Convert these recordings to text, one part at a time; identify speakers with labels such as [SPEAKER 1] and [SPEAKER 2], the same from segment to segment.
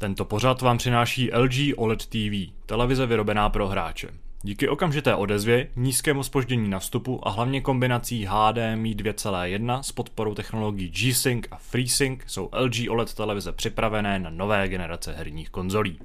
[SPEAKER 1] Tento pořad vám přináší LG OLED TV, televize vyrobená pro hráče. Díky okamžité odezvě, nízkému spoždění na vstupu a hlavně kombinací HDMI 2.1 s podporou technologií G-Sync a FreeSync jsou LG OLED televize připravené na nové generace herních konzolí.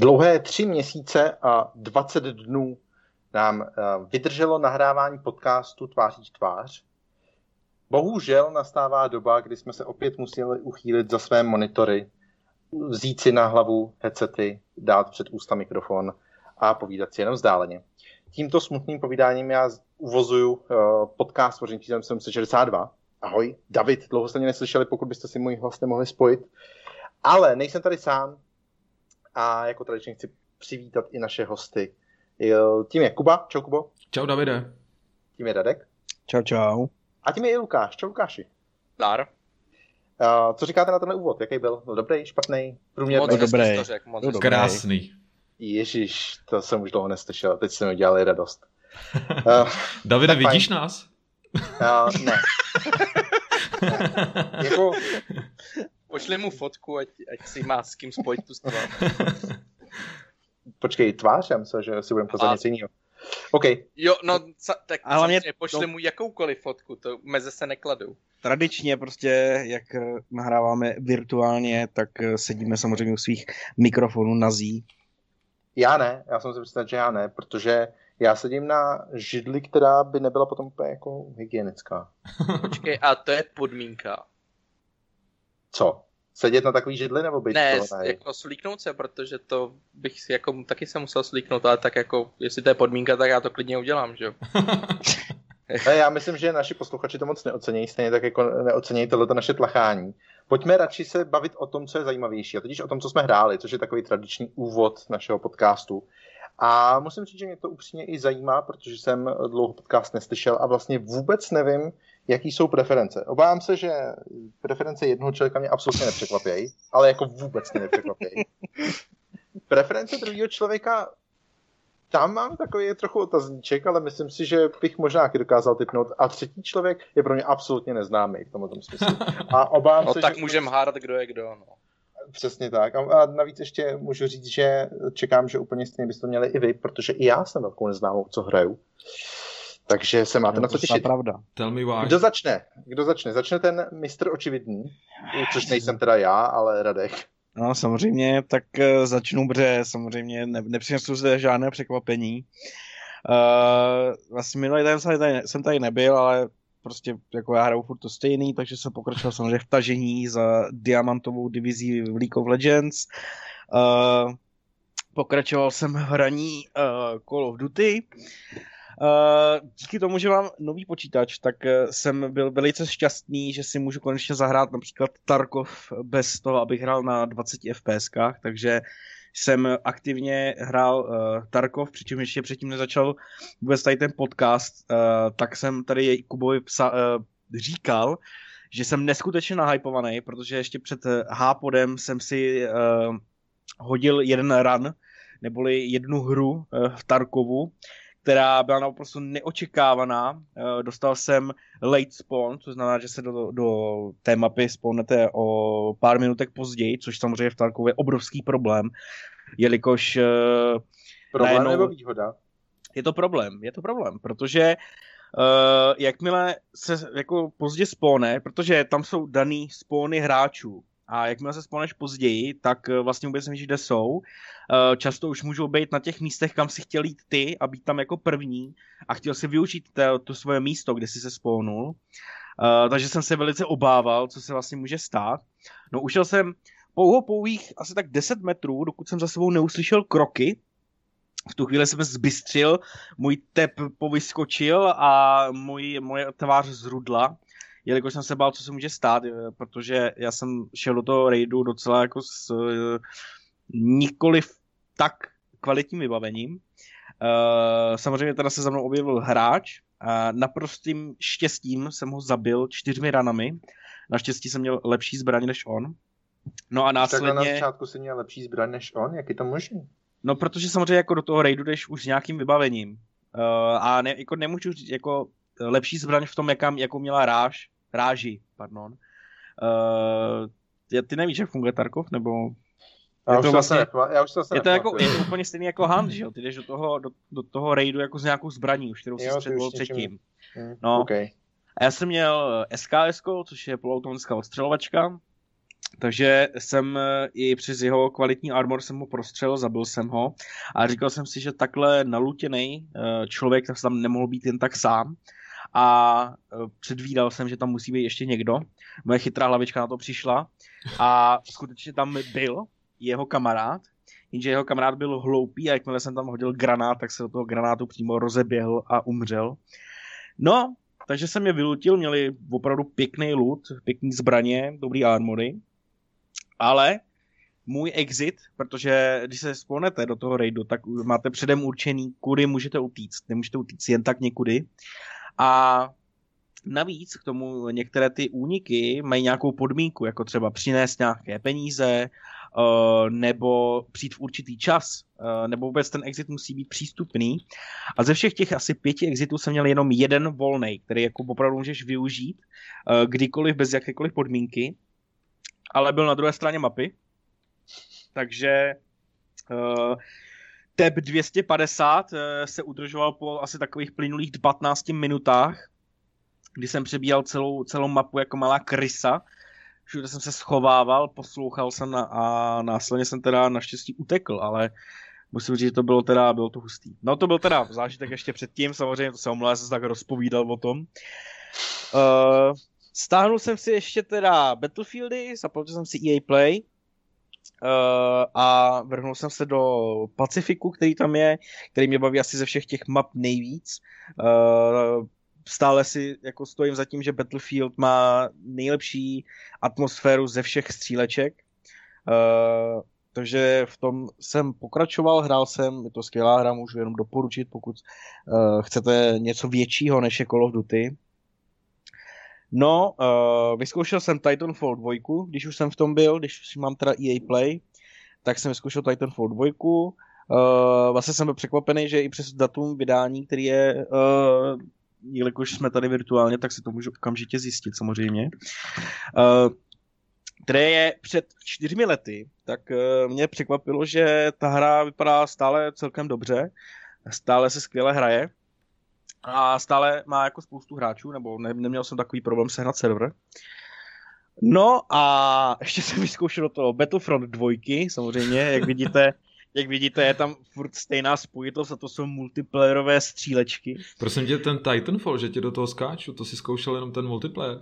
[SPEAKER 2] Dlouhé tři měsíce a 20 dnů nám eh, vydrželo nahrávání podcastu Tváří tvář. Bohužel nastává doba, kdy jsme se opět museli uchýlit za své monitory, vzít si na hlavu headsety, dát před ústa mikrofon a povídat si jenom vzdáleně. Tímto smutným povídáním já uvozuju uh, podcast Tvoření číslem 762. Ahoj, David, dlouho jste mě neslyšeli, pokud byste si můj hlas nemohli spojit. Ale nejsem tady sám, a jako tradičně chci přivítat i naše hosty. Tím je Kuba. Čau, Kubo.
[SPEAKER 3] Čau, Davide.
[SPEAKER 2] Tím je Dadek.
[SPEAKER 4] Čau, čau.
[SPEAKER 2] A tím je i Lukáš. Čau, Lukáši.
[SPEAKER 5] Dár.
[SPEAKER 2] Uh, co říkáte na tenhle úvod? Jaký byl? No, dobrý, špatný, průměrný?
[SPEAKER 5] Moc
[SPEAKER 4] dobrý.
[SPEAKER 5] To řek, moc
[SPEAKER 4] dobrý.
[SPEAKER 3] Krásný.
[SPEAKER 2] Ježíš, to jsem už dlouho neslyšel. Teď jsme mi udělali radost. Uh,
[SPEAKER 3] Davide,
[SPEAKER 2] Tak fajn.
[SPEAKER 3] vidíš nás?
[SPEAKER 2] uh, ne. ne. Jako,
[SPEAKER 5] Pošli mu fotku, ať, ať si má s kým spojit tu stranu.
[SPEAKER 2] počkej, tvář, já myslel, že si budeme pozvat něco jiného. OK,
[SPEAKER 5] Jo, no, ca, tak
[SPEAKER 4] A hlavně
[SPEAKER 5] samozřejmě pošli
[SPEAKER 4] to-
[SPEAKER 5] mu jakoukoliv fotku, to meze se nekladou.
[SPEAKER 4] Tradičně prostě, jak nahráváme virtuálně, tak eh, sedíme samozřejmě u svých mikrofonů na zí.
[SPEAKER 2] já ne, já jsem si představil, že já ne, protože já sedím na židli, která by nebyla potom úplně jako hygienická.
[SPEAKER 5] Počkej, a to je podmínka.
[SPEAKER 2] Co? Sedět na takový židli nebo být
[SPEAKER 5] Ne,
[SPEAKER 2] to?
[SPEAKER 5] s- jako slíknout se, protože to bych si jako taky se musel slíknout, ale tak jako, jestli to je podmínka, tak já to klidně udělám, že jo.
[SPEAKER 2] Ne, já myslím, že naši posluchači to moc neocení, stejně tak jako neocení tohleto naše tlachání. Pojďme radši se bavit o tom, co je zajímavější, a totiž o tom, co jsme hráli, což je takový tradiční úvod našeho podcastu. A musím říct, že mě to upřímně i zajímá, protože jsem dlouho podcast neslyšel a vlastně vůbec nevím, jaký jsou preference. Obávám se, že preference jednoho člověka mě absolutně nepřekvapějí, ale jako vůbec mě nepřekvapějí. Preference druhého člověka tam mám takový trochu otazníček, ale myslím si, že bych možná taky dokázal typnout. A třetí člověk je pro mě absolutně neznámý v tomto smyslu. A obávám
[SPEAKER 5] No
[SPEAKER 2] se,
[SPEAKER 5] tak
[SPEAKER 2] že...
[SPEAKER 5] můžeme hádat, kdo je kdo, no.
[SPEAKER 2] Přesně tak. A, a navíc ještě můžu říct, že čekám, že úplně stejně byste to měli i vy, protože i já jsem velkou neznámou, co hraju. Takže se máte na co
[SPEAKER 4] to je
[SPEAKER 2] těšit.
[SPEAKER 4] pravda.
[SPEAKER 3] Tell me why.
[SPEAKER 2] Kdo začne? Kdo začne? Začne ten mistr očividný, což nejsem teda já, ale Radek.
[SPEAKER 4] No samozřejmě, tak eh, začnu, protože samozřejmě ne, nepřinesu zde žádné překvapení. Uh, vlastně minulý den jsem tady, jsem tady nebyl, ale prostě jako já hraju furt to stejný, takže jsem pokračoval samozřejmě v tažení za diamantovou divizí v League of Legends. Uh, pokračoval jsem v hraní uh, Call of Duty. Uh, díky tomu, že mám nový počítač, tak uh, jsem byl velice šťastný, že si můžu konečně zahrát například Tarkov bez toho, abych hrál na 20 FPS, takže jsem aktivně hrál uh, Tarkov, přičemž ještě předtím nezačal vůbec tady ten podcast, uh, tak jsem tady Kubovi psa, uh, říkal, že jsem neskutečně nahypovaný, protože ještě před Hápodem jsem si uh, hodil jeden run, neboli jednu hru uh, v Tarkovu, která byla naprosto neočekávaná. Eh, Dostal jsem late spawn, což znamená, že se do, do té mapy spawnete o pár minutek později, což samozřejmě v Tarkovu je obrovský problém, jelikož eh,
[SPEAKER 2] Problém
[SPEAKER 4] Najednou-
[SPEAKER 2] nebo výhoda?
[SPEAKER 4] je to problém, je to problém, protože uh, jakmile se jako pozdě spawne, protože tam jsou daný spawny hráčů, a jakmile se spawneš později, tak eh, vlastně vůbec nevíš, kde jsou. Eh, Často už můžou být na těch místech, kam si chtěl jít ty a být tam jako první a chtěl si využít to, to svoje místo, kde si se spawnul. Uh, takže jsem se velice obával, co se vlastně může stát. No ušel jsem pouho pouhých asi tak 10 metrů, dokud jsem za sebou neuslyšel kroky. V tu chvíli jsem zbystřil, můj tep povyskočil a můj, moje tvář zrudla, jelikož jsem se bál, co se může stát, eh, protože já jsem šel do toho raidu docela jako s eh, nikoliv tak kvalitním vybavením. Eh, samozřejmě teda se za mnou objevil hráč a naprostým štěstím jsem ho zabil čtyřmi ranami Naštěstí jsem měl lepší zbraň než on. No a následně...
[SPEAKER 2] Takhle na začátku si měl lepší zbraň než on? Jak je to možné?
[SPEAKER 4] No, protože samozřejmě jako do toho raidu jdeš už s nějakým vybavením. Uh, a ne, jako nemůžu říct jako lepší zbraň v tom, jaká, jakou měla ráž, ráži, pardon. Uh, ty nevíš, jak funguje Tarkov, nebo...
[SPEAKER 2] Já je to, vlastně, já už to
[SPEAKER 4] je to, jako, je to úplně stejný jako Hunt, že jo? Ty jdeš do toho, do, do toho raidu jako s nějakou zbraní, už kterou si střelil předtím.
[SPEAKER 2] Hmm, no. Okay.
[SPEAKER 4] A já jsem měl SKS, což je poloautomatická odstřelovačka, takže jsem eh, i přes jeho kvalitní armor jsem ho prostřelil, zabil jsem ho a říkal jsem si, že takhle nalutěný eh, člověk tam nemohl být jen tak sám a eh, předvídal jsem, že tam musí být ještě někdo. Moje chytrá hlavička na to přišla a skutečně tam byl jeho kamarád, jenže jeho kamarád byl hloupý a jakmile jsem tam hodil granát, tak se do toho granátu přímo rozeběhl a umřel. No, takže jsem je vylutil, měli opravdu pěkný loot, pěkný zbraně, dobrý armory ale můj exit, protože když se vzpomenete do toho raidu, tak máte předem určený, kudy můžete utíct. Nemůžete utíct jen tak někudy. A navíc k tomu některé ty úniky mají nějakou podmínku, jako třeba přinést nějaké peníze, eh, nebo přijít v určitý čas, eh, nebo vůbec ten exit musí být přístupný. A ze všech těch asi pěti exitů jsem měl jenom jeden volný, který jako opravdu můžeš využít eh, kdykoliv bez jakékoliv podmínky ale byl na druhé straně mapy. Takže TEP 250 uh, se udržoval po asi takových plynulých 15 minutách, kdy jsem přebíjal celou, celou mapu jako malá krysa. Všude jsem se schovával, poslouchal jsem na, a následně jsem teda naštěstí utekl, ale musím říct, že to bylo teda, bylo to hustý. No to byl teda zážitek ještě předtím, samozřejmě to se omlouvám, jsem se tak rozpovídal o tom. Uh, Stáhnul jsem si ještě teda Battlefieldy, zaplatil jsem si EA Play a vrhnul jsem se do Pacifiku, který tam je, který mě baví asi ze všech těch map nejvíc. Uh, stále si jako stojím za tím, že Battlefield má nejlepší atmosféru ze všech stříleček. Uh, takže v tom jsem pokračoval, hrál jsem, je to skvělá hra, můžu jenom doporučit, pokud chcete něco většího než je Call of Duty. No, uh, vyzkoušel jsem Titanfall 2, když už jsem v tom byl, když už mám teda EA Play, tak jsem vyzkoušel Titanfall 2. Uh, vlastně jsem byl překvapený, že i přes datum vydání, který je, uh, jelikož jsme tady virtuálně, tak si to můžu okamžitě zjistit samozřejmě, uh, které je před čtyřmi lety, tak uh, mě překvapilo, že ta hra vypadá stále celkem dobře, stále se skvěle hraje a stále má jako spoustu hráčů, nebo ne, neměl jsem takový problém sehnat server. No a ještě jsem vyzkoušel do toho Battlefront 2, samozřejmě, jak vidíte, jak vidíte, je tam furt stejná spojitost a to jsou multiplayerové střílečky.
[SPEAKER 3] Prosím tě, ten Titanfall, že tě do toho skáču, to si zkoušel jenom ten multiplayer.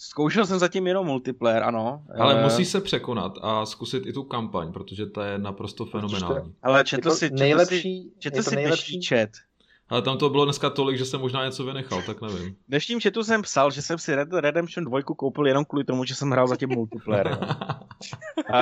[SPEAKER 4] Zkoušel jsem zatím jenom multiplayer, ano.
[SPEAKER 3] Ale e... musí se překonat a zkusit i tu kampaň, protože ta je naprosto fenomenální.
[SPEAKER 4] Ale četl si, četl nejlepší, si, četl si nejlepší chat.
[SPEAKER 3] Ale tam to bylo dneska tolik, že jsem možná něco vynechal, tak nevím.
[SPEAKER 4] V dnešním chatu jsem psal, že jsem si Red Redemption 2 koupil jenom kvůli tomu, že jsem hrál zatím multiplayer. uh,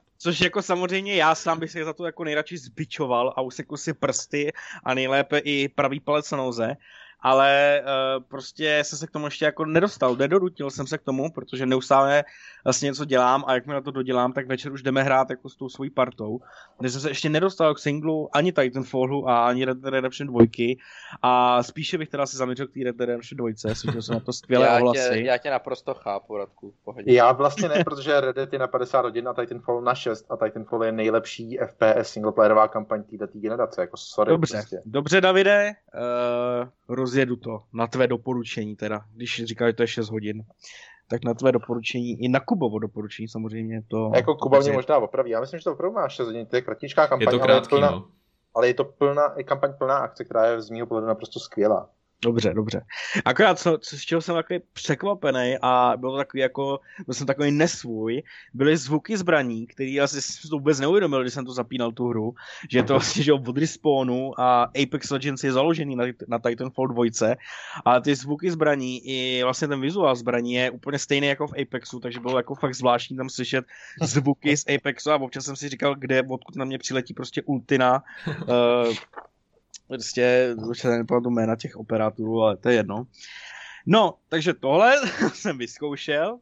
[SPEAKER 4] což jako samozřejmě já sám bych se za to jako nejradši zbičoval a usekl si prsty a nejlépe i pravý palec na noze ale uh, prostě jsem se k tomu ještě jako nedostal, nedorutil jsem se k tomu, protože neustále vlastně něco dělám a jak mi na to dodělám, tak večer už jdeme hrát jako s tou svojí partou. Kde jsem se ještě nedostal k singlu ani Titanfallu a ani Red Dead Redemption 2 a spíše bych teda se zaměřil k té Red Dead Redemption 2, slyšel jsem na to skvělé já ohlasy.
[SPEAKER 5] Tě, já tě naprosto chápu, Radku, pohodě.
[SPEAKER 2] Já vlastně ne, protože Red Dead je na 50 hodin a Titanfall na 6 a Titanfall je nejlepší FPS singleplayerová kampaň této generace, jako sorry.
[SPEAKER 4] Dobře,
[SPEAKER 2] prostě.
[SPEAKER 4] dobře Davide, uh, rozjedu to na tvé doporučení teda, když říkali, to je 6 hodin tak na tvé doporučení, i na Kubovo doporučení samozřejmě to...
[SPEAKER 2] Jako Kuba mě možná opraví, já myslím, že to opravdu má 6 hodin, to je kratičká kampaň,
[SPEAKER 3] je to krátký,
[SPEAKER 2] ale, je plná,
[SPEAKER 3] no.
[SPEAKER 2] ale je to plná, je kampaň plná akce, která je z mého pohledu naprosto skvělá.
[SPEAKER 4] Dobře, dobře. Akorát, co, co, z čeho jsem takový překvapený a bylo to takový jako, byl jsem takový nesvůj, byly zvuky zbraní, který asi jsem to vůbec neuvědomil, když jsem to zapínal tu hru, že je to vlastně, že od Respawnu a Apex Legends je založený na, na Titanfall 2 a ty zvuky zbraní i vlastně ten vizuál zbraní je úplně stejný jako v Apexu, takže bylo jako fakt zvláštní tam slyšet zvuky z Apexu a občas jsem si říkal, kde, odkud na mě přiletí prostě ultina, uh, prostě už se nepamatuju jména těch operátorů, ale to je jedno. No, takže tohle jsem vyzkoušel,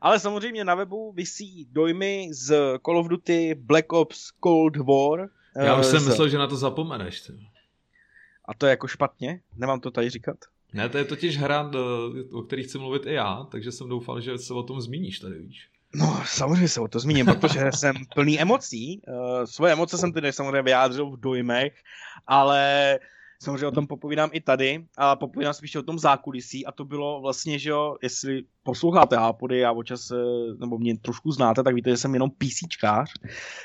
[SPEAKER 4] ale samozřejmě na webu vysí dojmy z Call of Duty Black Ops Cold War.
[SPEAKER 3] Já už
[SPEAKER 4] eh,
[SPEAKER 3] jsem
[SPEAKER 4] z-
[SPEAKER 3] myslel, že na to zapomeneš. Ty.
[SPEAKER 4] A to je jako špatně? Nemám to tady říkat?
[SPEAKER 3] Ne, to je totiž hra, o který chci mluvit i já, takže jsem doufal, že se o tom zmíníš tady, víš.
[SPEAKER 4] No, samozřejmě se o to zmíním, protože jsem plný emocí. Uh, svoje emoce jsem tedy samozřejmě vyjádřil v dojmech, ale samozřejmě o tom popovídám i tady a popovídám spíše o tom zákulisí a to bylo vlastně, že jo, jestli posloucháte Hápody a občas, eh, nebo mě trošku znáte, tak víte, že jsem jenom PCčkář,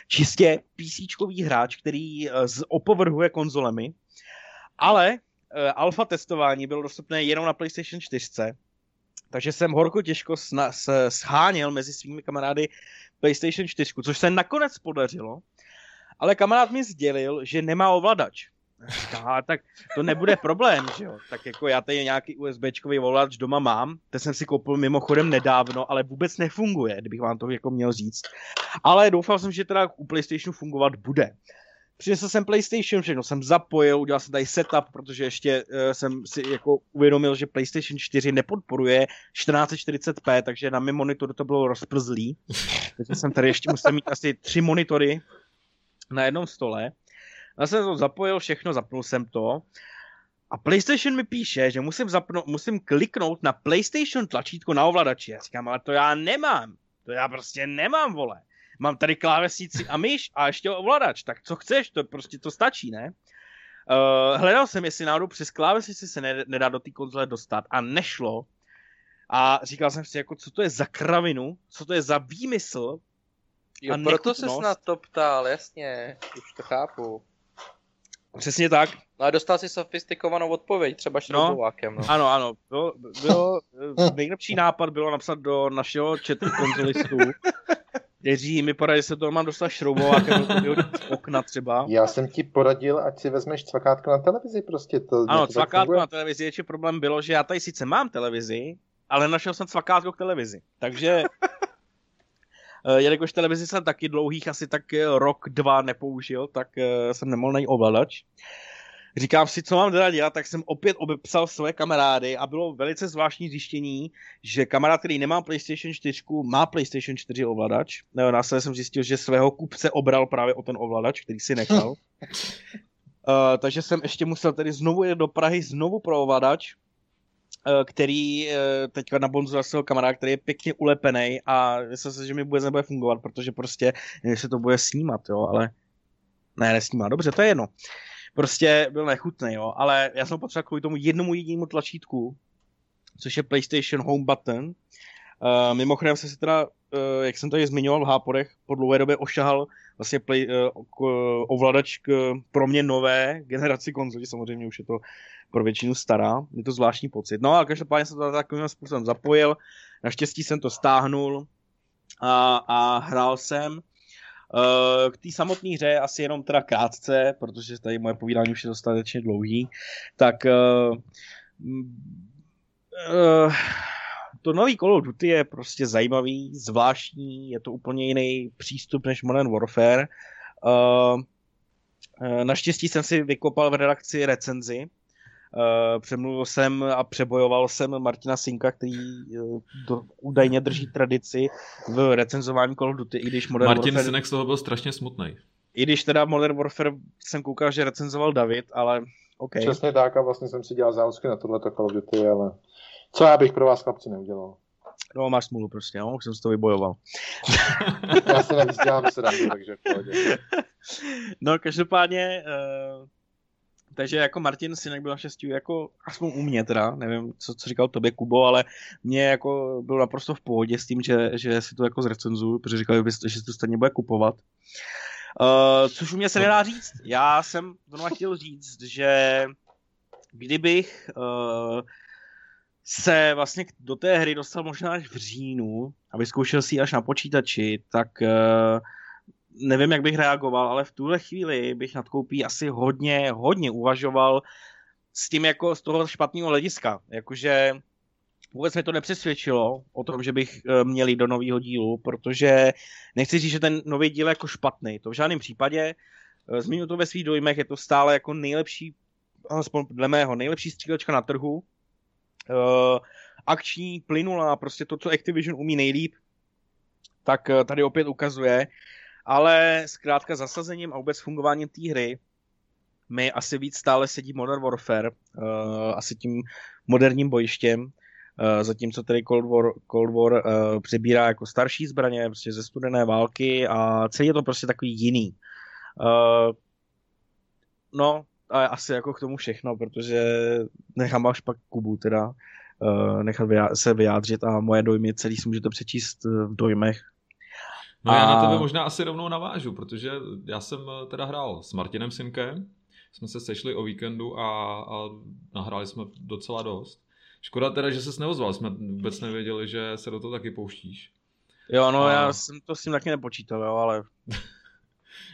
[SPEAKER 4] čistě PCčkový hráč, který eh, opovrhuje konzolemi, ale eh, alfa testování bylo dostupné jenom na PlayStation 4, takže jsem horko těžko sna- s- scháněl mezi svými kamarády PlayStation 4, což se nakonec podařilo, ale kamarád mi sdělil, že nemá ovladač. Říká, tak to nebude problém, že jo. Tak jako já tady nějaký USBčkový ovladač doma mám, ten jsem si koupil mimochodem nedávno, ale vůbec nefunguje, kdybych vám to jako měl říct. Ale doufal jsem, že teda u PlayStationu fungovat bude. Přinesl jsem PlayStation, všechno jsem zapojil, udělal jsem tady setup, protože ještě uh, jsem si jako uvědomil, že PlayStation 4 nepodporuje 1440p, takže na mém monitoru to bylo rozprzlý. Takže jsem tady ještě musel mít asi tři monitory na jednom stole. Já jsem to zapojil všechno, zapnul jsem to. A PlayStation mi píše, že musím, zapnout, musím kliknout na PlayStation tlačítko na ovladači. Já říkám, ale to já nemám. To já prostě nemám, vole. Mám tady klávesnici a myš a ještě ovladač. Tak co chceš, to prostě to stačí, ne? Uh, hledal jsem, jestli náhodou přes klávesnici se ne, nedá do té konzole dostat a nešlo. A říkal jsem si, jako, co to je za kravinu, co to je za výmysl,
[SPEAKER 5] Jo,
[SPEAKER 4] A
[SPEAKER 5] proto se na to ptal, jasně, už to chápu.
[SPEAKER 4] Přesně tak.
[SPEAKER 5] No a dostal si sofistikovanou odpověď, třeba šroubovákem, no.
[SPEAKER 4] Ano, ano. Bylo, bylo, nejlepší nápad bylo napsat do našeho chatu konzolistů, kteří mi poradili, že se to mám dostat šroubovákem do okna třeba.
[SPEAKER 2] Já jsem ti poradil, ať si vezmeš cvakátko na televizi prostě. To,
[SPEAKER 4] Ano, cvakátko na televizi, ještě problém bylo, že já tady sice mám televizi, ale našel jsem cvakátko k televizi. Takže, eh, jelikož televizi jsem taky dlouhých asi tak eh, rok, dva nepoužil, tak eh, jsem nemohl najít ovladač. Říkám si, co mám teda dělat, tak jsem opět obepsal své kamarády a bylo velice zvláštní zjištění, že kamarád, který nemá PlayStation 4, má PlayStation 4 ovladač. No, následně jsem zjistil, že svého kupce obral právě o ten ovladač, který si nechal. Uh, takže jsem ještě musel tedy znovu jít do Prahy, znovu pro ovladač, uh, který uh, teďka na bonzu svého kamaráda, který je pěkně ulepený a myslím si, že mi vůbec nebude fungovat, protože prostě jestli to bude snímat, jo, ale ne, nesnímá, dobře, to je jedno. Prostě byl nechutný, jo, ale já jsem potřeboval kvůli tomu jednomu jedinému tlačítku, což je PlayStation Home Button. Uh, mimochodem jsem si teda, uh, jak jsem tady zmiňoval v Háporech, po dlouhé době ošahal vlastně play, uh, k, ovladač k pro mě nové generaci konzolí, samozřejmě už je to pro většinu stará, je to zvláštní pocit. No a každopádně jsem to takovým způsobem zapojil, naštěstí jsem to stáhnul a, a hrál jsem. Uh, k té samotné hře asi jenom teda krátce, protože tady moje povídání už je dostatečně dlouhý, tak uh, uh, to nový Call of Duty je prostě zajímavý, zvláštní, je to úplně jiný přístup než Modern Warfare. Naštěstí jsem si vykopal v redakci recenzi, přemluvil jsem a přebojoval jsem Martina Sinka, který do, údajně drží tradici v recenzování Call of Duty, i když Modern
[SPEAKER 3] Martin
[SPEAKER 4] Warfare,
[SPEAKER 3] Sinek z toho byl strašně smutný.
[SPEAKER 4] i když teda Modern Warfare jsem koukal, že recenzoval David, ale OK.
[SPEAKER 2] Přesně tak a vlastně jsem si dělal záusky na tohleto Call of Duty, ale co já bych pro vás chlapci neudělal.
[SPEAKER 4] No, máš smůlu prostě, no, jsem si to vybojoval.
[SPEAKER 2] Já si navíc dělám srandu, takže v pohodě.
[SPEAKER 4] No, každopádně, uh, takže jako Martin Sinek byl naštěstí jako, aspoň u mě teda, nevím, co, co říkal tobě Kubo, ale mě jako byl naprosto v pohodě s tím, že, že si to jako zrecenzuju, protože říkal, že si to stejně bude kupovat. Uh, což u mě se nedá říct. Já jsem zrovna chtěl říct, že kdybych uh, se vlastně do té hry dostal možná až v říjnu a vyzkoušel si ji až na počítači, tak uh, nevím, jak bych reagoval, ale v tuhle chvíli bych nad koupí asi hodně, hodně uvažoval s tím jako z toho špatného hlediska. Jakože vůbec mě to nepřesvědčilo o tom, že bych eh, měl jít do nového dílu, protože nechci říct, že ten nový díl je jako špatný. To v žádném případě. Eh, Zmíním to ve svých dojmech, je to stále jako nejlepší, alespoň dle mého, nejlepší střílečka na trhu. uh, akční, plynulá, prostě to, co Activision umí nejlíp, tak tady opět ukazuje, ale zkrátka zasazením a vůbec fungováním té hry mi asi víc stále sedí Modern Warfare, uh, asi tím moderním bojištěm, uh, zatímco tedy Cold War, Cold War uh, přebírá jako starší zbraně, prostě ze studené války a celý je to prostě takový jiný. Uh, no, a asi jako k tomu všechno, protože nechám až pak Kubu teda uh, nechat vyjádřit, se vyjádřit a moje dojmy celý si můžete přečíst v dojmech.
[SPEAKER 3] No a... já na tebe možná asi rovnou navážu, protože já jsem teda hrál s Martinem Synkem, jsme se sešli o víkendu a, a nahráli jsme docela dost. Škoda teda, že ses neozval, jsme vůbec nevěděli, že se do toho taky pouštíš.
[SPEAKER 4] Jo, no a... já jsem to s tím taky nepočítal, jo, ale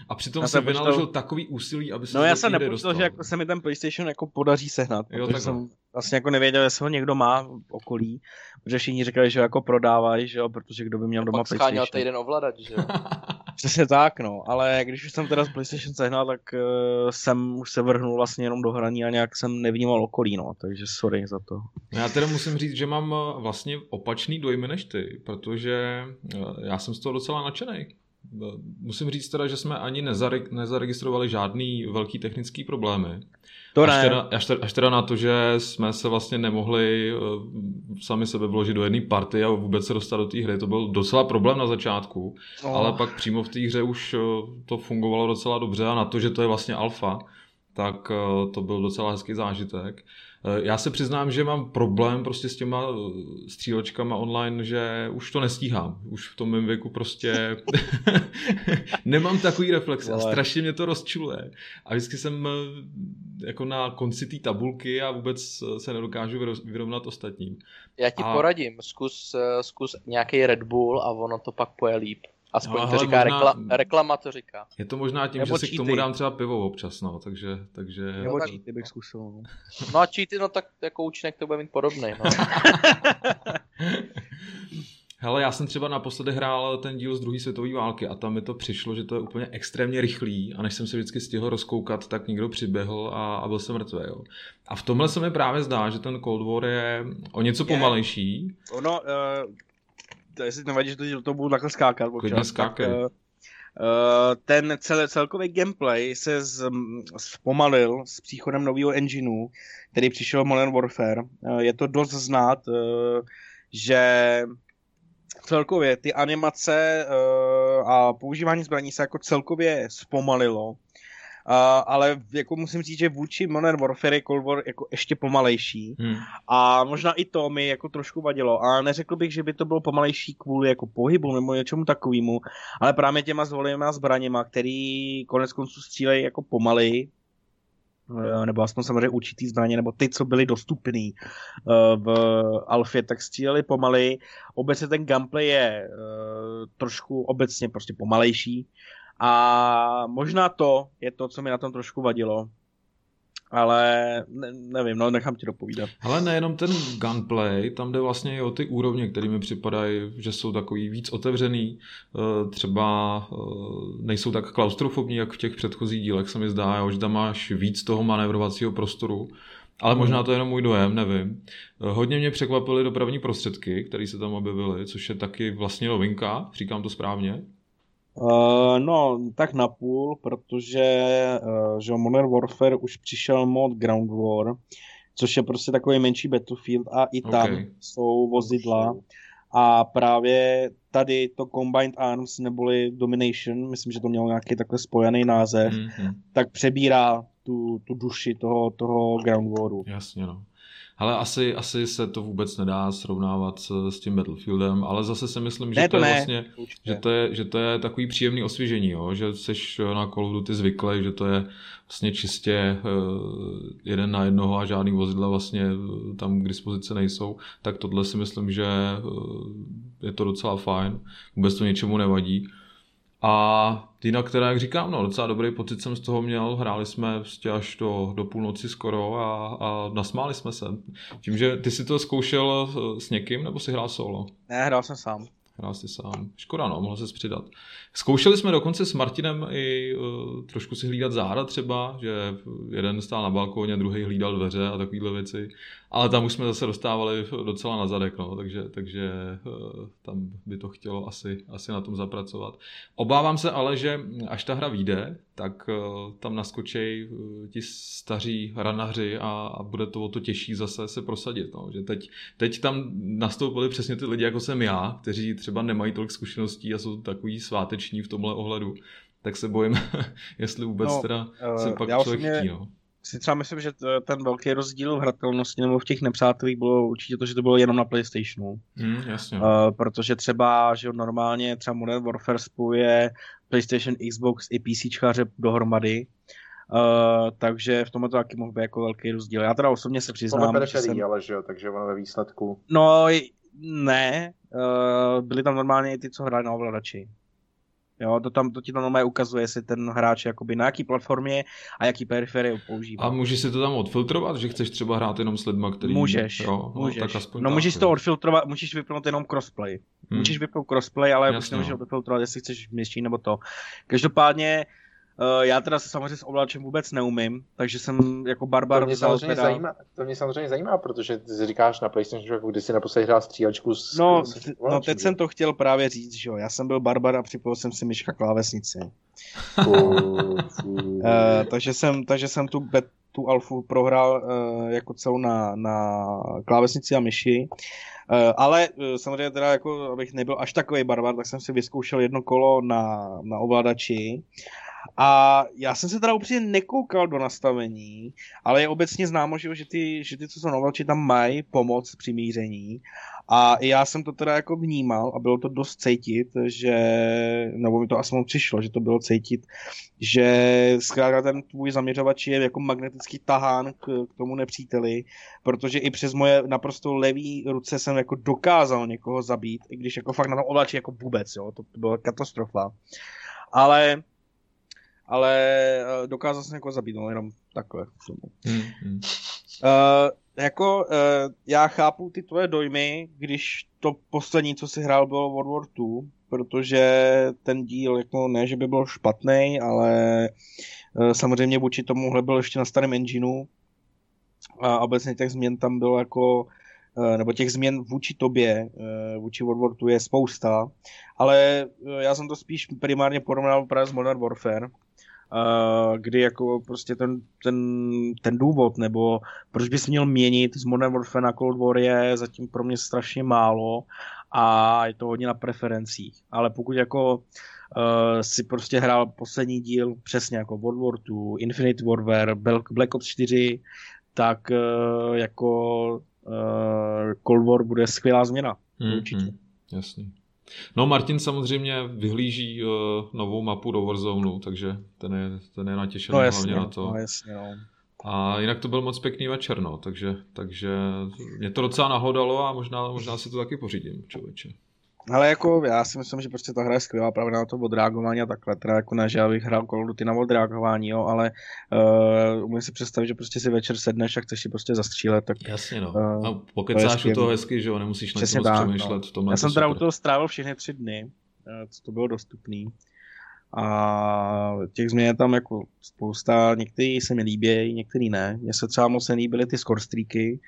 [SPEAKER 3] a přitom jsem vynaložil takový úsilí, aby se
[SPEAKER 4] No já jsem nepočítal, že jako se mi ten PlayStation jako podaří sehnat, jo, protože jsem vlastně jako nevěděl, jestli ho někdo má v okolí, protože všichni říkali, že ho jako prodávají, že jo, protože kdo by měl doma
[SPEAKER 5] PlayStation. PlayStation. Pak týden ovladač, že jo.
[SPEAKER 4] Přesně tak, no, ale když už jsem teda z PlayStation sehnal, tak uh, jsem už se vrhnul vlastně jenom do hraní a nějak jsem nevnímal okolí, no, takže sorry za to.
[SPEAKER 3] Já teda musím říct, že mám eh, vlastně opačný dojmy než ty, protože eh, já jsem z toho docela nadšený. Musím říct teda, že jsme ani nezaregistrovali žádný velký technický problémy.
[SPEAKER 4] To ne.
[SPEAKER 3] Až teda, až, teda, až teda na to, že jsme se vlastně nemohli uh, sami sebe vložit do jedné party a vůbec se dostat do té hry. To byl docela problém na začátku, oh. ale pak přímo v té hře už uh, to fungovalo docela dobře a na to, že to je vlastně alfa, tak uh, to byl docela hezký zážitek. Eh, já se přiznám, že mám problém prostě s těma eh, střílečkama online, že už to nestíhám. Už v tom mém věku prostě nemám takový reflex a strašně mě to rozčuluje. A vždycky jsem eh, jako na konci té tabulky a vůbec se nedokážu vyrovnat ostatním.
[SPEAKER 5] Já ti a... poradím, zkus, zkus nějaký Red Bull a ono to pak poje líp. Aspoň no, to říká, možná, rekla, reklama to říká.
[SPEAKER 3] Je to možná tím, Nebo že si k tomu dám třeba pivo občas, no, takže... takže...
[SPEAKER 4] Nebo no, cheaty bych zkusil. No.
[SPEAKER 5] no a cheaty, no tak jako účinek to bude mít podobný, no.
[SPEAKER 3] Hele, já jsem třeba naposledy hrál ten díl z druhé světové války a tam mi to přišlo, že to je úplně extrémně rychlý a než jsem se vždycky stihl rozkoukat, tak někdo přiběhl a, a byl jsem mrtvý. Jo. A v tomhle se mi právě zdá, že ten Cold War je o něco pomalejší.
[SPEAKER 4] Ono, uh, to, jestli nevadí, že to, to budu takhle skákat
[SPEAKER 3] občas, tak, uh,
[SPEAKER 4] ten cel, celkový gameplay se z, zpomalil s příchodem nového engineu, který přišel Modern Warfare. Uh, je to dost znát, uh, že celkově ty animace uh, a používání zbraní se jako celkově zpomalilo Uh, ale jako musím říct, že vůči Modern Warfare je Cold War jako ještě pomalejší. Hmm. A možná i to mi jako trošku vadilo. A neřekl bych, že by to bylo pomalejší kvůli jako pohybu nebo něčemu takovému, ale právě těma zvolenýma zbraněma, který konec konců střílejí jako pomaleji, eh, nebo aspoň samozřejmě určitý zbraně, nebo ty, co byly dostupný eh, v Alfě, tak stříleli pomaly. Obecně ten gameplay je trošku obecně prostě pomalejší, a možná to je to, co mi na tom trošku vadilo. Ale ne, nevím, no nechám ti dopovídat.
[SPEAKER 3] Ale nejenom ten gunplay, tam jde vlastně i o ty úrovně, které mi připadají, že jsou takový víc otevřený, eh, třeba eh, nejsou tak klaustrofobní, jak v těch předchozích dílech se mi zdá, že tam máš víc toho manévrovacího prostoru, ale možná to je jenom můj dojem, nevím. Eh, hodně mě překvapily dopravní prostředky, které se tam objevily, což je taky vlastně novinka, říkám to správně.
[SPEAKER 4] Uh, no, tak napůl, protože uh, že Modern Warfare už přišel mod Ground War, což je prostě takový menší Battlefield a i tam okay. jsou vozidla a právě tady to Combined Arms neboli Domination, myslím, že to mělo nějaký takhle spojený název, mm-hmm. tak přebírá tu, tu duši toho, toho Ground Waru.
[SPEAKER 3] Jasně, no. Ale asi, asi se to vůbec nedá srovnávat s, s tím Battlefieldem, ale zase si myslím, že ne, to, to je vlastně, že to je, že to je takový příjemný osvěžení, jo? že jsi na Call of Duty zvyklý, že to je vlastně čistě uh, jeden na jednoho a žádný vozidla vlastně uh, tam k dispozici nejsou, tak tohle si myslím, že uh, je to docela fajn, vůbec to něčemu nevadí. A jinak teda, jak říkám, no, docela dobrý pocit jsem z toho měl, hráli jsme prostě až do, do půlnoci skoro a, a nasmáli jsme se. Tím, že ty si to zkoušel s někým, nebo si hrál solo?
[SPEAKER 4] Ne, hrál jsem sám.
[SPEAKER 3] hrál jsi sám. Škoda, no, mohl se přidat. Zkoušeli jsme dokonce s Martinem i uh, trošku si hlídat záda třeba, že jeden stál na balkóně, druhý hlídal dveře a takovéhle věci. Ale tam už jsme zase dostávali docela na zadek, no, takže, takže uh, tam by to chtělo asi, asi na tom zapracovat. Obávám se ale, že až ta hra vyjde, tak uh, tam naskočí uh, ti staří ranaři a, a bude to o to těžší zase se prosadit. No. Že teď, teď tam nastoupili přesně ty lidi, jako jsem já, kteří třeba nemají tolik zkušeností a jsou takový sváteční v tomhle ohledu, tak se bojím, jestli vůbec no, teda se pak člověk chtí. No
[SPEAKER 4] si třeba myslím, že ten velký rozdíl v hratelnosti nebo v těch nepřátelích bylo určitě to, že to bylo jenom na PlayStationu.
[SPEAKER 3] Mm, jasně. Uh,
[SPEAKER 4] protože třeba, že normálně třeba Modern Warfare spojuje PlayStation, Xbox i PC dohromady. Uh, takže v tomhle to taky mohl být jako velký rozdíl. Já teda osobně se přiznám,
[SPEAKER 2] že jsem... ale že jo, takže ono ve výsledku...
[SPEAKER 4] No, ne, uh, byli tam normálně i ty, co hráli na ovladači. Jo, to, tam, to ti tam normálně ukazuje, jestli ten hráč jakoby na jaký platformě a jaký periferie používá.
[SPEAKER 3] A můžeš si to tam odfiltrovat, že chceš třeba hrát jenom s lidma, který...
[SPEAKER 4] Můžeš,
[SPEAKER 3] jo,
[SPEAKER 4] no, můžeš. Tak aspoň no tak, můžeš jo. to odfiltrovat, můžeš vypnout jenom crossplay. Hmm. Můžeš vypnout crossplay, ale Jasně, už nemůžeš no. odfiltrovat, jestli chceš městší nebo to. Každopádně Uh, já teda se samozřejmě s ovláčem vůbec neumím, takže jsem jako barbar
[SPEAKER 2] to mě, samozřejmě teda... zajímá, to mě samozřejmě zajímá, protože ty říkáš na PlayStation, že když si naposledy hrál střílečku s
[SPEAKER 4] No, s no teď že? jsem to chtěl právě říct, že jo, já jsem byl barbar a připojil jsem si myška klávesnici. uh, takže, jsem, takže jsem tu, bet, tu alfu prohrál uh, jako celou na, na klávesnici a myši. Uh, ale uh, samozřejmě teda jako, abych nebyl až takový barbar, tak jsem si vyzkoušel jedno kolo na, na ovladači a já jsem se teda upřímně nekoukal do nastavení, ale je obecně známo, že, že, ty, že ty, co jsou novelči, tam mají pomoc při míření. A já jsem to teda jako vnímal a bylo to dost cítit, že, nebo mi to aspoň přišlo, že to bylo cítit, že zkrátka ten tvůj zaměřovač je jako magnetický tahán k, k tomu nepříteli, protože i přes moje naprosto levý ruce jsem jako dokázal někoho zabít, i když jako fakt na tom ovlači jako vůbec, jo, to, to byla katastrofa. Ale ale uh, dokázal jsem jako zabít, no jenom takhle. Hmm, hmm. Uh, jako uh, já chápu ty tvoje dojmy, když to poslední, co si hrál, bylo World War 2, protože ten díl jako ne, že by byl špatný, ale uh, samozřejmě vůči tomuhle byl ještě na starém engineu a obecně těch změn tam bylo jako nebo těch změn vůči tobě, vůči World War 2 je spousta, ale já jsem to spíš primárně porovnal právě s Modern Warfare, kdy jako prostě ten, ten, ten důvod, nebo proč bys měl měnit z Modern Warfare na Cold War je zatím pro mě strašně málo a je to hodně na preferencích. Ale pokud jako uh, si prostě hrál poslední díl přesně jako World War 2, Infinite Warfare, Black Ops 4, tak uh, jako uh, Cold War bude skvělá změna. Hmm, určitě. Hmm,
[SPEAKER 3] jasný. No Martin samozřejmě vyhlíží uh, novou mapu do Warzone, takže ten je, ten je natěšený no, jasně, hlavně na to.
[SPEAKER 4] No, jasně, no.
[SPEAKER 3] A jinak to byl moc pěkný večer, no, takže, takže mě to docela nahodalo a možná, možná si to taky pořídím, člověče.
[SPEAKER 4] Ale jako já si myslím, že prostě ta hra je skvělá právě na to odreagování a takhle. Teda jako ne, že já bych hrál Call of Duty na odreagování, jo, ale uh, umím si představit, že prostě si večer sedneš a chceš si prostě zastřílet. Tak,
[SPEAKER 3] Jasně no. Uh, a pokecáš u toho hezky, že jo, nemusíš na to přemýšlet.
[SPEAKER 4] No. V já jsem teda u toho strávil všechny tři dny, co to bylo dostupný. A těch změn je tam jako spousta, některý se mi líbí, některý ne. Mně se třeba moc nelíbily ty score streaky,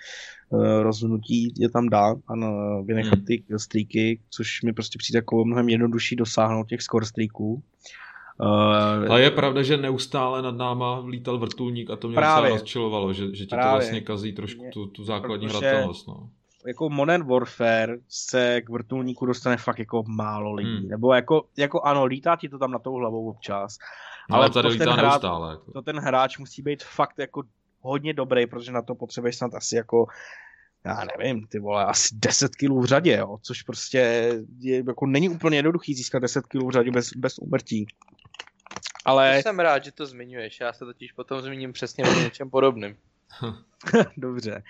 [SPEAKER 4] eh, rozhodnutí je tam dát a vynechat hmm. ty streaky, což mi prostě přijde jako mnohem jednodušší dosáhnout těch score streaků.
[SPEAKER 3] Uh, je pravda, že neustále nad náma lítal vrtulník a to mě právě, rozčilovalo, že, že ti právě, to vlastně kazí trošku tu, tu základní hratelnost. No
[SPEAKER 4] jako Modern Warfare se k vrtulníku dostane fakt jako málo lidí. Hmm. Nebo jako, jako ano, lítá ti to tam na tou hlavou občas.
[SPEAKER 3] No, ale tady to ten, hráč, neustále, jako.
[SPEAKER 4] to ten hráč musí být fakt jako hodně dobrý, protože na to potřebuješ snad asi jako já nevím, ty vole, asi 10 kg v řadě, jo, což prostě je, jako není úplně jednoduchý získat 10 kg v řadě bez, bez umrtí. Ale...
[SPEAKER 5] Jsem rád, že to zmiňuješ, já se totiž potom zmíním přesně o něčem podobným.
[SPEAKER 4] Dobře.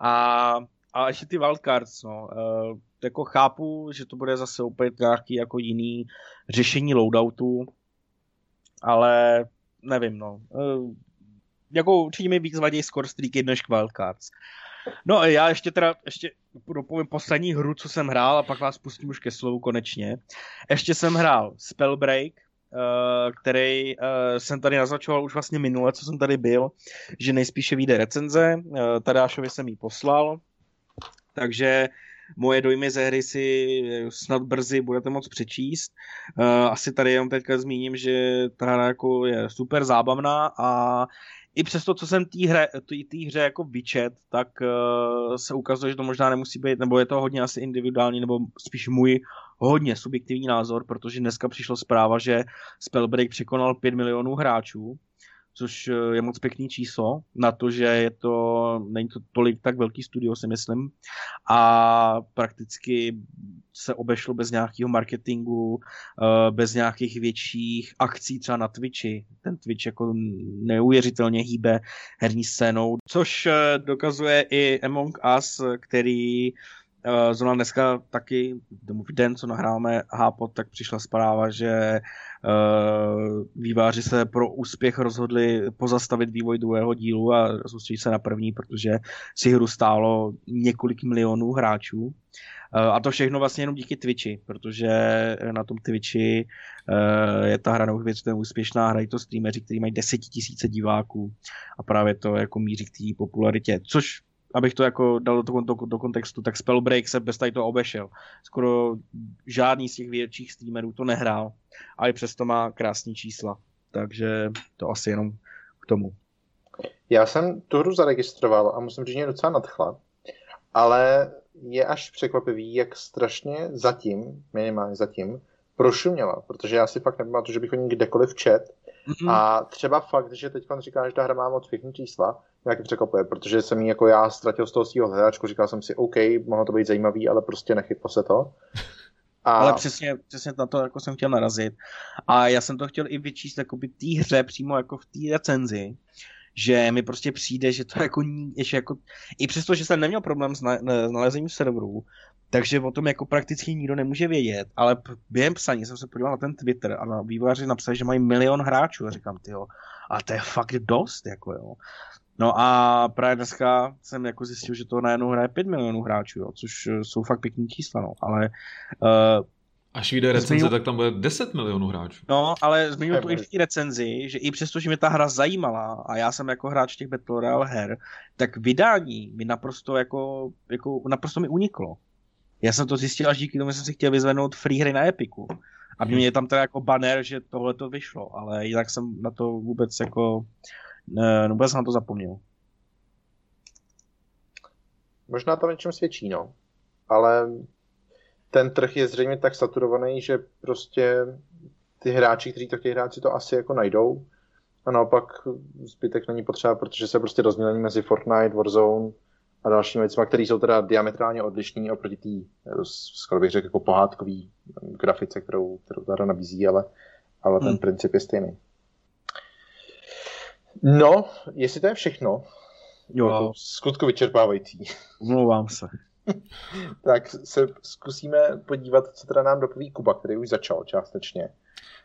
[SPEAKER 4] A a ještě ty wildcards, no. Uh, jako chápu, že to bude zase opět nějaký jako jiný řešení loadoutu, ale nevím, no. Uh, jako určitě mi víc vadí score streaky než wildcards. No já ještě teda, ještě dopovím poslední hru, co jsem hrál a pak vás pustím už ke slovu konečně. Ještě jsem hrál Spellbreak, Uh, který jsem tady naznačoval už vlastně minule, co jsem tady byl, že nejspíše vyjde recenze. Tadášovi jsem ji poslal, takže moje dojmy ze hry si snad brzy budete moct přečíst. Asi tady jenom teďka zmíním, že ta hra jako je super zábavná a i přes to, co jsem té hře, tý hře jako vyčet, tak uh, se ukazuje, že to možná nemusí být, nebo je to hodně asi individuální, nebo spíš můj hodně subjektivní názor, protože dneska přišla zpráva, že Spellbreak překonal 5 milionů hráčů, což eh, je moc pěkný číslo na to, že je to, není to tolik tak velký studio, si myslím, a prakticky se obešlo bez nějakého marketingu, eh, bez nějakých větších akcí třeba na Twitchi. Ten Twitch jako neuvěřitelně hýbe herní scénou, což eh, dokazuje i Among Us, který Uh, zrovna dneska taky, v den, co nahráváme Hápot, tak přišla zpráva, že uh, výváři se pro úspěch rozhodli pozastavit vývoj druhého dílu a soustředit se na první, protože si hru stálo několik milionů hráčů. Uh, a to všechno vlastně jenom díky Twitchi, protože na tom Twitchi je ta hra neuvěřitelně úspěšná, hrají to streameři, kteří mají desetitisíce diváků a právě to jako míří k té popularitě, což abych to jako dal do, do, do kontextu, tak Spellbreak se bez tady toho obešel. Skoro žádný z těch větších streamerů to nehrál, ale přesto má krásní čísla. Takže to asi jenom k tomu.
[SPEAKER 2] Já jsem tu hru zaregistroval a musím říct, že mě docela nadchla, ale je až překvapivý, jak strašně zatím, minimálně zatím, prošuměla, protože já si fakt nepamatuju, že bych o ní kdekoliv čet. Mm-hmm. A třeba fakt, že teď pan říká, že ta hra má moc pěkný čísla, nějaký překvapuje, protože jsem jí jako já ztratil z toho svého hledáčku, říkal jsem si, OK, mohlo to být zajímavý, ale prostě nechytlo se to.
[SPEAKER 4] A... Ale přesně, přesně na to jako jsem chtěl narazit. A já jsem to chtěl i vyčíst jako by té hře přímo jako v té recenzi, že mi prostě přijde, že to jako, ještě jako i přesto, že jsem neměl problém s, na, s nalezením serverů, takže o tom jako prakticky nikdo nemůže vědět, ale během psaní jsem se podíval na ten Twitter a na vývojáři napsali, že mají milion hráčů a říkám, ty a to je fakt dost, jako jo. No a právě dneska jsem jako zjistil, že to najednou hraje 5 milionů hráčů, jo, což eh, jsou fakt pěkný čísla, no, ale uh,
[SPEAKER 3] Až vyjde recenze, zmiňu... tak tam bude 10 milionů hráčů.
[SPEAKER 4] No, ale zmiňuji to i v té recenzi, že i přesto, že mě ta hra zajímala a já jsem jako hráč těch Battle Royale her, tak vydání mi naprosto jako, jako naprosto mi uniklo. Já jsem to zjistil až díky tomu, že jsem si chtěl vyzvednout free hry na Epiku. A mě tam teda jako banner, že tohle to vyšlo, ale jinak jsem na to vůbec jako ne, no, vůbec jsem na to zapomněl.
[SPEAKER 2] Možná to něčem svědčí, no. Ale ten trh je zřejmě tak saturovaný, že prostě ty hráči, kteří to chtějí hrát, si to asi jako najdou. A naopak zbytek není potřeba, protože se prostě rozdělení mezi Fortnite, Warzone a dalšími věcmi, které jsou teda diametrálně odlišní oproti té, skoro bych řekl, jako pohádkový grafice, kterou, kterou ta nabízí, ale, ale hmm. ten princip je stejný. No, jestli to je všechno, jo. Jako skutku vyčerpávající.
[SPEAKER 4] Omlouvám se.
[SPEAKER 2] tak se zkusíme podívat, co teda nám dopoví Kuba, který už začal částečně.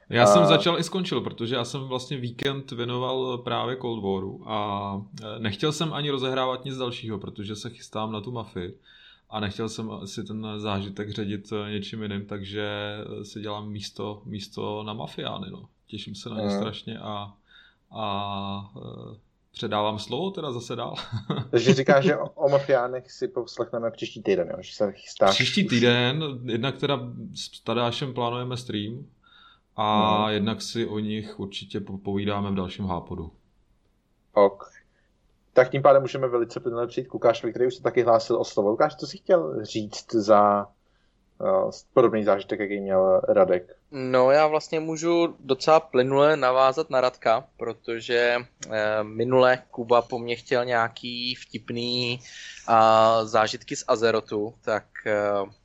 [SPEAKER 3] Já a... jsem začal i skončil, protože já jsem vlastně víkend věnoval právě Cold Waru a e, nechtěl jsem ani rozehrávat nic dalšího, protože se chystám na tu mafii a nechtěl jsem si ten zážitek ředit e, něčím jiným, takže si dělám místo, místo na mafiány. No. Těším se na ně mm. strašně a a e, předávám slovo teda zase dál.
[SPEAKER 2] Takže říkáš, že o, mafiánech si poslechneme příští týden, jo? že se chystáš.
[SPEAKER 3] Příští týden, jednak teda s Tadášem plánujeme stream a hmm. jednak si o nich určitě povídáme v dalším hápodu.
[SPEAKER 2] Ok. Tak tím pádem můžeme velice plynule přijít k Lukášovi, který už se taky hlásil o slovo. Lukáš, co jsi chtěl říct za podobný zážitek, jaký měl Radek?
[SPEAKER 5] No já vlastně můžu docela plynule navázat na Radka, protože eh, minule Kuba po mně chtěl nějaký vtipný eh, zážitky z Azerotu, tak eh,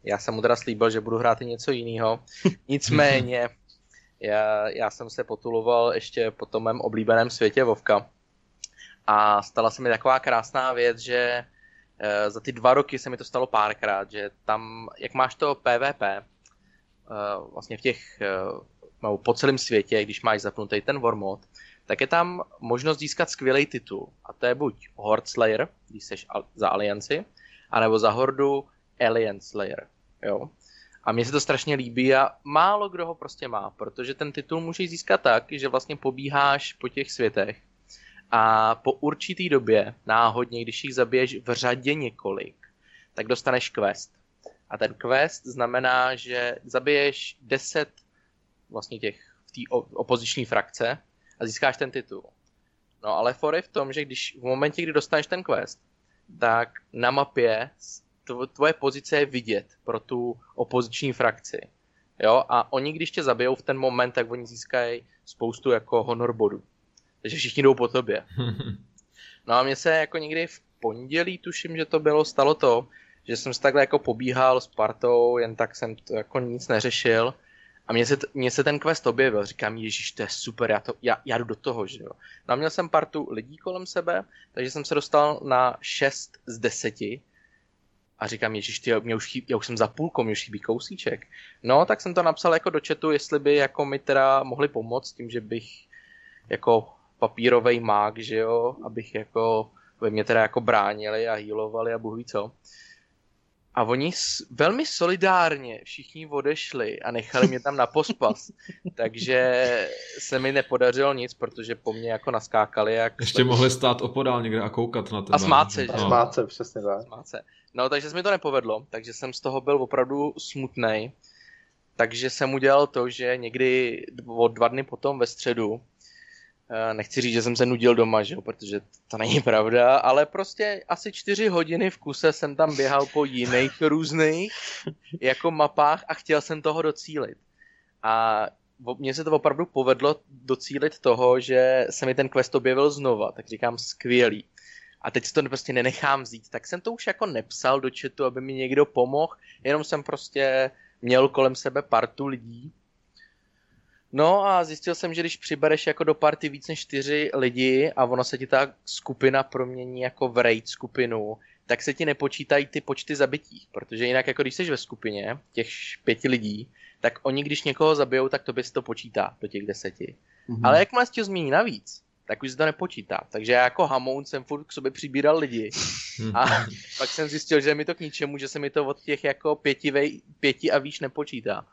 [SPEAKER 5] já jsem mu teda slíbil, že budu hrát i něco jiného. Nicméně já, já jsem se potuloval ještě po tom mém oblíbeném světě Vovka a stala se mi taková krásná věc, že eh, za ty dva roky se mi to stalo párkrát, že tam, jak máš to PvP, Eh, vlastně v těch, eh, nebo po celém světě, když máš zapnutý ten war mod, tak je tam možnost získat skvělý titul. A to je buď Horde Slayer, když jsi za alianci, anebo za Hordu Alien Slayer. Jo? A mně se to strašně líbí a málo kdo ho prostě má, protože ten titul můžeš získat tak, že vlastně pobíháš po těch světech a po určitý době, náhodně, když jich zabiješ v řadě několik, tak dostaneš quest. A ten quest znamená, že zabiješ 10 vlastně těch v té opoziční frakce a získáš ten titul. No ale for je v tom, že když v momentě, kdy dostaneš ten quest, tak na mapě tvoje pozice je vidět pro tu opoziční frakci. Jo, a oni, když tě zabijou v ten moment, tak oni získají spoustu jako honor bodů. Takže všichni jdou po tobě. No a mně se jako někdy v pondělí, tuším, že to bylo, stalo to, že jsem se takhle jako pobíhal s partou, jen tak jsem to jako nic neřešil. A mně se, mně se ten quest objevil, říkám, ježíš, to je super, já, to, já, já jdu do toho, že jo. No a měl jsem partu lidí kolem sebe, takže jsem se dostal na 6 z 10 a říkám, ježiš, ty, mě už chybí, já už jsem za půlkou, mě už chybí kousíček. No, tak jsem to napsal jako do chatu, jestli by jako mi teda mohli pomoct tím, že bych jako papírový mák, že jo, abych jako, by mě teda jako bránili a healovali a bůh ví co. A oni velmi solidárně všichni odešli a nechali mě tam na pospas. Takže se mi nepodařilo nic, protože po mně jako naskákali. Jak
[SPEAKER 3] Ještě mohli stát opodál někde a koukat na tebe.
[SPEAKER 5] A smát se, že?
[SPEAKER 2] A smát se, přesně tak.
[SPEAKER 5] Smát se. No, takže se mi to nepovedlo, takže jsem z toho byl opravdu smutný. Takže jsem udělal to, že někdy o dva dny potom ve středu nechci říct, že jsem se nudil doma, že jo, protože to není pravda, ale prostě asi čtyři hodiny v kuse jsem tam běhal po jiných různých jako mapách a chtěl jsem toho docílit. A mně se to opravdu povedlo docílit toho, že se mi ten quest objevil znova, tak říkám skvělý. A teď si to prostě nenechám vzít, tak jsem to už jako nepsal do chatu, aby mi někdo pomohl, jenom jsem prostě měl kolem sebe partu lidí, No a zjistil jsem, že když přibereš jako do party víc než čtyři lidi a ono se ti ta skupina promění jako v raid skupinu, tak se ti nepočítají ty počty zabití, protože jinak jako když jsi ve skupině těch pěti lidí, tak oni když někoho zabijou, tak to by se to počítá do těch deseti. Mm-hmm. Ale jak má tě změní navíc, tak už se to nepočítá. Takže já jako hamoun jsem furt k sobě přibíral lidi. A pak jsem zjistil, že mi to k ničemu, že se mi to od těch jako pěti, vej, pěti a výš nepočítá.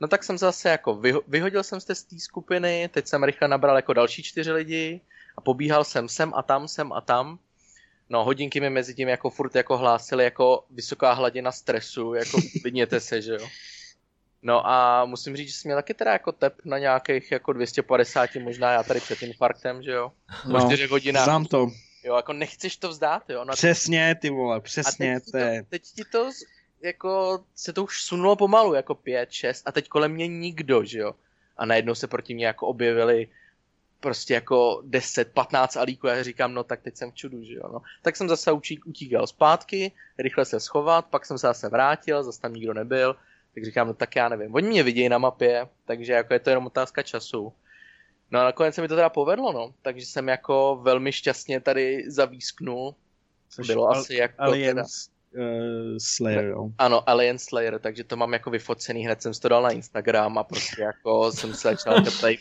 [SPEAKER 5] No tak jsem zase jako vyho- vyhodil jsem se z té skupiny, teď jsem rychle nabral jako další čtyři lidi a pobíhal jsem sem a tam, sem a tam. No hodinky mi mezi tím jako furt jako hlásili jako vysoká hladina stresu, jako uklidněte se, že jo. No a musím říct, že jsem měl taky teda jako tep na nějakých jako 250, možná já tady před infarktem, že jo.
[SPEAKER 4] No, 4 hodinách. Znám to.
[SPEAKER 5] Jo, jako nechceš to vzdát, jo.
[SPEAKER 4] No, přesně, ty vole, přesně.
[SPEAKER 5] A teď, to, teď ti to jako se to už sunulo pomalu, jako pět, šest a teď kolem mě nikdo, že jo. A najednou se proti mě jako objevili prostě jako 10, 15 alíků a já říkám, no tak teď jsem v čudu, že jo. No. Tak jsem zase učí, utíkal zpátky, rychle se schovat, pak jsem se zase vrátil, zase tam nikdo nebyl, tak říkám, no tak já nevím. Oni mě vidějí na mapě, takže jako je to jenom otázka času. No a nakonec se mi to teda povedlo, no. Takže jsem jako velmi šťastně tady zavísknul. Což bylo al- asi jako
[SPEAKER 4] Aliens, teda uh, Slayer, jo.
[SPEAKER 5] Ano, Alien Slayer, takže to mám jako vyfocený, hned jsem to dal na Instagram a prostě jako jsem se začal tady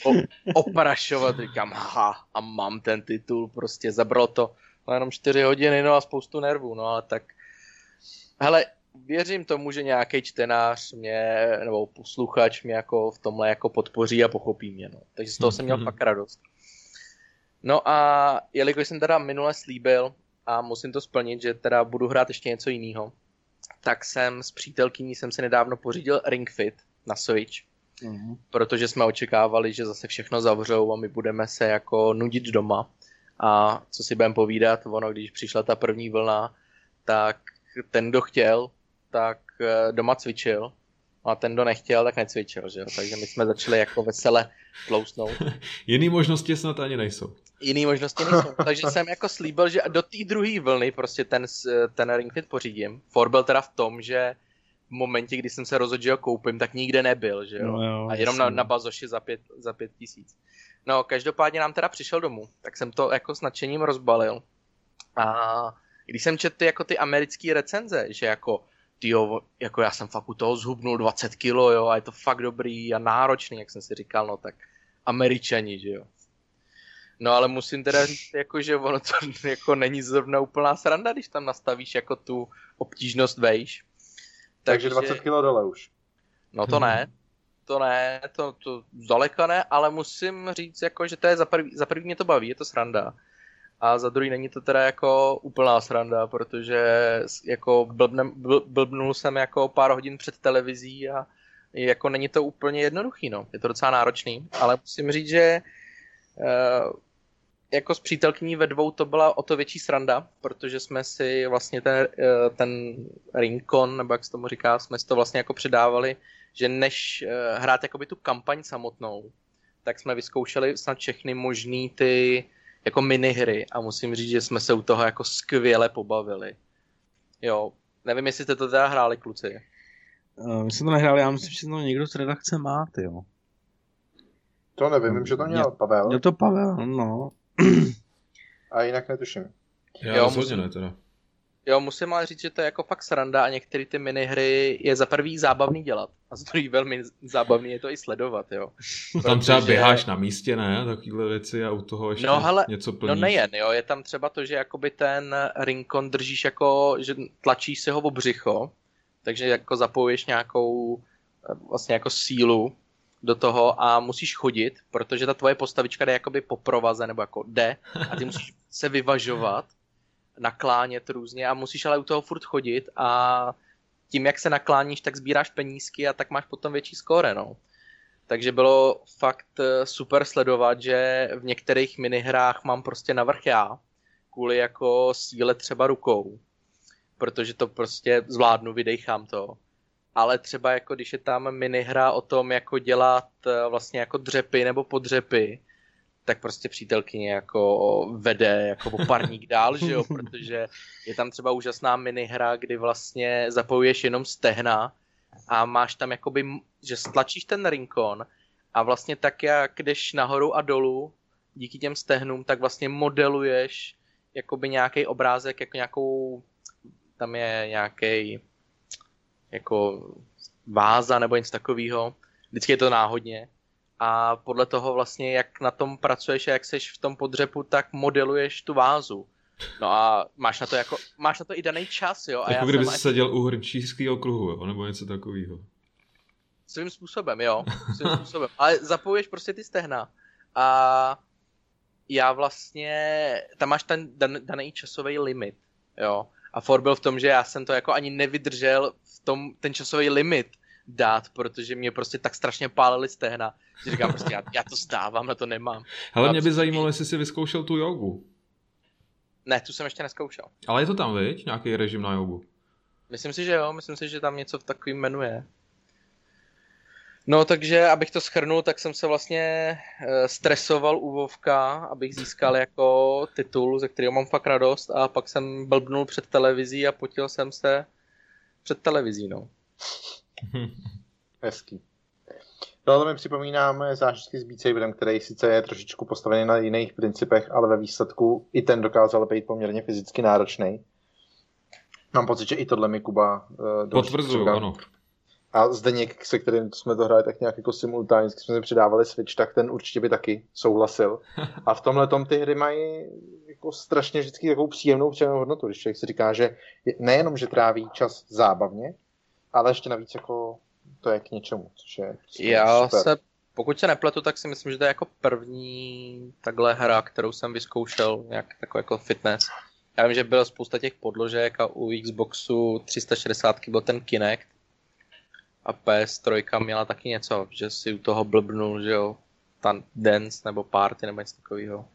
[SPEAKER 5] oprašovat, říkám, ha, a mám ten titul, prostě zabralo to no, jenom 4 hodiny, no a spoustu nervů, no ale tak, hele, věřím tomu, že nějaký čtenář mě, nebo posluchač mě jako v tomhle jako podpoří a pochopí mě, no. Takže z toho jsem měl mm-hmm. fakt radost. No a jelikož jsem teda minule slíbil, a musím to splnit, že teda budu hrát ještě něco jiného. Tak jsem s přítelkyní jsem si nedávno pořídil Ring Fit na Switch, mm-hmm. protože jsme očekávali, že zase všechno zavřou a my budeme se jako nudit doma. A co si budeme povídat, ono, když přišla ta první vlna, tak ten, kdo chtěl, tak eh, doma cvičil a ten, kdo nechtěl, tak necvičil, že? takže my jsme začali jako vesele tlousnout.
[SPEAKER 3] Jiný možnosti snad ani nejsou
[SPEAKER 5] jiný možnosti nejsou. Takže jsem jako slíbil, že do té druhé vlny prostě ten, ten Ring Fit pořídím. For byl teda v tom, že v momentě, kdy jsem se rozhodl, že ho koupím, tak nikde nebyl, že jo. No jo a jenom na, na bazoši za pět, za pět tisíc. No, každopádně nám teda přišel domů, tak jsem to jako s nadšením rozbalil. A když jsem četl jako ty americké recenze, že jako tyjo, jako já jsem fakt u toho zhubnul 20 kilo, jo, a je to fakt dobrý a náročný, jak jsem si říkal, no tak američani, že jo. No ale musím teda říct, jako, že ono to jako není zrovna úplná sranda, když tam nastavíš jako tu obtížnost vejš.
[SPEAKER 2] Takže 20 kg dole už.
[SPEAKER 5] No to ne, to ne, to, to zdaleka ne, ale musím říct, jako, že to je za prvý, za prvý mě to baví, je to sranda. A za druhý není to teda jako úplná sranda, protože jako blbnem, bl, blbnul jsem jako pár hodin před televizí a jako není to úplně jednoduchý, no. Je to docela náročný, ale musím říct, že uh, jako s přítelkyní ve dvou to byla o to větší sranda, protože jsme si vlastně ten, uh, ten Rincon, nebo jak se tomu říká, jsme si to vlastně jako předávali, že než uh, hrát jakoby tu kampaň samotnou, tak jsme vyzkoušeli snad všechny možný ty jako minihry a musím říct, že jsme se u toho jako skvěle pobavili. Jo, nevím, jestli jste to teda hráli, kluci.
[SPEAKER 4] Uh, my jsme to nehráli, já myslím, že to někdo z redakce má, ty jo.
[SPEAKER 2] To nevím, vím, že to měl Pavel.
[SPEAKER 4] Měl to Pavel, no.
[SPEAKER 2] A jinak netuším.
[SPEAKER 3] Já jo, rozhodně musím... ne teda.
[SPEAKER 5] Jo, musím ale říct, že to je jako fakt sranda a některé ty minihry je za prvý zábavný dělat a za druhý velmi zábavný je to i sledovat, jo.
[SPEAKER 3] Protože... Tam třeba běháš na místě, ne? Takovýhle věci a u toho ještě no, hele, něco no plníš.
[SPEAKER 5] No nejen, jo, je tam třeba to, že jakoby ten rinkon držíš jako, že tlačíš si ho v břicho, takže jako zapojuješ nějakou vlastně jako sílu do toho a musíš chodit, protože ta tvoje postavička jde jakoby po provaze nebo jako jde a ty musíš se vyvažovat naklánět různě a musíš ale u toho furt chodit a tím, jak se nakláníš, tak sbíráš penízky a tak máš potom větší skóre, no. Takže bylo fakt eh, super sledovat, že v některých minihrách mám prostě navrch já, kvůli jako síle třeba rukou, protože to prostě zvládnu, vydechám to. Ale třeba jako když je tam minihra o tom, jako dělat eh, vlastně jako dřepy nebo podřepy, tak prostě přítelkyně jako vede jako parník dál, že jo, protože je tam třeba úžasná minihra, kdy vlastně zapojuješ jenom stehna a máš tam jakoby, že stlačíš ten rinkon a vlastně tak, jak jdeš nahoru a dolů díky těm stehnům, tak vlastně modeluješ jakoby nějaký obrázek, jako nějakou, tam je nějaký jako váza nebo něco takového. Vždycky je to náhodně a podle toho vlastně, jak na tom pracuješ a jak seš v tom podřepu, tak modeluješ tu vázu. No a máš na to jako, máš na to i daný čas, jo. A
[SPEAKER 3] jako kdyby jsi seděl u hrnčířského kruhu, jo, nebo něco takového.
[SPEAKER 5] Svým způsobem, jo. Svým způsobem. Ale zapojuješ prostě ty stehna. A já vlastně, tam máš ten dan, daný časový limit, jo. A for byl v tom, že já jsem to jako ani nevydržel tom, ten časový limit dát, protože mě prostě tak strašně pálili stehna, že říkám prostě, já, já to zdávám, na to nemám.
[SPEAKER 3] Ale mě by zajímalo, jestli jsi vyzkoušel tu jogu.
[SPEAKER 5] Ne, tu jsem ještě neskoušel.
[SPEAKER 3] Ale je to tam, viď? Nějaký režim na jogu.
[SPEAKER 5] Myslím si, že jo, myslím si, že tam něco v takovým jmenuje. No takže, abych to schrnul, tak jsem se vlastně eh, stresoval u Vovka, abych získal jako titul, ze kterého mám fakt radost a pak jsem blbnul před televizí a potil jsem se před televizí, no.
[SPEAKER 2] Hezký. Tohle mi připomínáme zážitky s Beat Saberem, který sice je trošičku postavený na jiných principech, ale ve výsledku i ten dokázal být poměrně fyzicky náročný. Mám pocit, že i tohle mi Kuba
[SPEAKER 3] uh, Potvrzuju, ano.
[SPEAKER 2] A Zdeněk, se kterým jsme to hráli tak nějak jako simultánně, když jsme si přidávali Switch, tak ten určitě by taky souhlasil. A v tomhle tom ty hry mají jako strašně vždycky takovou příjemnou příjemnou hodnotu, když člověk si říká, že nejenom, že tráví čas zábavně, ale ještě navíc jako to je k něčemu, což je
[SPEAKER 5] Já super. se, pokud se nepletu, tak si myslím, že to je jako první takhle hra, kterou jsem vyzkoušel, nějak takový jako fitness. Já vím, že bylo spousta těch podložek a u Xboxu 360 byl ten Kinect a PS3 měla taky něco, že si u toho blbnul, že jo, ta dance nebo party nebo něco takového.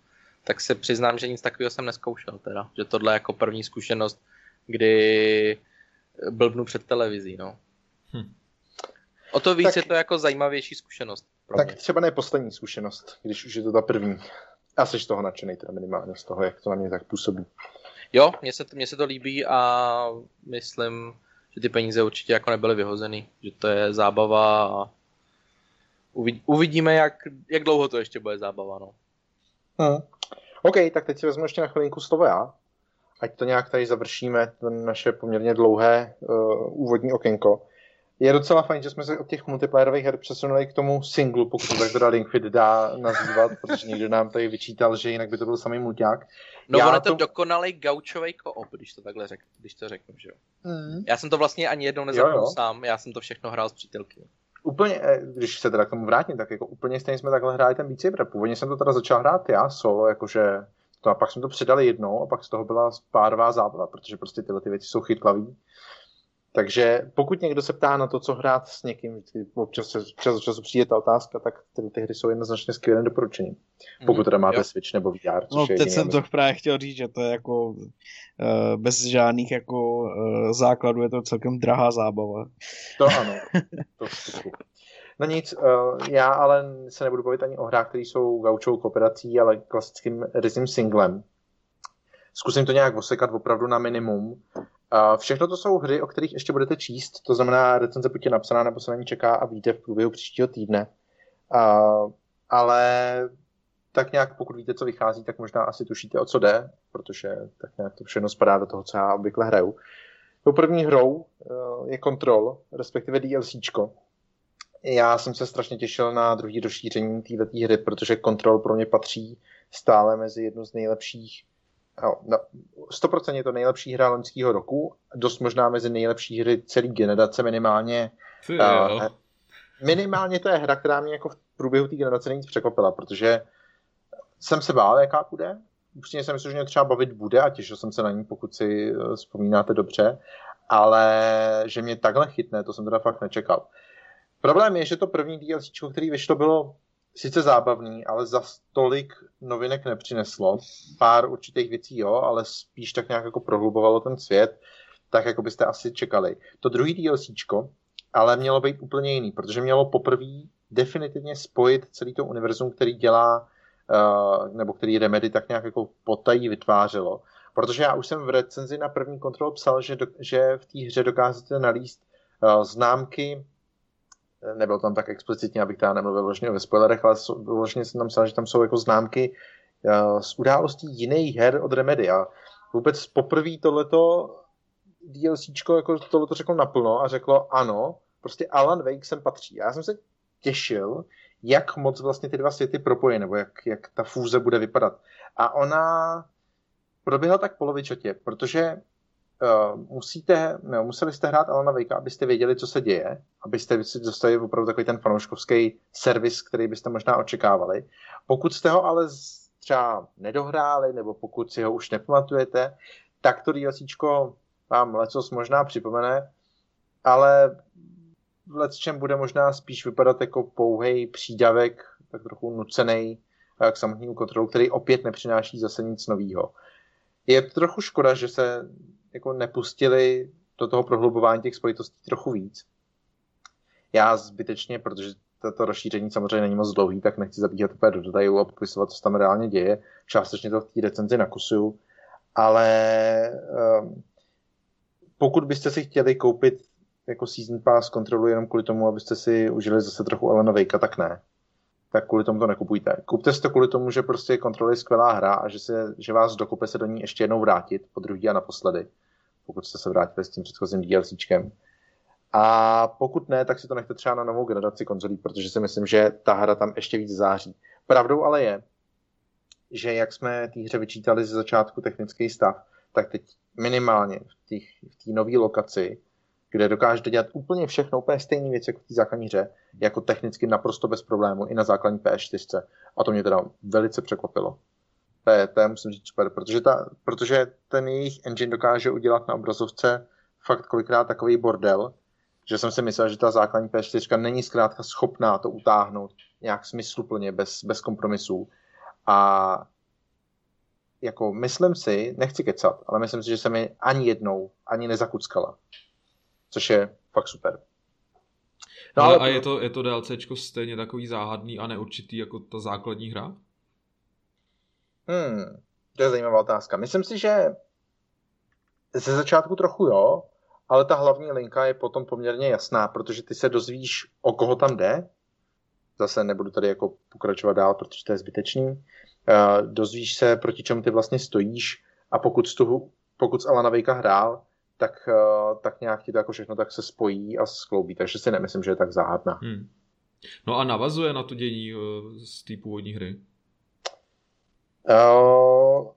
[SPEAKER 5] Tak se přiznám, že nic takového jsem neskoušel teda, že tohle je jako první zkušenost, kdy blbnu před televizí, no. Hm. O to víc tak, je to jako zajímavější zkušenost.
[SPEAKER 2] Pro tak mě. třeba ne poslední zkušenost, když už je to ta první. A jsi z toho nadšený teda minimálně, z toho, jak to na mě tak působí.
[SPEAKER 5] Jo, mně se, mně se to líbí a myslím, že ty peníze určitě jako nebyly vyhozený, že to je zábava a uvidíme, jak, jak dlouho to ještě bude zábava, no.
[SPEAKER 2] Hmm. OK, tak teď si vezmu ještě na chvilinku slovo já ať to nějak tady završíme, to naše poměrně dlouhé uh, úvodní okénko. Je docela fajn, že jsme se od těch multiplayerových her přesunuli k tomu singlu, pokud to tak teda Linkfit dá nazývat, protože někdo nám tady vyčítal, že jinak by to byl samý mulťák.
[SPEAKER 5] No Já ono to, to dokonalý gaučový koop, když to takhle řek, když to řeknu, že jo. Mm. Já jsem to vlastně ani jednou nezapnul sám, já jsem to všechno hrál s přítelky.
[SPEAKER 2] Úplně, eh, když se teda k tomu vrátím, tak jako úplně stejně jsme takhle hráli ten Beat Saber. Původně jsem to teda začal hrát já solo, jakože to a pak jsme to předali jednou a pak z toho byla párová zábava, protože prostě tyhle ty věci jsou chytlavý takže pokud někdo se ptá na to, co hrát s někým, občas čas od času přijde ta otázka, tak ty, ty hry jsou jednoznačně skvělým doporučením. Pokud teda máte jo. Switch nebo VR.
[SPEAKER 4] no, teď jsem to právě chtěl říct, že to je jako uh, bez žádných jako uh, základů, je to celkem drahá zábava.
[SPEAKER 2] To ano. to No nic, uh, já ale se nebudu bavit ani o hrách, které jsou gaučou kooperací, ale klasickým ryzím singlem. Zkusím to nějak osekat opravdu na minimum všechno to jsou hry, o kterých ještě budete číst, to znamená, recenze buď je napsaná, nebo se na ní čeká a vyjde v průběhu příštího týdne. Ale tak nějak, pokud víte, co vychází, tak možná asi tušíte, o co jde, protože tak nějak to všechno spadá do toho, co já obvykle hraju. Tou první hrou eh, je Control, respektive DLCčko. Já jsem se strašně těšil na druhý rozšíření této hry, protože Control pro mě patří stále mezi jednu z nejlepších Jo, no, 100% je to nejlepší hra loňského roku, dost možná mezi nejlepší hry celé generace minimálně.
[SPEAKER 3] Ty, uh,
[SPEAKER 2] minimálně to je hra, která mě jako v průběhu té generace nejvíc překvapila, protože jsem se bál, jaká bude. Upřímně jsem myslel, že mě třeba bavit bude a těšil jsem se na ní, pokud si eh, vzpomínáte dobře, ale že mě takhle chytne, to jsem teda fakt nečekal. Problém je, že to první DLC, který vyšlo, bylo sice zábavný, ale za tolik novinek nepřineslo. Pár určitých věcí jo, ale spíš tak nějak jako prohlubovalo ten svět, tak jako byste asi čekali. To druhý DLCčko ale mělo být úplně jiný, protože mělo poprvé definitivně spojit celý to univerzum, který dělá, uh, nebo který Remedy tak nějak jako potají vytvářelo. Protože já už jsem v recenzi na první kontrol psal, že, do, že v té hře dokážete nalíst uh, známky nebyl tam tak explicitně, abych tam nemluvil vložně ve spoilerech, ale vložně jsem tam psal, že tam jsou jako známky uh, z událostí jiných her od Remedy a vůbec poprvé tohleto DLCčko jako tohleto řeklo naplno a řeklo ano, prostě Alan Wake sem patří. Já jsem se těšil, jak moc vlastně ty dva světy propojí, nebo jak, jak ta fúze bude vypadat. A ona proběhla tak polovičatě, protože musíte, no, museli jste hrát Alana Wakea, abyste věděli, co se děje, abyste si dostali opravdu takový ten fanouškovský servis, který byste možná očekávali. Pokud jste ho ale třeba nedohráli, nebo pokud si ho už nepamatujete, tak to DLCčko vám lecos možná připomene, ale v lecčem bude možná spíš vypadat jako pouhý přídavek, tak trochu nucený eh, k samotnému kontrolu, který opět nepřináší zase nic nového. Je trochu škoda, že se jako nepustili do toho prohlubování těch spojitostí trochu víc. Já zbytečně, protože toto rozšíření samozřejmě není moc dlouhý, tak nechci zabíhat úplně do detailů a popisovat, co tam reálně děje. Částečně to v té recenzi nakusuju, ale um, pokud byste si chtěli koupit jako Season Pass kontrolu jenom kvůli tomu, abyste si užili zase trochu Elena Vejka, tak ne. Tak kvůli tomu to nekupujte. Kupte si to kvůli tomu, že prostě kontroly je skvělá hra a že, se, že vás dokupe se do ní ještě jednou vrátit, po druhý a naposledy pokud jste se vrátili s tím předchozím DLCčkem. A pokud ne, tak si to nechte třeba na novou generaci konzolí, protože si myslím, že ta hra tam ještě víc září. Pravdou ale je, že jak jsme té hře vyčítali ze začátku technický stav, tak teď minimálně v té nové lokaci, kde dokážete dělat úplně všechno, úplně stejné věci jako v té základní hře, jako technicky naprosto bez problému i na základní PS4. A to mě teda velice překvapilo. To je, to je musím říct super, protože, ta, protože ten jejich engine dokáže udělat na obrazovce fakt kolikrát takový bordel, že jsem si myslel, že ta základní PS4 není zkrátka schopná to utáhnout nějak smysluplně, bez, bez kompromisů. A jako myslím si, nechci kecat, ale myslím si, že se mi ani jednou ani nezakuckala. Což je fakt super.
[SPEAKER 3] No, ale, ale a je to, je to DLCčko stejně takový záhadný a neurčitý jako ta základní hra?
[SPEAKER 2] Hmm, to je zajímavá otázka. Myslím si, že ze začátku trochu jo, ale ta hlavní linka je potom poměrně jasná, protože ty se dozvíš, o koho tam jde. Zase nebudu tady jako pokračovat dál, protože to je zbytečný. Uh, dozvíš se, proti čemu ty vlastně stojíš a pokud toho, pokud z Alana Vejka hrál, tak, uh, tak nějak ti to jako všechno tak se spojí a skloubí, takže si nemyslím, že je tak záhadná. Hmm.
[SPEAKER 3] No a navazuje na to dění uh, z té původní hry?
[SPEAKER 2] Uh,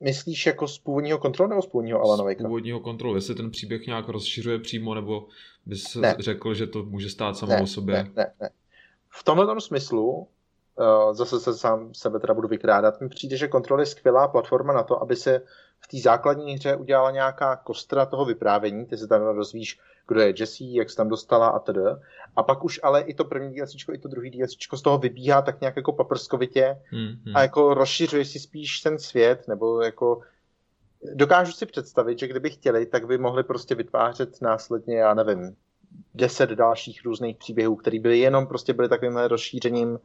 [SPEAKER 2] myslíš jako z původního kontrolu nebo z původního Alana Wakea?
[SPEAKER 3] Z původního kontrolu, jestli ten příběh nějak rozšiřuje přímo, nebo bys ne. řekl, že to může stát samou
[SPEAKER 2] ne,
[SPEAKER 3] o sobě?
[SPEAKER 2] Ne, ne, ne. V tomhle smyslu, uh, zase se sám sebe teda budu vykrádat, mi přijde, že kontrol je skvělá platforma na to, aby se v té základní hře udělala nějaká kostra toho vyprávění, ty se tam rozvíš, kdo je Jesse, jak se tam dostala a tedy. A pak už ale i to první DLC, i to druhý DLC z toho vybíhá tak nějak jako paprskovitě hmm, hmm. a jako rozšiřuje si spíš ten svět, nebo jako dokážu si představit, že kdyby chtěli, tak by mohli prostě vytvářet následně, já nevím, deset dalších různých příběhů, které byly jenom prostě byly takovým rozšířením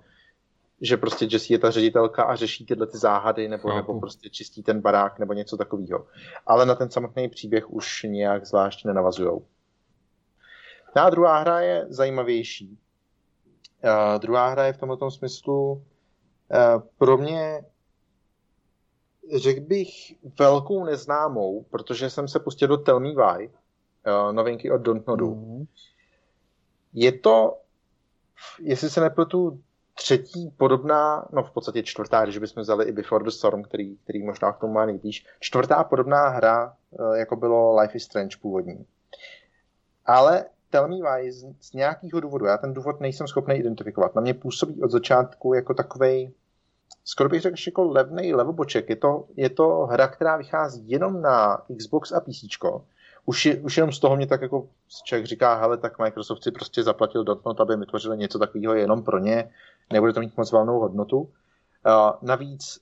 [SPEAKER 2] že prostě Jessie je ta ředitelka a řeší tyhle ty záhady, nebo, nebo prostě čistí ten barák, nebo něco takového. Ale na ten samotný příběh už nějak zvlášť nenavazujou. No a druhá hra je zajímavější. Uh, druhá hra je v tomto smyslu uh, pro mě řekl bych velkou neznámou, protože jsem se pustil do Tell Me Why, uh, novinky od Dontnodu. Mm. Je to, jestli se nepletu, třetí podobná, no v podstatě čtvrtá, když bychom vzali i Before the Storm, který, který možná k tomu má nejblíž, čtvrtá podobná hra, jako bylo Life is Strange původní. Ale Tell Me Why z, z nějakého důvodu, já ten důvod nejsem schopný identifikovat, na mě působí od začátku jako takovej, skoro bych řekl, jako levný levoboček. Je to, je to hra, která vychází jenom na Xbox a PC, už, je, už jenom z toho mě tak jako člověk říká, hele, tak Microsoft si prostě zaplatil Dotnot, aby vytvořili něco takového jenom pro ně, nebude to mít moc valnou hodnotu. Uh, navíc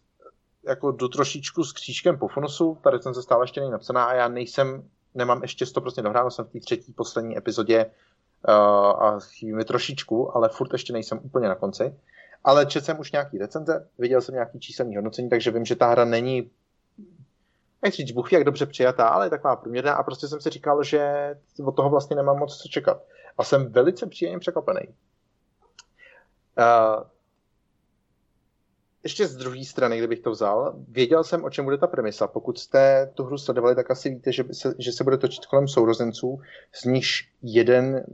[SPEAKER 2] jako do trošičku s křížkem po funusu, tady jsem se stále ještě napsaná a já nejsem, nemám ještě 100% dohrál, jsem v té třetí poslední epizodě uh, a chybí mi trošičku, ale furt ještě nejsem úplně na konci. Ale četl jsem už nějaký recenze, viděl jsem nějaký číselný hodnocení, takže vím, že ta hra není nechci říct, Bůh jak dobře přijatá, ale je taková průměrná a prostě jsem si říkal, že od toho vlastně nemám moc co čekat. A jsem velice příjemně překvapený. Uh, ještě z druhé strany, kdybych to vzal, věděl jsem, o čem bude ta premisa. Pokud jste tu hru sledovali, tak asi víte, že se, že se bude točit kolem sourozenců, z nichž jeden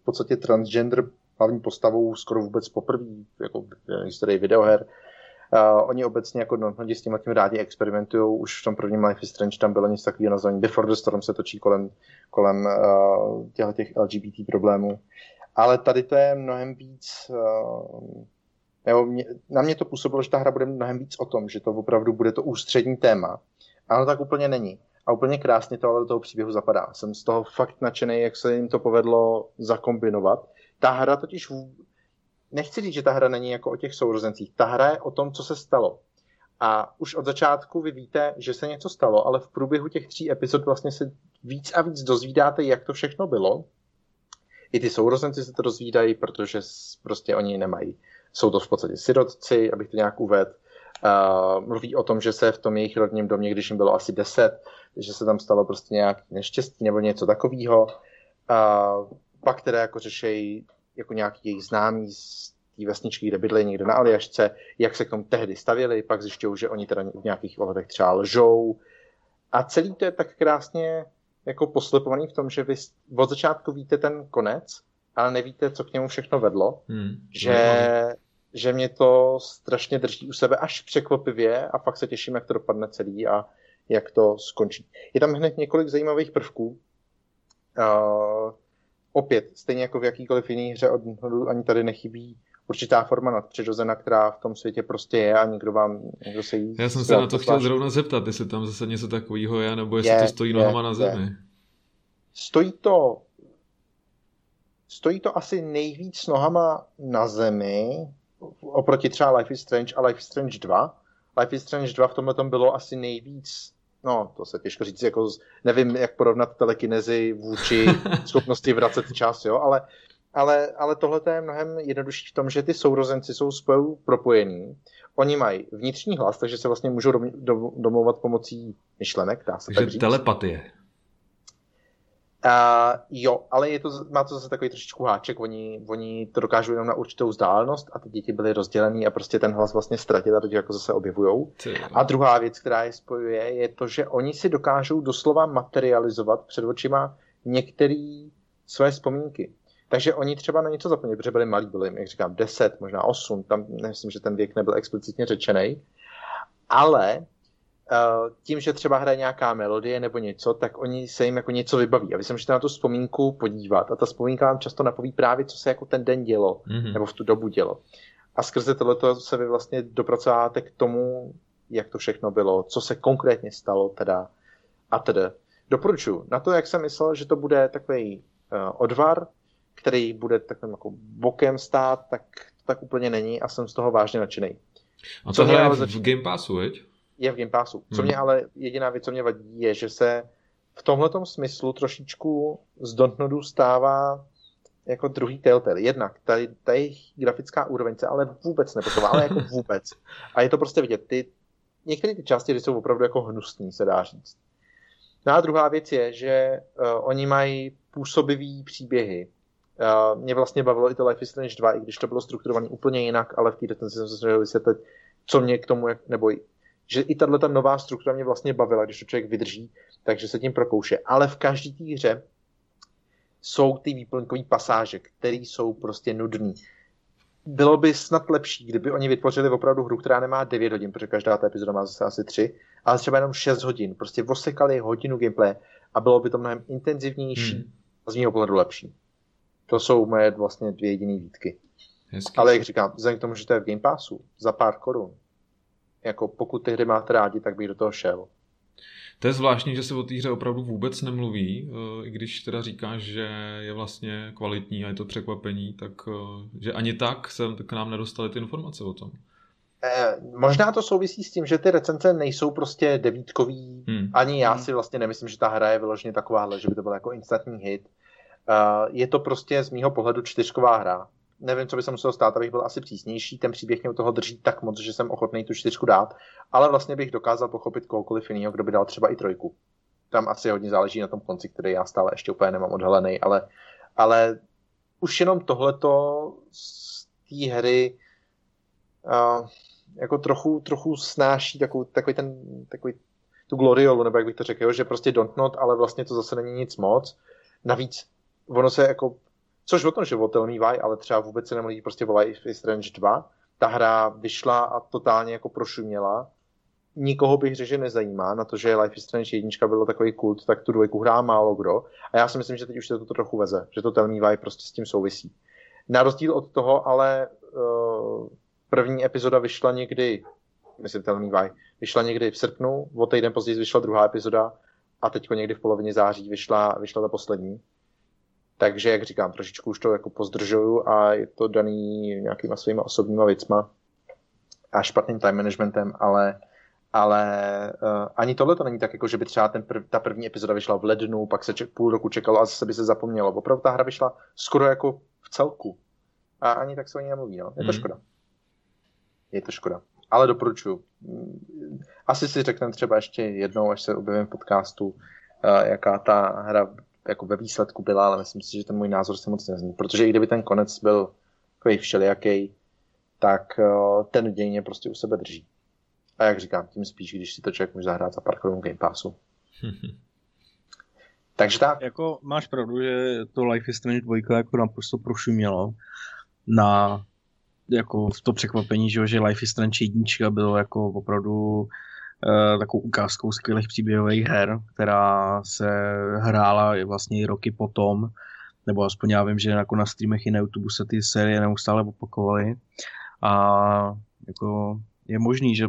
[SPEAKER 2] v podstatě transgender hlavní postavou skoro vůbec poprvé jako v historii videoher Uh, oni obecně jako no, s tím tím rádi experimentují. Už v tom prvním Life is Strange tam bylo něco takového nazvané Before the Storm se točí kolem, kolem uh, těch LGBT problémů. Ale tady to je mnohem víc uh, nebo mě, na mě to působilo, že ta hra bude mnohem víc o tom, že to opravdu bude to ústřední téma. Ale tak úplně není. A úplně krásně to ale do toho příběhu zapadá. Jsem z toho fakt nadšený, jak se jim to povedlo zakombinovat. Ta hra totiž nechci říct, že ta hra není jako o těch sourozencích. Ta hra je o tom, co se stalo. A už od začátku vy víte, že se něco stalo, ale v průběhu těch tří epizod vlastně se víc a víc dozvídáte, jak to všechno bylo. I ty sourozenci se to dozvídají, protože prostě oni nemají. Jsou to v podstatě sirotci, abych to nějak uvedl. Uh, mluví o tom, že se v tom jejich rodním domě, když jim bylo asi deset, že se tam stalo prostě nějaký neštěstí nebo něco takového. Uh, pak teda jako řešejí jako nějaký jejich známý z té vesničky, kde bydlí někde na Aljašce, jak se k tomu tehdy stavěli, pak zjišťují, že oni teda v nějakých ohledech třeba lžou. A celý to je tak krásně jako poslepovaný v tom, že vy od začátku víte ten konec, ale nevíte, co k němu všechno vedlo, hmm. že, že mě to strašně drží u sebe až překvapivě a fakt se těším, jak to dopadne celý a jak to skončí. Je tam hned několik zajímavých prvků. Uh, opět, stejně jako v jakýkoliv jiný hře od Hodu, ani tady nechybí určitá forma nadpřirozena, která v tom světě prostě je a někdo vám, někdo se jí...
[SPEAKER 3] Já jsem se na to chtěl zrovna zeptat, jestli tam zase něco takového je, nebo jestli je, to stojí je, nohama na zemi. Je.
[SPEAKER 2] Stojí to stojí to asi nejvíc nohama na zemi oproti třeba Life is Strange a Life is Strange 2. Life is Strange 2 v tomhle tom bylo asi nejvíc no, to se těžko říct, jako nevím, jak porovnat telekinezi vůči schopnosti vracet čas, jo, ale, ale, ale tohle je mnohem jednodušší v tom, že ty sourozenci jsou spolu propojení. Oni mají vnitřní hlas, takže se vlastně můžou domlouvat pomocí myšlenek, dá se
[SPEAKER 3] takže tak říct. telepatie.
[SPEAKER 2] Uh, jo, ale je to, má to zase takový trošičku háček, oni, oni to dokážou jenom na určitou vzdálenost a ty děti byly rozdělený a prostě ten hlas vlastně ztratil a teď jako zase objevujou. A druhá věc, která je spojuje, je to, že oni si dokážou doslova materializovat před očima některé své vzpomínky. Takže oni třeba na něco zapomněli, protože byli malí, byli, jak říkám, 10, možná 8, tam myslím, že ten věk nebyl explicitně řečený, ale tím, že třeba hraje nějaká melodie nebo něco, tak oni se jim jako něco vybaví. A vy se můžete na tu vzpomínku podívat a ta vzpomínka vám často napoví právě, co se jako ten den dělo, mm-hmm. nebo v tu dobu dělo. A skrze tohleto se vy vlastně dopracováte k tomu, jak to všechno bylo, co se konkrétně stalo teda a tedy. Doporučuji. Na to, jak jsem myslel, že to bude takový uh, odvar, který bude takovým jako bokem stát, tak tak úplně není a jsem z toho vážně nadšený.
[SPEAKER 3] A to hraje v, v Game Passu, veď?
[SPEAKER 2] Je v Game Passu. Co hmm. mě ale jediná věc, co mě vadí, je, že se v tomhle smyslu trošičku z Dontnodu stává jako druhý Telltale. Jednak tady, tady grafická úroveň se ale vůbec neposouvá, ale jako vůbec. A je to prostě vidět. Ty, některé ty části jsou opravdu jako hnusný, se dá říct. No a druhá věc je, že uh, oni mají působivý příběhy. Uh, mě vlastně bavilo i to Life is Strange 2, i když to bylo strukturované úplně jinak, ale v té recenzi jsem se snažil vysvětlit, co mě k tomu, nebo že i tahle ta nová struktura mě vlastně bavila, když to člověk vydrží, takže se tím prokouše. Ale v každé té hře jsou ty výplňkové pasáže, které jsou prostě nudné. Bylo by snad lepší, kdyby oni vytvořili opravdu hru, která nemá 9 hodin, protože každá ta epizoda má zase asi 3, ale třeba jenom 6 hodin. Prostě osekali hodinu gameplay a bylo by to mnohem intenzivnější hmm. a z mého pohledu lepší. To jsou moje vlastně dvě jediné výtky. Hezky. Ale jak říkám, vzhledem k tomu, že to je v Game Passu za pár korun, jako pokud ty hry máte rádi, tak bych do toho šel.
[SPEAKER 3] To je zvláštní, že se o té hře opravdu vůbec nemluví, eh, i když teda říkáš, že je vlastně kvalitní a je to překvapení, tak eh, že ani tak se k nám nedostaly ty informace o tom.
[SPEAKER 2] Eh, možná to souvisí s tím, že ty recenze nejsou prostě devítkový. Hmm. Ani já hmm. si vlastně nemyslím, že ta hra je vyloženě takováhle, že by to byl jako instantní hit. Uh, je to prostě z mýho pohledu čtyřková hra nevím, co by se muselo stát, abych byl asi přísnější. Ten příběh mě u toho drží tak moc, že jsem ochotný tu čtyřku dát, ale vlastně bych dokázal pochopit kohokoliv jiného, kdo by dal třeba i trojku. Tam asi hodně záleží na tom konci, který já stále ještě úplně nemám odhalený, ale, ale už jenom tohleto z té hry uh, jako trochu, trochu snáší takový, takový ten, takový tu gloriolu, nebo jak bych to řekl, že prostě don't not, ale vlastně to zase není nic moc. Navíc ono se jako Což o tom životel mývají, ale třeba vůbec se nemluví prostě o Life is Strange 2. Ta hra vyšla a totálně jako prošuměla. Nikoho bych řekl, že nezajímá. Na to, že Life is Strange 1 bylo takový kult, tak tu dvojku hrá málo kdo. A já si myslím, že teď už se to trochu veze, že to Tell Me prostě s tím souvisí. Na rozdíl od toho, ale uh, první epizoda vyšla někdy, myslím Tell Me vyšla někdy v srpnu, o týden později vyšla druhá epizoda a teď někdy v polovině září vyšla, vyšla ta poslední. Takže, jak říkám, trošičku už to jako pozdržuju a je to daný nějakýma svýma osobníma věcma a špatným time managementem, ale ale uh, ani tohle to není tak, jako že by třeba ten prv, ta první epizoda vyšla v lednu, pak se ček, půl roku čekalo a zase by se zapomnělo. Opravdu ta hra vyšla skoro jako v celku. A ani tak se o ní nemluví, no. Je to mm. škoda. Je to škoda. Ale doporučuju. Asi si řekneme třeba ještě jednou, až se objevím v podcastu, uh, jaká ta hra jako ve výsledku byla, ale myslím si, že ten můj názor se moc nezní, protože i kdyby ten konec byl takový všelijaký, tak uh, ten děj mě prostě u sebe drží. A jak říkám, tím spíš, když si to člověk může zahrát za pár korun Game Passu. Takže tak.
[SPEAKER 4] Jako máš pravdu, že to Life is Strange 2 jako naprosto prošumělo na jako v to překvapení, že, že Life is Strange 1 bylo jako opravdu Eh, takovou ukázkou skvělých příběhových her, která se hrála vlastně i roky potom, nebo aspoň já vím, že jako na streamech i na YouTube se ty série neustále opakovaly a jako je možný, že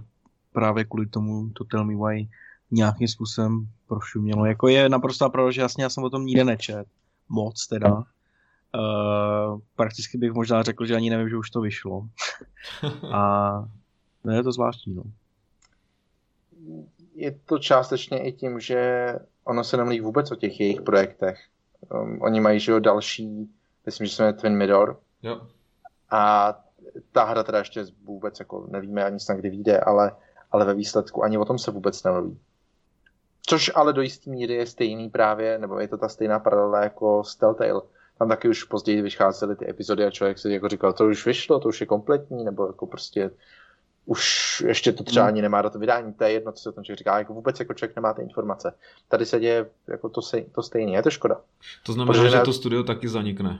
[SPEAKER 4] právě kvůli tomu to Tell Me Why nějakým způsobem prošumělo. Jako je naprosto pravda, že jasně já jsem o tom nikde nečet. Moc teda. Uh, prakticky bych možná řekl, že ani nevím, že už to vyšlo. a no je to zvláštní, no
[SPEAKER 2] je to částečně i tím, že ono se nemluví vůbec o těch jejich projektech. Um, oni mají, že jo, další, myslím, že se jmenuje Twin Midor.
[SPEAKER 3] Jo.
[SPEAKER 2] A ta hra teda ještě vůbec jako nevíme ani snad kdy vyjde, ale, ale ve výsledku ani o tom se vůbec nemluví. Což ale do jisté míry je stejný právě, nebo je to ta stejná paralela jako s Telltale. Tam taky už později vycházely ty epizody a člověk si jako říkal, to už vyšlo, to už je kompletní, nebo jako prostě už ještě to třeba hmm. ani nemá do to vydání, to je jedno, co se tam člověk říká, jako vůbec jako člověk nemá ty informace. Tady se děje jako to, se, to stejné, je to škoda.
[SPEAKER 3] To znamená, Protože že to studio taky zanikne.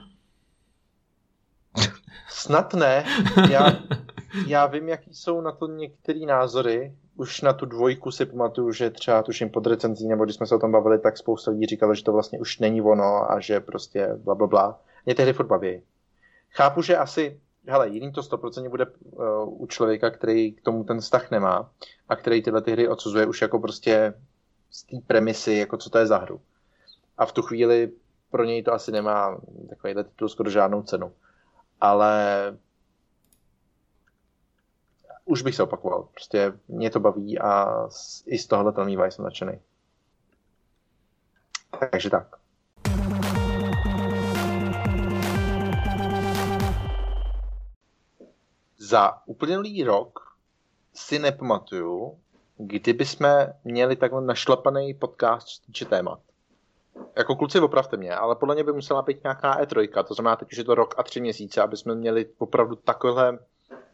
[SPEAKER 2] Snad ne. Já, já vím, jaký jsou na to některé názory. Už na tu dvojku si pamatuju, že třeba tuším pod recenzí, nebo když jsme se o tom bavili, tak spousta lidí říkalo, že to vlastně už není ono a že prostě bla, bla, bla. Mě tehdy furt baví. Chápu, že asi hele, jiný to 100% bude uh, u člověka, který k tomu ten vztah nemá a který tyhle ty hry odsuzuje už jako prostě z té premisy, jako co to je za hru. A v tu chvíli pro něj to asi nemá takovýhle titul skoro žádnou cenu. Ale už bych se opakoval. Prostě mě to baví a i z tohohle Tell jsem nadšený. Takže tak. Za uplynulý rok si nepamatuju, kdyby jsme měli takhle našlapaný podcast, co týče témat. Jako kluci opravte mě, ale podle mě by musela být nějaká E3, to znamená teď už je to rok a tři měsíce, aby jsme měli opravdu takové,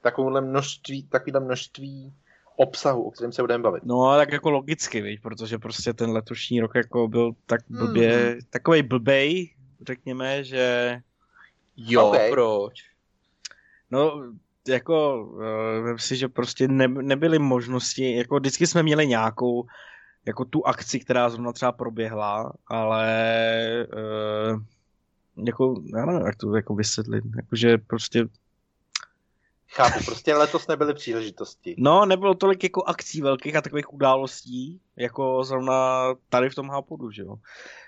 [SPEAKER 2] takovéhle množství, takovéhle množství obsahu, o kterém se budeme bavit.
[SPEAKER 4] No, tak jako logicky, víš, protože prostě ten letošní rok jako byl tak blbě, hmm. takovej blbej, řekněme, že...
[SPEAKER 5] Jo, okay. proč?
[SPEAKER 4] No, jako, uh, si, že prostě ne, nebyly možnosti, jako vždycky jsme měli nějakou, jako tu akci, která zrovna třeba proběhla, ale uh, jako, já nevím, jak to jako vysvětlit, jakože prostě
[SPEAKER 2] Chápu, prostě letos nebyly příležitosti.
[SPEAKER 4] No, nebylo tolik jako akcí velkých a takových událostí, jako zrovna tady v tom hápodu, že jo.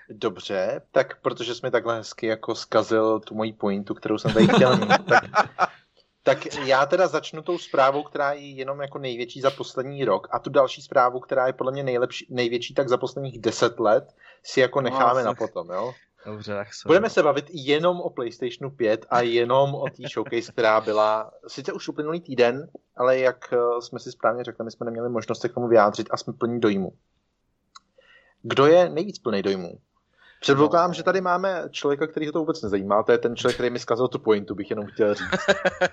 [SPEAKER 2] Dobře, tak protože jsme takhle hezky jako zkazil tu moji pointu, kterou jsem tady chtěl mít, tak tak já teda začnu tou zprávou, která je jenom jako největší za poslední rok a tu další zprávu, která je podle mě nejlepší, největší tak za posledních deset let, si jako no, necháme no, na potom, jo?
[SPEAKER 4] Dobře, tak
[SPEAKER 2] se. Budeme se bavit jenom o PlayStationu 5 a jenom o té showcase, která byla sice už uplynulý týden, ale jak eh, jsme si správně řekli, my jsme neměli možnost se k tomu vyjádřit a jsme plní dojmu. Kdo je nejvíc plný dojmu? Předpokládám, že tady máme člověka, který ho to vůbec nezajímá. To je ten člověk, který mi zkazil tu pointu, bych jenom chtěl říct.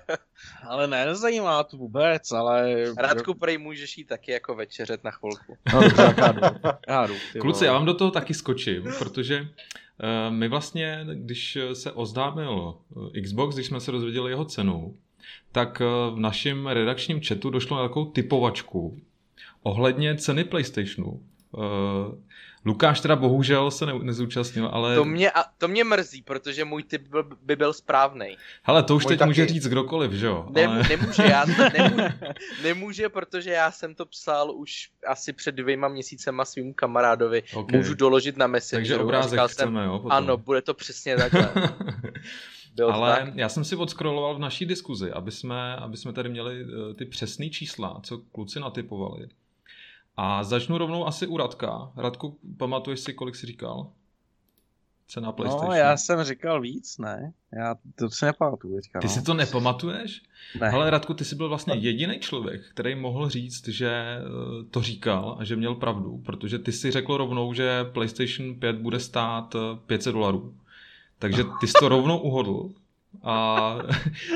[SPEAKER 4] ale ne, nezajímá to vůbec, ale...
[SPEAKER 5] Radku, prej můžeš jít taky jako večeřet na chvilku.
[SPEAKER 4] No, dobře, já jdu. Já jdu
[SPEAKER 3] Kluci, já vám do toho taky skočím, protože uh, my vlastně, když se oznámil eh, Xbox, když jsme se dozvěděli jeho cenu, tak uh, v našem redakčním chatu došlo na takovou typovačku ohledně ceny PlayStationu. Uh, Lukáš teda bohužel se ne, nezúčastnil, ale...
[SPEAKER 5] To mě, a, to mě mrzí, protože můj typ byl, by byl správný.
[SPEAKER 3] Hele, to už můj teď taky... může říct kdokoliv, že jo?
[SPEAKER 5] Ne, ale... Nemůže, já, nemůže, nemůže, protože já jsem to psal už asi před dvěma měsícema svým kamarádovi. Okay. Můžu doložit na Messengeru.
[SPEAKER 3] Takže obrázek chceme, jsem, jo?
[SPEAKER 5] Potom. Ano, bude to přesně takhle.
[SPEAKER 3] Byl Ale tak. já jsem si odskroloval v naší diskuzi, aby jsme, aby jsme tady měli uh, ty přesné čísla, co kluci natypovali. A začnu rovnou asi u Radka. Radku, pamatuješ si, kolik jsi říkal? Cena PlayStation.
[SPEAKER 4] No, já jsem říkal víc, ne? Já to si nepamatuju. Říkal,
[SPEAKER 3] ty no. si to nepamatuješ?
[SPEAKER 4] Ne.
[SPEAKER 3] Ale Radku, ty jsi byl vlastně jediný člověk, který mohl říct, že eh, to říkal a že měl pravdu, protože ty si řekl rovnou, že PlayStation 5 bude stát 500 eh, dolarů. Takže ty jsi to rovnou uhodl a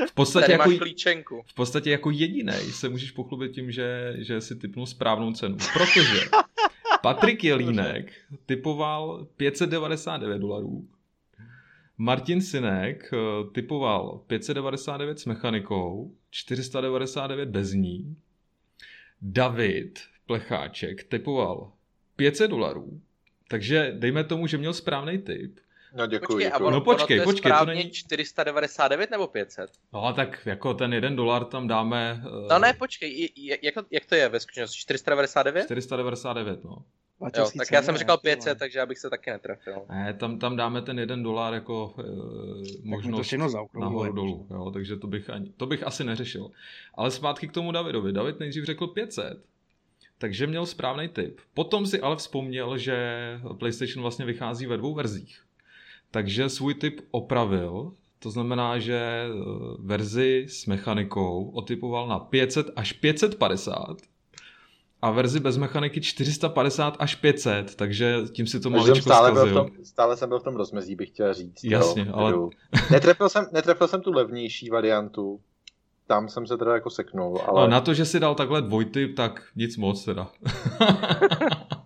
[SPEAKER 3] v podstatě, jako,
[SPEAKER 5] klíčenku.
[SPEAKER 3] v podstatě jako jediný se můžeš pochlubit tím, že, že si typnul správnou cenu. Protože Patrik Jelínek typoval 599 dolarů, Martin Sinek eh, typoval 599 s mechanikou, 499 bez ní, David Plecháček typoval 500 dolarů, takže dejme tomu, že měl správný typ.
[SPEAKER 2] No děkuji. Počkej,
[SPEAKER 3] děkuji. no počkej, počkej.
[SPEAKER 5] To není 499 nebo 500?
[SPEAKER 3] No tak jako ten jeden dolar tam dáme...
[SPEAKER 5] Uh... No ne, počkej, jak, jak to je ve skutečnosti? 499?
[SPEAKER 3] 499, no.
[SPEAKER 5] Jo, tak já jsem říkal 500, takže já bych se taky netrefil.
[SPEAKER 3] Ne, tam, tam dáme ten jeden dolar jako uh, možnost nahoru dolů, jo, takže to bych, ani, to bych asi neřešil. Ale zpátky k tomu Davidovi. David nejdřív řekl 500, takže měl správný tip. Potom si ale vzpomněl, že PlayStation vlastně vychází ve dvou verzích. Takže svůj typ opravil, to znamená, že eh, verzi s mechanikou otypoval na 500 až 550 a verzi bez mechaniky 450 až 500, takže tím si to maličko
[SPEAKER 2] jsem stále, byl v tom, stále jsem byl v tom rozmezí, bych chtěl říct.
[SPEAKER 3] Jasně,
[SPEAKER 2] jo,
[SPEAKER 3] ale-.
[SPEAKER 2] Netrefil jsem, netrefil jsem tu levnější variantu, tam jsem se teda jako seknul, ale...
[SPEAKER 3] Ale... Na to, že si dal takhle dvojtyp, tak nic moc teda.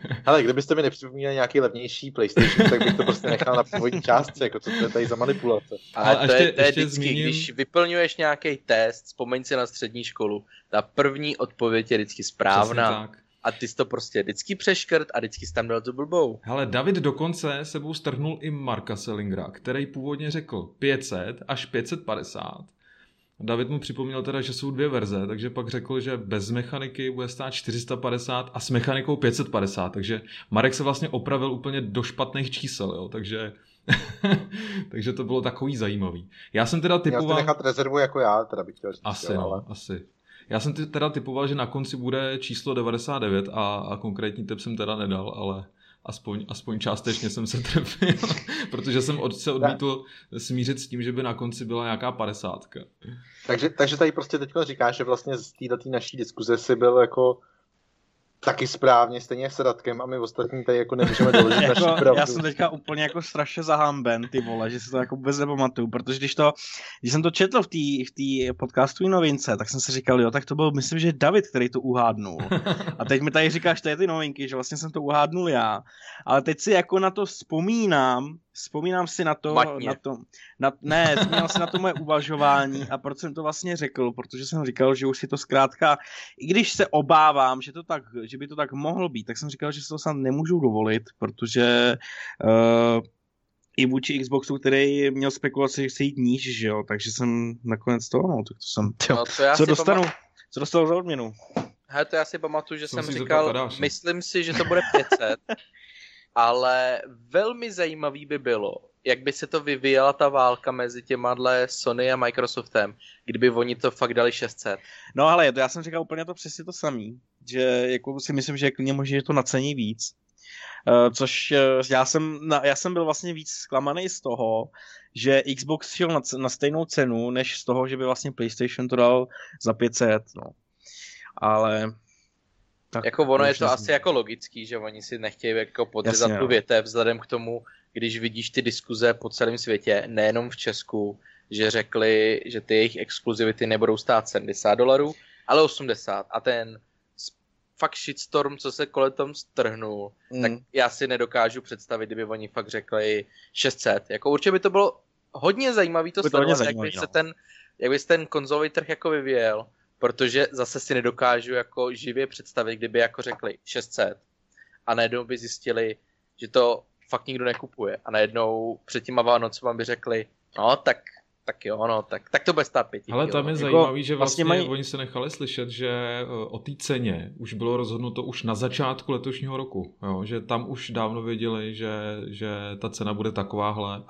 [SPEAKER 2] Ale kdybyste mi nepřipomínali nějaký levnější PlayStation, tak bych to prostě nechal na původní částce, jako co to je tady za manipulace.
[SPEAKER 5] Ale
[SPEAKER 3] Ale
[SPEAKER 5] to,
[SPEAKER 3] ještě-
[SPEAKER 5] je, to je
[SPEAKER 3] ještě
[SPEAKER 5] vždycky,
[SPEAKER 3] zmíním-
[SPEAKER 5] když vyplňuješ nějaký test, vzpomeň si na střední školu, ta první odpověď je vždycky správná. A ty jsi to prostě vždycky přeškrt a vždycky jsi tam dal tu blbou.
[SPEAKER 3] Hele, David dokonce sebou strhnul i Marka Sellingra, který původně řekl 500 až 550. David mu připomněl teda, že jsou dvě verze, takže pak řekl, že bez mechaniky bude stát 450 a s mechanikou 550, takže Marek se vlastně opravil úplně do špatných čísel, jo, takže, takže to bylo takový zajímavý. Já jsem teda
[SPEAKER 2] Měl
[SPEAKER 3] typoval...
[SPEAKER 2] nechat rezervu jako já, teda bych chtěl říct.
[SPEAKER 3] Asi,
[SPEAKER 2] jo,
[SPEAKER 3] no,
[SPEAKER 2] ale...
[SPEAKER 3] asi. Já jsem teda typoval, že na konci bude číslo 99 a, a konkrétní typ jsem teda nedal, ale aspoň, aspoň částečně jsem se trefil, protože jsem od, se odmítl smířit s tím, že by na konci byla nějaká padesátka.
[SPEAKER 2] Takže, takže tady prostě teď říkáš, že vlastně z této naší diskuze si byl jako taky správně, stejně s Radkem a my ostatní tady jako nemůžeme doložit naši
[SPEAKER 4] jako,
[SPEAKER 2] pravdu.
[SPEAKER 4] já jsem teďka úplně jako strašně zahamben, ty vole, že si to jako vůbec nepamatuju, protože když to, když jsem to četl v té v tý podcastové novince, tak jsem si říkal, jo, tak to byl, myslím, že David, který to uhádnul. A teď mi tady říkáš, to je ty novinky, že vlastně jsem to uhádnul já. Ale teď si jako na to vzpomínám, vzpomínám si na to,
[SPEAKER 5] Matně.
[SPEAKER 4] na to, na, ne, vzpomínám si na to moje uvažování a proč jsem to vlastně řekl, protože jsem říkal, že už si to zkrátka, i když se obávám, že to tak, že by to tak mohlo být, tak jsem říkal, že si to snad nemůžu dovolit, protože uh, i vůči Xboxu, který měl spekulaci, že chce jít níž, že jo, takže jsem nakonec to, no, tak to jsem,
[SPEAKER 5] No, to já
[SPEAKER 4] co dostanu,
[SPEAKER 5] Pamatuju,
[SPEAKER 4] co dostanu za odměnu?
[SPEAKER 5] hele, to já si pamatuju, že
[SPEAKER 3] Jsem
[SPEAKER 5] jsem říkal, myslím si, že to bude 500, ale velmi zajímavý by bylo, jak by se to vyvíjela ta válka mezi těma dle Sony a Microsoftem, kdyby oni to fakt dali 600.
[SPEAKER 4] No ale já jsem říkal úplně to přesně to samý, že jako si myslím, že klidně možná, že to nacení víc. Uh, což uh, já jsem, na, já jsem byl vlastně víc zklamaný z toho, že Xbox šel na, na stejnou cenu, než z toho, že by vlastně PlayStation to dal za 500, no. Ale... Tak,
[SPEAKER 5] Jako ono je to
[SPEAKER 4] nezní.
[SPEAKER 5] asi jako logický, že oni si nechtějí jako podřezat
[SPEAKER 4] Jasně,
[SPEAKER 5] tu
[SPEAKER 4] no.
[SPEAKER 5] větev vzhledem k tomu, když vidíš ty diskuze po celém světě, nejenom v Česku, že řekli, že ty jejich exkluzivity nebudou stát 70 dolarů, ale 80. A ten fakt shitstorm, co se kolem tom strhnul,
[SPEAKER 4] Mm.
[SPEAKER 5] tak já si nedokážu představit, kdyby oni fakt řekli 600. Jako určitě by to bylo hodně zajímavý to
[SPEAKER 4] By to hodně
[SPEAKER 5] sledovat, jak by
[SPEAKER 4] zajímavý,
[SPEAKER 5] se
[SPEAKER 4] no.
[SPEAKER 5] ten, jak by se ten konzolový trh jako vyvíjel, protože zase si nedokážu jako živě představit, kdyby jako řekli 600 a najednou by zjistili, že to fakt nikdo nekupuje a najednou před těma Vánocema by řekli, no tak, tak jo, no, tak, tak to bude stát pěti.
[SPEAKER 3] Ale tam je zajímavý, že
[SPEAKER 4] vlastně
[SPEAKER 3] vlastně
[SPEAKER 4] mají-
[SPEAKER 3] oni se nechali slyšet, že eh, o té ceně už bylo rozhodnuto už na začátku letošního roku. Jo? Že tam už dávno věděli, že, že ta cena bude takováhle.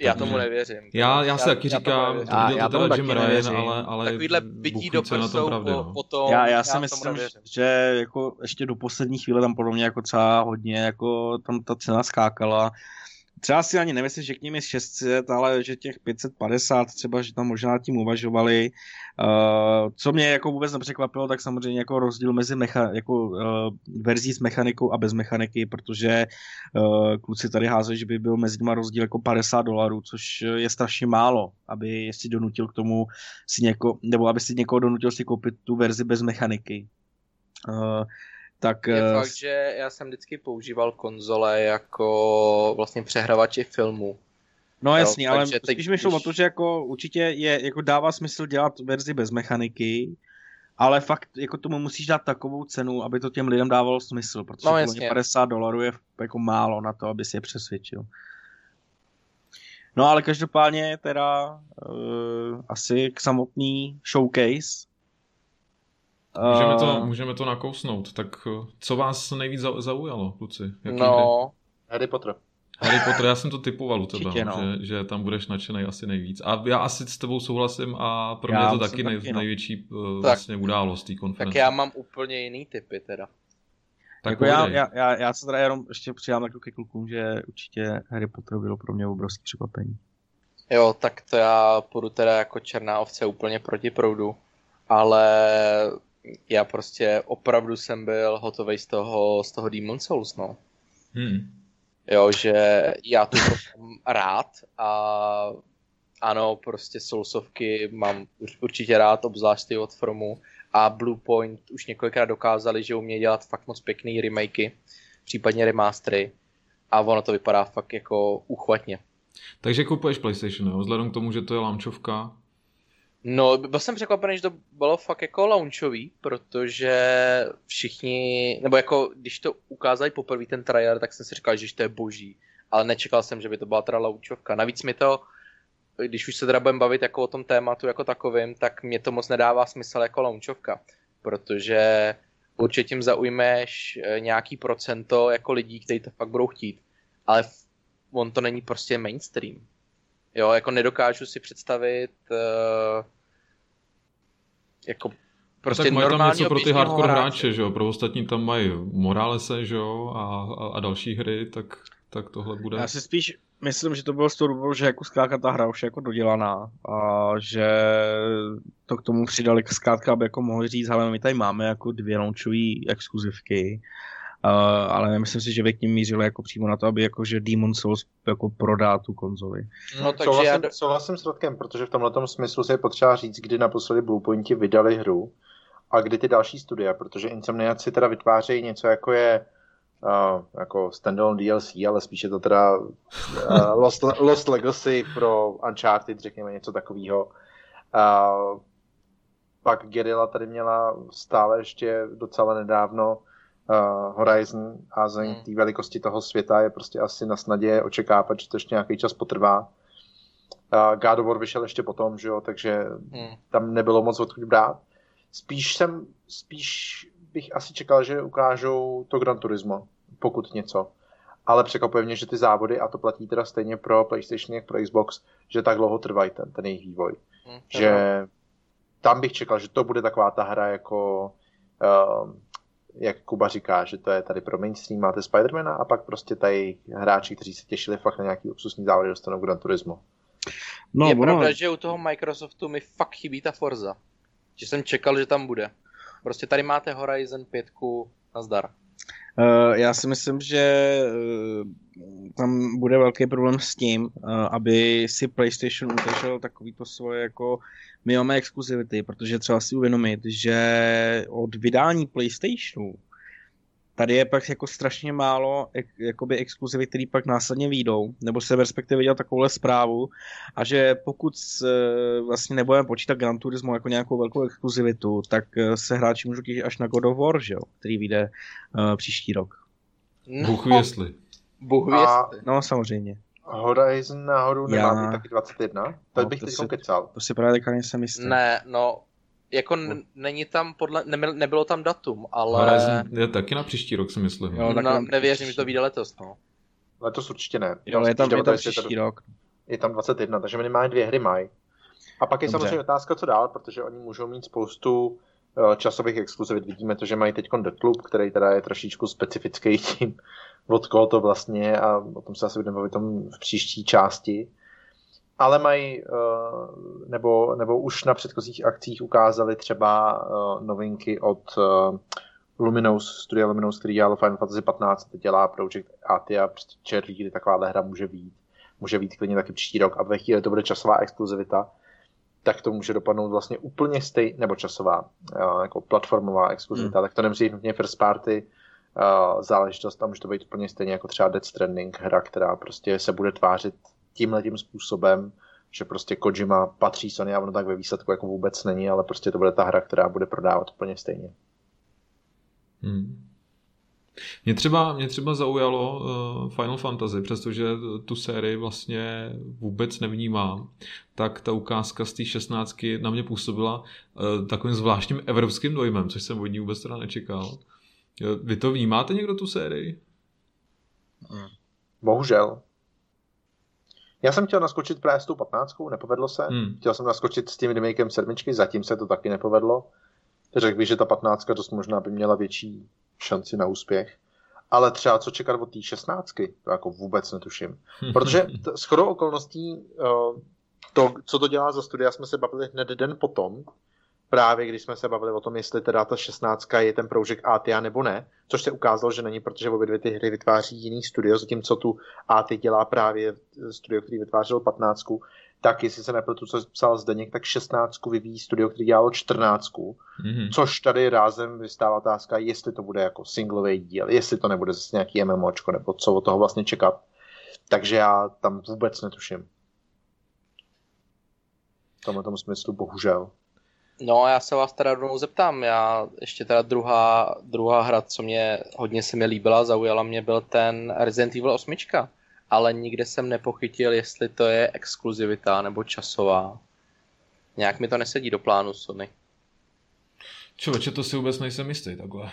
[SPEAKER 5] Já tomu nevěřím.
[SPEAKER 3] Já, já si taky
[SPEAKER 5] já
[SPEAKER 3] říkám,
[SPEAKER 5] nevěřím.
[SPEAKER 4] Já- já
[SPEAKER 3] to
[SPEAKER 4] tomu
[SPEAKER 3] teda
[SPEAKER 4] taky
[SPEAKER 3] Jim Ryan,
[SPEAKER 4] nevěřím.
[SPEAKER 3] ale, ale
[SPEAKER 5] Takovýhle bytí do prsou
[SPEAKER 3] pravdy,
[SPEAKER 5] po,
[SPEAKER 3] no.
[SPEAKER 5] potom,
[SPEAKER 4] Já, já si
[SPEAKER 5] tomu
[SPEAKER 4] myslím,
[SPEAKER 5] nevěřím.
[SPEAKER 4] že jako ještě do poslední chvíle tam podle mě jako třeba hodně jako tam ta cena skákala. Třeba si ani nemyslím, že k ním je 600, ale že těch 550 třeba, že tam možná tím uvažovali. Uh, co mě jako vůbec nepřekvapilo, tak samozřejmě jako rozdíl mezi mecha, jako, uh, verzí s mechanikou a bez mechaniky, protože uh, kluci tady házejí, že by byl mezi nimi rozdíl jako 50 dolarů, což je strašně málo, aby si donutil k tomu si něko, nebo aby si někoho donutil si koupit tu verzi bez mechaniky. Uh, tak
[SPEAKER 5] Je
[SPEAKER 4] eh,
[SPEAKER 5] fakt, že já jsem vždycky používal konzole jako vlastně přehrávače filmů.
[SPEAKER 4] No
[SPEAKER 5] Jo,
[SPEAKER 4] jasný, ale
[SPEAKER 5] teď,
[SPEAKER 4] spíš mi šlo
[SPEAKER 5] když-
[SPEAKER 4] o to, že jako určitě je, jako dává smysl dělat verzi bez mechaniky, ale fakt jako tomu musíš dát takovou cenu, aby to těm lidem dávalo smysl, protože
[SPEAKER 5] No, jasně.
[SPEAKER 4] mě 50 dolarů je jako málo na to, aby si je přesvědčil. No ale každopádně teda uh, asi k samotný showcase.
[SPEAKER 3] Můžeme to,
[SPEAKER 4] Eh,
[SPEAKER 3] můžeme to nakousnout. Tak eh, co vás nejvíc zau- zaujalo, kluci? Jaký hry?
[SPEAKER 5] No,
[SPEAKER 2] Harry Potter.
[SPEAKER 3] Harry Potter, já jsem to typoval u tebe,
[SPEAKER 4] Určitě,
[SPEAKER 3] no.
[SPEAKER 4] no.
[SPEAKER 3] že, že tam budeš nadšený asi nejvíc. A já asi s tebou souhlasím a pro
[SPEAKER 4] Já
[SPEAKER 3] mě je to taky, nej,
[SPEAKER 4] taky, no.
[SPEAKER 3] největší uh,
[SPEAKER 5] Tak.
[SPEAKER 3] vlastně událost té konference.
[SPEAKER 5] tak já mám úplně jiný typy teda.
[SPEAKER 3] tak
[SPEAKER 4] jako já, já, já, já se teda jenom ještě přidám jako ke klukům, že určitě Harry Potter bylo pro mě obrovský překvapení.
[SPEAKER 5] Jo, tak to já půjdu teda jako černá ovce úplně proti proudu, ale já prostě opravdu jsem byl hotový z toho, z toho Demon Souls, no. Hmm. Jo, že já tu mám rád a ano, prostě Soulsovky mám určitě rád, obzvlášť ty od Fromu a Bluepoint už několikrát dokázali, že umějí dělat fakt moc pěkný remakey, případně remastery a ono to vypadá fakt jako uchvatně.
[SPEAKER 3] Takže kupuješ PlayStation, jo? Vzhledem k tomu, že to je launchovka,
[SPEAKER 5] No, byl jsem překvapený, že to bylo fakt jako launchový, protože všichni, nebo jako když to ukázali poprvé ten trailer, tak jsem si říkal, že to je boží, ale nečekal jsem, že by to byla teda launchovka. Navíc mi to, když už se teda budeme bavit jako o tom tématu jako takovým, tak mě to moc nedává smysl jako launchovka, protože určitě tím zaujmeš eh, nějaký procento jako lidí, kteří to fakt budou chtít, ale on to není prostě mainstream. Jo, jako nedokážu si představit uh, jako
[SPEAKER 3] prostě tak mají tam něco pro ty hardcore hráče, hráče, že jo? Pro ostatní tam mají Moralese, že jo? A, a, a další hry, tak, tak tohle bude...
[SPEAKER 4] Já si spíš myslím, že to bylo z toho důvodu, že jako zkrátka ta hra už je jako dodělaná a že to k tomu přidali zkrátka, aby jako mohli říct, ale my tady máme jako dvě launchové exkluzivky Uh, ale nemyslím si, že by k ním mířili jako přímo na to, aby jako, že Demon Souls jako prodá tu konzoli.
[SPEAKER 2] No, takže souhlasím, já... souhlasím s Rodkem, protože v tomhle smyslu se je potřeba říct, kdy naposledy Bluepointi vydali hru a kdy ty další studia, protože Insomniac si teda vytvářejí něco jako je uh, jako standalone DLC, ale spíše to teda uh, Lost, Lost Legacy pro Uncharted, řekněme něco takového. Uh, pak Gerilla tady měla stále ještě docela nedávno uh, Horizon a vzhledem hmm. té velikosti toho světa je prostě asi na snadě očekávat, že to ještě nějaký čas potrvá. Uh, God of War vyšel ještě potom, že jo, takže hmm. tam nebylo moc odkud brát. Spíš jsem, spíš bych asi čekal, že ukážou to Gran Turismo, pokud něco. Ale překvapuje mě, že ty závody, a to platí teda stejně pro PlayStation jak pro Xbox, že tak dlouho trvají ten, ten jejich vývoj. Hmm, že tam bych čekal, že to bude taková ta hra jako uh, jak Kuba říká, že to je tady pro mainstream, máte Spidermana a pak prostě tady hráči, kteří se těšili fakt na nějaký obsusní závody, dostanou Gran Turismo.
[SPEAKER 5] No, je ono... pravda, že u toho Microsoftu mi fakt chybí ta Forza. Že jsem čekal, že tam bude. Prostě tady máte Horizon 5, nazdar.
[SPEAKER 4] Uh, já si myslím, že uh, tam bude velký problém s tím, uh, aby si PlayStation udržel takový to svoje jako my máme exkluzivity, protože třeba si uvědomit, že od vydání PlayStationu tady je pak jako strašně málo jakoby exkluzivy, které pak následně výjdou, nebo se respektive viděl takovouhle zprávu a že pokud vlastně nebudeme počítat Gran Turismo jako nějakou velkou exkluzivitu, tak eh, se hráči můžou těšit až na God of War, že jo, který vyjde uh, příští rok.
[SPEAKER 3] No, Bůh jestli.
[SPEAKER 5] Bůh jestli.
[SPEAKER 4] No samozřejmě.
[SPEAKER 2] Horizon nahoru nemá být taky 21? To no, bych teď kecal.
[SPEAKER 4] To si právě teďka nejsem jistý.
[SPEAKER 5] Ne, no, jako n- není tam podle, ne, nebylo tam datum, ale...
[SPEAKER 3] Horizon je taky na příští rok, si myslím.
[SPEAKER 5] Jo, tak no, nevěřím, že to vyjde letos, no.
[SPEAKER 2] Letos určitě ne.
[SPEAKER 4] Jo, je tam, je tam příští rok.
[SPEAKER 2] Je tam 21, takže minimálně dvě hry mají. A pak je Dobře. samozřejmě otázka, co dál, protože oni můžou mít spoustu eh, časových exkluzivit. Vidíme to, že mají teď The Club, který teda je trošičku specifický tím, od koho to vlastně a o tom se asi budeme bavit v příští části. Ale mají, eh, nebo, nebo už na předchozích akcích ukázali třeba eh, novinky od eh, Luminous, studia Luminous, který dělal Final Fantasy 15, teď dělá Project Atia, prostě červí, taková hra může být. Může být klidně taky příští rok a ve chvíli to bude časová exkluzivita, tak to může dopadnout vlastně úplně stejně, nebo časová, jako platformová exkluzivita, hmm. tak to nemusí nutně first party, záležitost, tam může to být úplně stejně jako třeba Death Stranding, hra, která prostě se bude tvářit tímhle tím způsobem, že prostě Kojima patří Sony a ono tak ve výsledku jako vůbec není, ale prostě to bude ta hra, která bude prodávat úplně stejně.
[SPEAKER 3] Hmm. Mě třeba, mě třeba zaujalo uh, Final Fantasy, přestože tu sérii vlastně vůbec nevnímám, tak ta ukázka z té 16 na mě působila uh, takovým zvláštním evropským dojmem, což jsem od ní vůbec teda nečekal. Vy to vnímáte někdo tu sérii?
[SPEAKER 2] Bohužel. Já jsem chtěl naskočit právě s tou 15, nepovedlo se. Hmm. Chtěl jsem naskočit s tím remakem sedmičky, zatím se to taky nepovedlo. Řekl bych, že ta 15 dost možná by měla větší šanci na úspěch. Ale třeba co čekat od té 16, to jako vůbec netuším. Protože t- s chodou okolností uh, to, co to dělá za studia, jsme se bavili hned den potom, právě když jsme se bavili o tom, jestli teda ta 16 je ten proužek ATA nebo ne, což se ukázalo, že není, protože obě dvě ty hry vytváří jiný studio, zatímco tu AT dělá právě studio, který vytvářel 15, tak jestli se nepletu, co psal Zdeněk, tak 16 vyvíjí studio, který dělalo 14, mm-hmm. což tady rázem vystává otázka, jestli to bude jako singlový díl, jestli to nebude zase nějaký MMOčko, nebo co od toho vlastně čekat. Takže já tam vůbec netuším. V tomhle tomu smyslu bohužel.
[SPEAKER 5] No já se vás teda rovnou zeptám, já ještě teda druhá, druhá hra, co mě hodně se mi líbila, zaujala mě, byl ten Resident Evil 8, ale nikde jsem nepochytil, jestli to je exkluzivita nebo časová. Nějak mi to nesedí do plánu Sony.
[SPEAKER 3] Člověče, to si vůbec nejsem jistý takhle.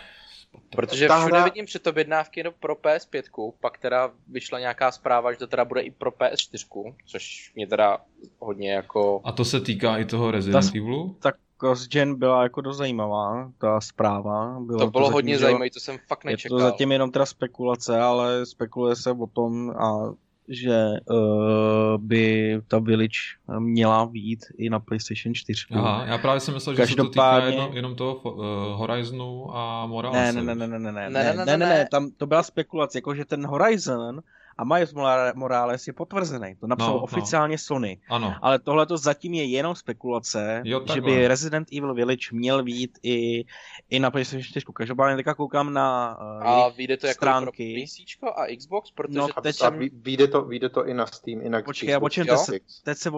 [SPEAKER 5] Protože všude vidím předobjednávky no pro PS5, pak teda vyšla nějaká zpráva, že to teda bude i pro PS4, což mě teda hodně jako...
[SPEAKER 3] A to se týká i toho Resident Evilu?
[SPEAKER 4] Tak CrossGen byla jako dost zajímavá, ta zpráva.
[SPEAKER 5] Bylo to bylo to hodně zajímavé, to jsem fakt nečekal.
[SPEAKER 4] Je to zatím jenom teda spekulace, ale spekuluje se o tom, a že uh, by ta Village měla být i na PlayStation 4.
[SPEAKER 3] Aha, já právě jsem myslel, že Každopádně... se to týká jenom, jenom toho uh, Horizonu a ne,
[SPEAKER 4] Ne ne ne ne ne ne ne, ne, ne, ne, ne, ne, ne, tam to byla spekulace, jako že ten Horizon a Miles Morales je potvrzený. To napsal no, no. oficiálně no. Sony.
[SPEAKER 3] Ano.
[SPEAKER 4] Ale tohle to zatím je jenom spekulace, jo, že by Resident Evil Village měl být i, i na PlayStation 4. Každopádně teďka koukám na uh,
[SPEAKER 5] A vyjde to stránky. jako pro PC a Xbox? Protože
[SPEAKER 2] no, teď a vyjde, to, vyjde to i na Steam, i na
[SPEAKER 4] Počkej, Xbox. Počkej, teď, se, teď se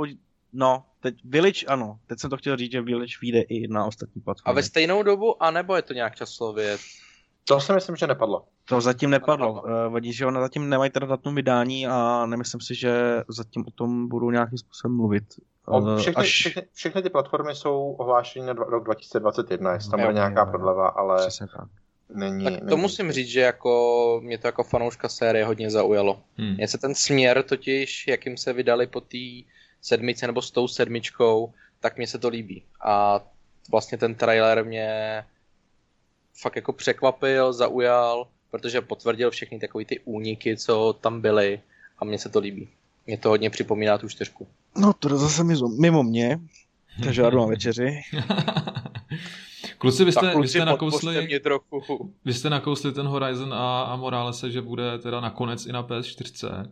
[SPEAKER 4] No, teď Village, ano. Teď jsem to chtěl říct, že Village vyjde i na ostatní platformy.
[SPEAKER 5] A ve stejnou dobu, anebo je to nějak časově?
[SPEAKER 2] To si myslím, že nepadlo.
[SPEAKER 4] To zatím nepadlo. Uh, vadí, že ona zatím nemají teda datum vydání a nemyslím si, že zatím o tom budou nějakým způsobem mluvit.
[SPEAKER 2] Uh, všechny, až... všechny, všechny ty platformy jsou ohlášeny na rok 2021, jestli tam bude nějaká prodleva, ale Přesně tak. není...
[SPEAKER 5] Tak to není. musím říct, že jako mě to jako fanouška série hodně zaujalo. Hmm. Mně se ten směr totiž, jakým se vydali po té sedmice nebo s tou sedmičkou, tak mně se to líbí. A vlastně ten trailer mě fakt jako překvapil, zaujal, protože potvrdil všechny takové ty úniky, co tam byly a mně se to líbí. Mě to hodně připomíná tu čtyřku.
[SPEAKER 4] No to zase mimo mě, takže já jdu na večeři.
[SPEAKER 3] Kluci, vy jste, vy jste nakousli, mě trochu. vy jste nakousli ten Horizon a, a Moralese, že bude teda nakonec i na PS4.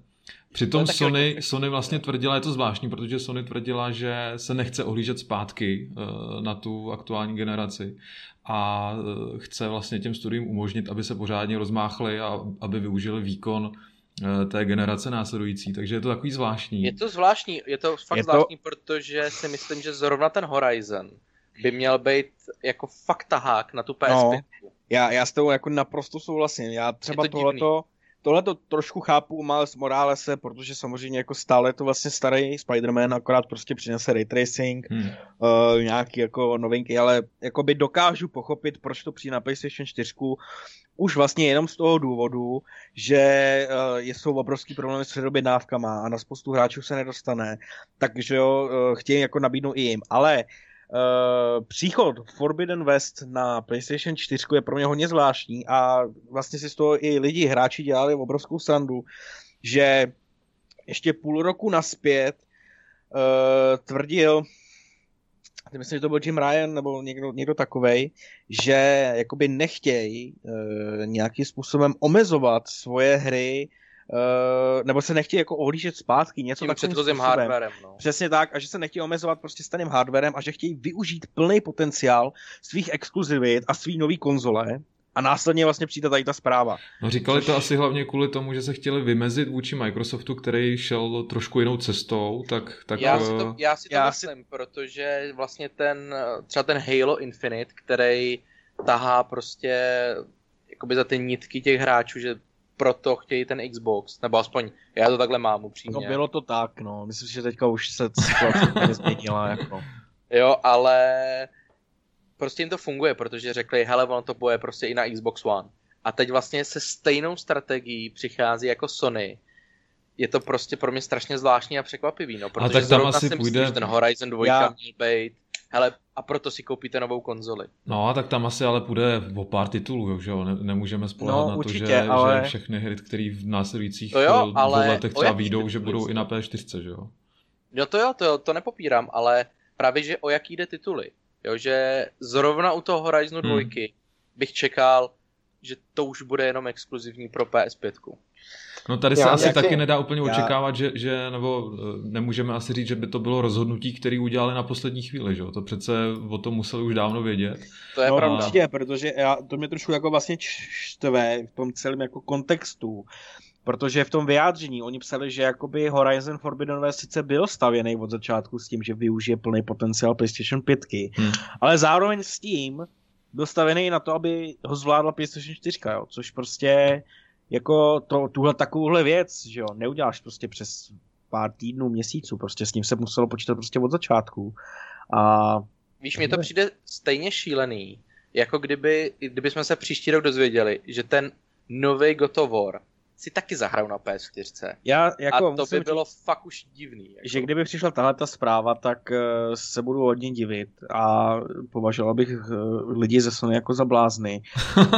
[SPEAKER 3] Přitom Sony, Sony vlastně tvrdila, je to zvláštní, protože Sony tvrdila, že se nechce ohlížet zpátky uh, na tu aktuální generaci a uh, chce vlastně těm studiím umožnit, aby se pořádně rozmáchly a aby využili výkon uh, té generace následující, takže je to takový zvláštní.
[SPEAKER 5] Je to zvláštní, je to fakt je zvláštní, to... protože si myslím, že zrovna ten Horizon by měl být jako fakt tahák na tu PS5. No,
[SPEAKER 4] já, já s tou jako naprosto souhlasím, já třeba to tohleto, tohle to trošku chápu u Miles Moralese, protože samozřejmě jako stále je to vlastně starý Spider-Man, akorát prostě přinese ray tracing, hmm. uh, nějaký jako novinky, ale jako by dokážu pochopit, proč to přijde na PlayStation 4, už vlastně jenom z toho důvodu, že uh, jsou obrovský problémy s předobědnávkama a na spoustu hráčů se nedostane, takže jo, uh, chtějí jako nabídnout i jim, ale Uh, příchod Forbidden West na PlayStation 4 je pro mě hodně zvláštní a vlastně si z toho i lidi, hráči dělali obrovskou srandu, že ještě půl roku naspět uh, tvrdil, myslím, že to byl Jim Ryan nebo někdo, někdo takovej, že jakoby nechtějí uh, nějakým způsobem omezovat svoje hry Uh, nebo se nechtějí jako ohlížet zpátky, něco
[SPEAKER 5] Tím předchozím hardwarem. No.
[SPEAKER 4] Přesně tak, a že se nechtějí omezovat prostě starým hardwarem a že chtějí využít plný potenciál svých exkluzivit a svých nový konzole, a následně vlastně přijde tady ta zpráva.
[SPEAKER 3] No říkali Což... to asi hlavně kvůli tomu, že se chtěli vymezit vůči Microsoftu, který šel trošku jinou cestou, tak... tak
[SPEAKER 5] já, si to, já si to já myslím, si... protože vlastně ten, třeba ten Halo Infinite, který tahá prostě jakoby za ty nitky těch hráčů, že proto chtějí ten Xbox, nebo aspoň já to takhle mám upřímně.
[SPEAKER 4] No bylo to tak, no, myslím, že teďka už se situace změnila, jako.
[SPEAKER 5] Jo, ale prostě jim to funguje, protože řekli, hele, ono to bude prostě i na Xbox One. A teď vlastně se stejnou strategií přichází jako Sony. Je to prostě pro mě strašně zvláštní a překvapivý, no, protože a tak tam asi půjde... myslím, že ten Horizon 2 já... měl být hele, a proto si koupíte novou konzoli.
[SPEAKER 3] No, tak tam asi ale půjde o pár titulů, že jo? Ne, nemůžeme spolehat no, na určitě, to, že, ale... že všechny hry, které v následujících to jo, ale dvou letech třeba výjdou, že budou i na P4, že jo?
[SPEAKER 5] No to jo, to, to nepopírám, ale právě, že o jaký jde tituly. Jo, že zrovna u toho Horizonu 2 hmm. bych čekal, že to už bude jenom exkluzivní pro PS5.
[SPEAKER 3] No tady se já, asi taky nedá úplně já... očekávat, že, že, nebo eh, nemůžeme asi říct, že by to bylo rozhodnutí, které udělali na poslední chvíli, že jo? To přece o tom museli už dávno vědět.
[SPEAKER 4] To je no, pravda. Určitě, protože já, to mě trošku jako vlastně čtve v tom celém jako kontextu, protože v tom vyjádření oni psali, že jakoby Horizon Forbidden West sice byl stavěný od začátku s tím, že využije plný potenciál PlayStation 5, hmm. ale zároveň s tím byl stavěný na to, aby ho zvládla PlayStation 4, jo? což prostě jako to, tuhle takovouhle věc, že jo, neuděláš prostě přes pár týdnů, měsíců, prostě s ním se muselo počítat prostě od začátku. A...
[SPEAKER 5] Víš, mně to přijde stejně šílený, jako kdyby, kdyby jsme se příští rok dozvěděli, že ten nový God of War si taky zahraju na PS4.
[SPEAKER 4] Já, jako,
[SPEAKER 5] a to by bylo říct, fakt už divný.
[SPEAKER 4] Jako. Že kdyby přišla tahle ta zpráva, tak uh, se budu hodně divit a považoval bych uh, lidi ze Sony jako za blázny.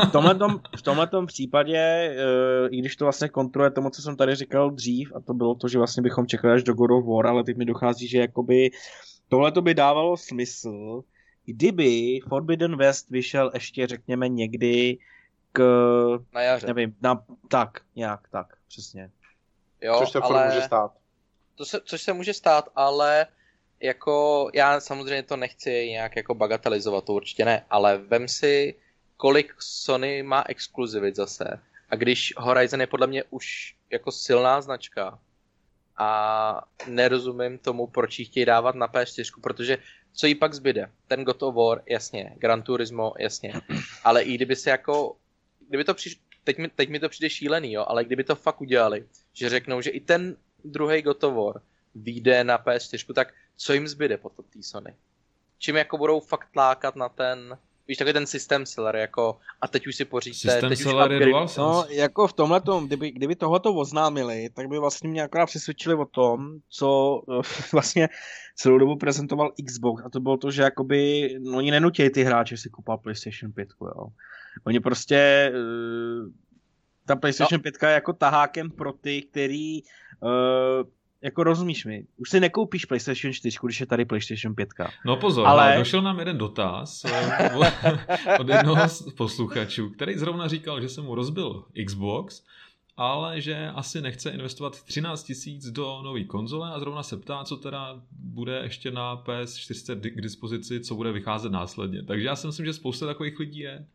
[SPEAKER 4] V tomhletom, v tomhletom případě, uh, i když to vlastně kontroluje tomu, co jsem tady říkal dřív, a to bylo to, že vlastně bychom čekali až do God of War, ale teď mi dochází, že jakoby tohle to by dávalo smysl, kdyby Forbidden West vyšel ještě, řekněme, někdy.
[SPEAKER 5] Na jaře.
[SPEAKER 4] Nevím, na, tak, nějak, tak, přesně.
[SPEAKER 2] Jo, což se ale... může stát.
[SPEAKER 5] To se, což se může stát, ale jako já samozřejmě to nechci nějak jako bagatelizovat, to určitě ne, ale vem si, kolik Sony má exkluzivit zase. A když Horizon je podle mě už jako silná značka a nerozumím tomu, proč ji chtějí dávat na PS4, protože co jí pak zbyde? Ten God of War, jasně, Gran Turismo, jasně, ale i kdyby se jako kdyby to přiš... teď, mi, teď mi to přijde šílený, jo, ale kdyby to fakt udělali, že řeknou, že i ten druhý War vyjde na PS4, tak co jim zbyde potom tý Sony? Čím jako budou fakt tlákat na ten, víš, takový ten systém seller, jako a teď už si poříďte.
[SPEAKER 3] Systém
[SPEAKER 5] teď
[SPEAKER 3] seller
[SPEAKER 5] už
[SPEAKER 3] je dual
[SPEAKER 4] No, jako v tomhle kdyby, kdyby tohoto oznámili, tak by vlastně mě akorát přesvědčili o tom, co vlastně celou dobu prezentoval Xbox a to bylo to, že jakoby, no, oni nenutí ty hráče si kupovat PlayStation 5, jo. Oni prostě uh, ta PlayStation no. 5 je jako tahákem pro ty, který uh, jako rozumíš mi, už si nekoupíš PlayStation 4, když je tady PlayStation 5.
[SPEAKER 3] No pozor, ale... došel nám jeden dotaz eh, od jednoho z posluchačů, který zrovna říkal, že se mu rozbil Xbox, ale že asi nechce investovat 13 tisíc do nové konzole a zrovna se ptá, co teda bude ještě na PS4 k dispozici, co bude vycházet následně. Takže já si myslím, že spousta takových lidí je.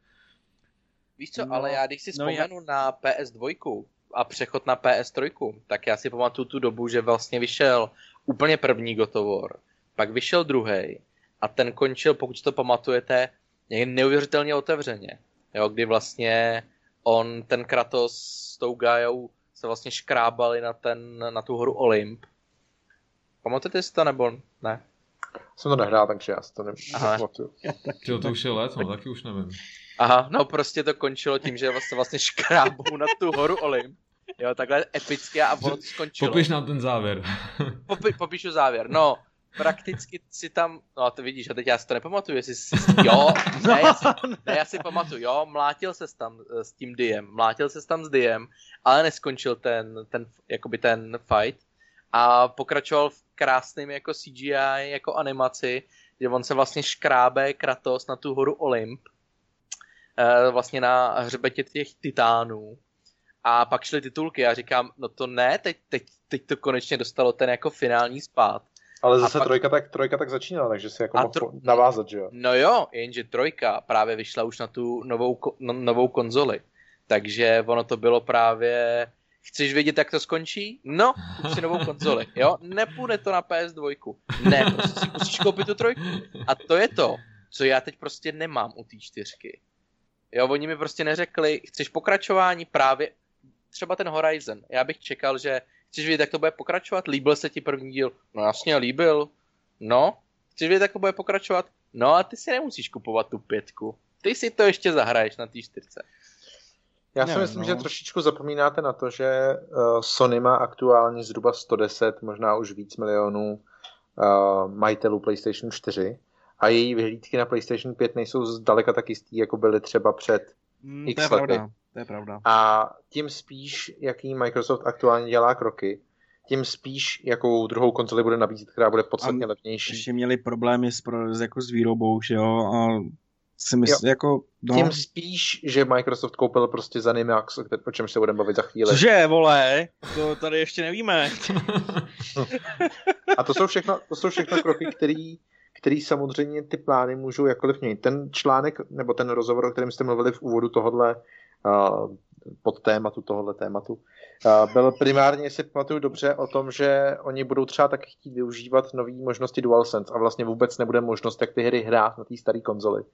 [SPEAKER 5] Víš co, no, ale já když si vzpomenu no, já... na PS2 a přechod na PS3, tak já si pamatuju tu dobu, že vlastně vyšel úplně první War, pak vyšel druhý a ten končil, pokud to pamatujete, neuvěřitelně otevřeně. Jo, kdy vlastně on, ten Kratos s tou Gajou se vlastně škrábali na, ten, na tu horu Olymp. Pamatujete si to nebo ne?
[SPEAKER 2] Jsem to nehrál, takže já si to nepamatuju.
[SPEAKER 3] Jo, to už je let, no, taky už nevím.
[SPEAKER 5] Aha, no prostě to končilo tím, že vlastně, vlastně škrábou na tu horu Olymp. Jo, takhle epické a ono to skončilo.
[SPEAKER 3] Popiš nám ten závěr.
[SPEAKER 5] Popi, popíšu závěr. No, prakticky si tam, no to vidíš, a teď já si to nepamatuju, jestli jsi, jo, ne já, si, ne, já si pamatuju, jo, mlátil se tam eh, s tím Diem, mlátil se tam s Diem, ale neskončil ten, ten, jakoby ten fight a pokračoval v krásným jako CGI, jako animaci, kde on se vlastně škrábe Kratos na tu horu Olymp, vlastně na hřbetě těch titánů a pak šly titulky a říkám, no to ne, teď, teď, teď to konečně dostalo ten jako finální spát.
[SPEAKER 2] Ale zase pak... trojka, tak, trojka tak začínala, takže si jako mohl tro... navázat, že jo?
[SPEAKER 5] No jo, jenže trojka právě vyšla už na tu novou, no, novou konzoli. Takže ono to bylo právě... Chceš vědět, jak to skončí? No, kup si novou konzoli, jo? Nepůjde to na PS2. Ne, prostě si musíš koupit tu trojku. A to je to, co já teď prostě nemám u té čtyřky. Jo, oni mi prostě neřekli, chceš pokračování právě třeba ten Horizon. Já bych čekal, že chceš vědět, jak to bude pokračovat? Líbil se ti první díl? No jasně, líbil. No, chceš vědět, jak to bude pokračovat? No a ty si nemusíš kupovat tu pětku. Ty si to ještě zahraješ na té čtyřce.
[SPEAKER 2] Já si ne, myslím, no. že trošičku zapomínáte na to, že uh, Sony má aktuálně zhruba 110, možná už víc milionů uh, majitelů PlayStation 4 a její vyhlídky na PlayStation 5 nejsou zdaleka tak jistý, jako byly třeba před
[SPEAKER 4] mm, x to je lety. Pravda. To je pravda.
[SPEAKER 2] A tím spíš, jaký Microsoft aktuálně dělá kroky, tím spíš jakou druhou konzoli bude nabízet, která bude podstatně levnější.
[SPEAKER 4] Ještě měli problémy s, pro, jako s výrobou, že jo, a si myslím, jako, no.
[SPEAKER 2] Tím spíš, že Microsoft koupil prostě za Nimax, o čem se budeme bavit za chvíli.
[SPEAKER 4] Cože, vole, to tady ještě nevíme.
[SPEAKER 2] a to jsou všechno, to jsou všechno kroky, který, který samozřejmě ty plány můžou jakkoliv měnit. Ten článek, nebo ten rozhovor, o kterém jste mluvili v úvodu tohohle uh, pod tématu tohohle tématu, uh, byl primárně, jestli pamatuju dobře, o tom, že oni budou třeba taky chtít využívat nové možnosti DualSense a vlastně vůbec nebude možnost, jak ty hry hrát na té staré konzoli.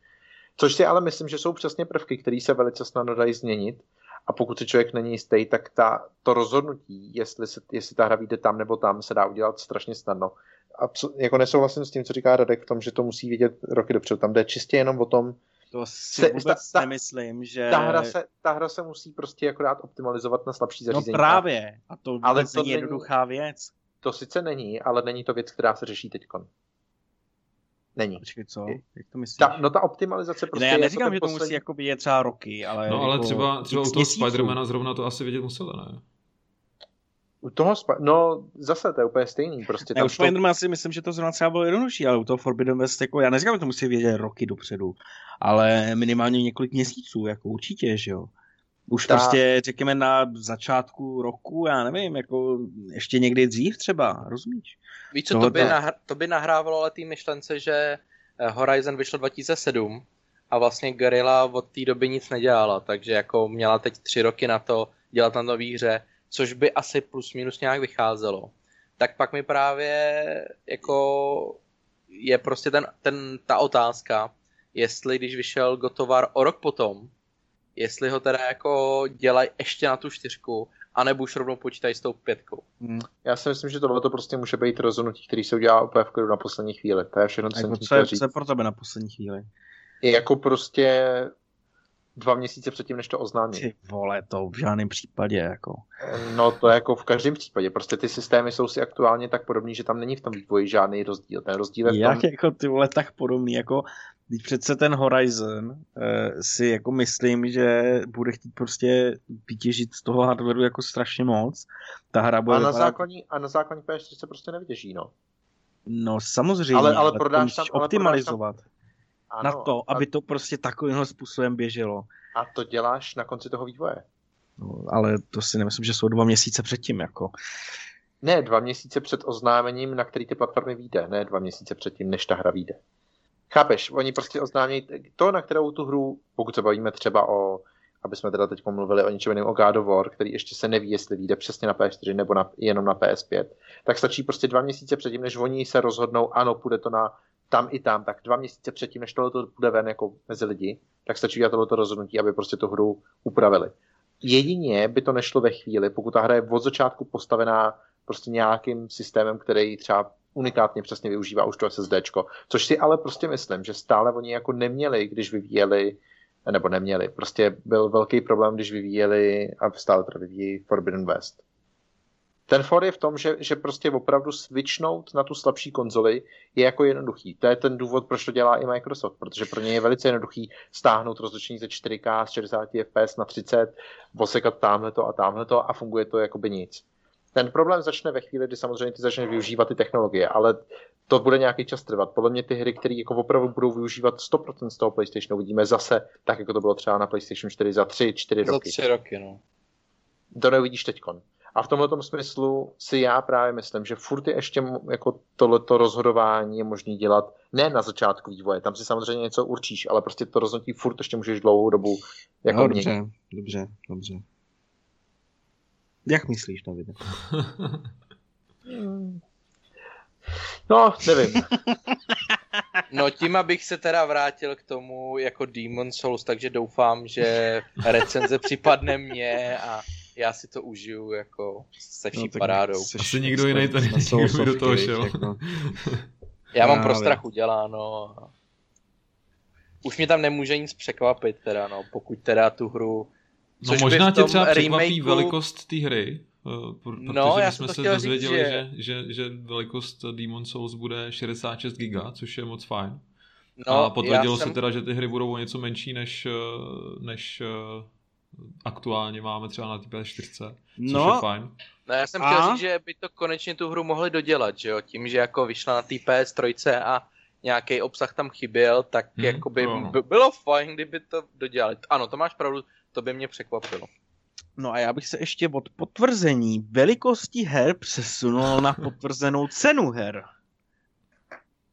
[SPEAKER 2] Což si ale myslím, že jsou přesně prvky, které se velice snadno dají změnit. A pokud si člověk není jistý, tak ta, to rozhodnutí, jestli, se, jestli ta hra vyjde tam nebo tam, se dá udělat strašně snadno. A jako nesouhlasím s tím, co říká Radek v tom, že to musí vidět roky dopředu. Tam jde čistě jenom o tom,
[SPEAKER 4] to si se, vůbec ta, nemyslím, že...
[SPEAKER 2] Ta hra, se, ta hra se musí prostě akorát optimalizovat na slabší no zařízení.
[SPEAKER 4] No právě, a to ale to není jednoduchá věc.
[SPEAKER 2] To sice není, ale není to věc, která se řeší teďkon. Není.
[SPEAKER 4] Počkej, co? Jak to myslíš?
[SPEAKER 2] Ta, no ta optimalizace prostě...
[SPEAKER 4] Ne, já neříkám, jako že to poslední... musí jako být třeba roky, ale...
[SPEAKER 3] No ale jako třeba, třeba u toho Spidermana zrovna to asi vidět muselo, ne?
[SPEAKER 2] U toho, spa- no zase to je úplně stejný. Prostě
[SPEAKER 4] ne, u Spidermana to... si myslím, že to zrovna třeba bylo jednodušší, ale u toho Forbidden West, jako já neříkám, že to musí vědět roky dopředu, ale minimálně několik měsíců, jako určitě, že jo. Už ta... prostě, řekněme, na začátku roku, já nevím, jako ještě někdy dřív třeba, rozumíš?
[SPEAKER 5] Víš co, to by, nahr- to by nahrávalo ale té myšlence, že eh, Horizon vyšlo 2007 a vlastně Guerrilla od té doby nic nedělala, takže jako měla teď tři roky na to dělat na nový hře, což by asi plus minus nějak vycházelo. Tak pak mi právě jako je prostě ten, ten, ta otázka, jestli když vyšel Gotovar o rok potom, jestli ho teda jako dělají ještě na tu čtyřku, anebo už rovnou počítají s tou pětkou. Hmm.
[SPEAKER 2] Já si myslím, že tohle to prostě může být rozhodnutí, který se udělá úplně v na poslední chvíli. To je všechno, co
[SPEAKER 4] jsem co, je, co je pro tebe na poslední chvíli?
[SPEAKER 2] Je jako prostě dva měsíce předtím, než to oznámí.
[SPEAKER 4] Ty vole, to v žádném případě, jako.
[SPEAKER 2] No to je jako v každém případě. Prostě ty systémy jsou si aktuálně tak podobný, že tam není v tom vývoji žádný rozdíl. Ten rozdíl je v tom...
[SPEAKER 4] Jak jako ty vole tak podobný, jako Teď přece ten Horizon uh, si jako myslím, že bude chtít prostě vytěžit z toho hardwareu jako strašně moc. Ta hra bude
[SPEAKER 2] a, na základní, a na základní PS4 se prostě nevytěží, no.
[SPEAKER 4] No samozřejmě, ale, ale, prodáš tam, ale optimalizovat. Tam... Ano, na to, aby a... to prostě takovým způsobem běželo.
[SPEAKER 2] A to děláš na konci toho vývoje.
[SPEAKER 4] No, ale to si nemyslím, že jsou dva měsíce předtím, jako.
[SPEAKER 2] Ne, dva měsíce před oznámením, na který ty platformy vyjde, ne dva měsíce předtím, než ta hra vyjde. Chápeš, oni prostě oznámějí to, na kterou tu hru, pokud se bavíme třeba o, aby jsme teda teď mluvili o něčem jiném, o God of War, který ještě se neví, jestli vyjde přesně na PS4 nebo na, jenom na PS5, tak stačí prostě dva měsíce předtím, než oni se rozhodnou, ano, půjde to na tam i tam, tak dva měsíce předtím, než tohle bude ven jako mezi lidi, tak stačí udělat tohleto rozhodnutí, aby prostě tu hru upravili. Jedině by to nešlo ve chvíli, pokud ta hra je od začátku postavená prostě nějakým systémem, který třeba unikátně přesně využívá už to SSD, což si ale prostě myslím, že stále oni jako neměli, když vyvíjeli nebo neměli. Prostě byl velký problém, když vyvíjeli a stále to vyvíjí Forbidden West. Ten for je v tom, že, že prostě opravdu switchnout na tu slabší konzoli je jako jednoduchý. To je ten důvod, proč to dělá i Microsoft, protože pro ně je velice jednoduchý stáhnout rozlišení ze 4K z 60 fps na 30, osekat tamhleto a tamhleto a funguje to jako by nic. Ten problém začne ve chvíli, kdy samozřejmě ty začneš využívat ty technologie, ale to bude nějaký čas trvat. Podle mě ty hry, které jako opravdu budou využívat 100% z toho PlayStationu, uvidíme zase, tak jako to bylo třeba na PlayStation 4 za 3-4 roky.
[SPEAKER 5] Za 3 roky, no.
[SPEAKER 2] To neuvidíš teďkon. A v tomhle smyslu si já právě myslím, že furt je ještě jako tohleto rozhodování je možné dělat ne na začátku vývoje, tam si samozřejmě něco určíš, ale prostě to rozhodnutí furt ještě můžeš dlouhou dobu jako
[SPEAKER 4] no, dobře, dobře, dobře. Jak myslíš, Davide?
[SPEAKER 2] no, nevím.
[SPEAKER 5] No tím, abych se teda vrátil k tomu jako Demon Souls, takže doufám, že recenze připadne mně a já si to užiju jako se vší no, parádou.
[SPEAKER 3] Asi nikdo jiný tady do toho šel. Jako.
[SPEAKER 5] Já mám pro strach uděláno. Už mě tam nemůže nic překvapit teda, no, pokud teda tu hru
[SPEAKER 3] No možná tě třeba překvapí remakeu... velikost té hry, eh, protože no, my jsme se dozvěděli, říct, že... Že, že, že velikost Demon Souls bude 66 giga, což je moc fajn. No, a potvrdilo jsem... se teda, že ty hry budou o něco menší než, eh, než eh, aktuálně máme třeba na té PS4, což
[SPEAKER 4] No.
[SPEAKER 3] je fajn.
[SPEAKER 5] No, já jsem
[SPEAKER 4] A?
[SPEAKER 5] chtěl říct, že by to konečně tu hru mohli dodělat, že jo? Tím, že jako vyšla na té PS3 a nějaký obsah tam chyběl, tak
[SPEAKER 3] Hmm,
[SPEAKER 5] jako by
[SPEAKER 3] no.
[SPEAKER 5] by bylo fajn, kdyby to dodělali. Ano, to máš pravdu, to by mě překvapilo.
[SPEAKER 4] No a já bych se ještě od potvrzení velikosti her přesunul na potvrzenou cenu her.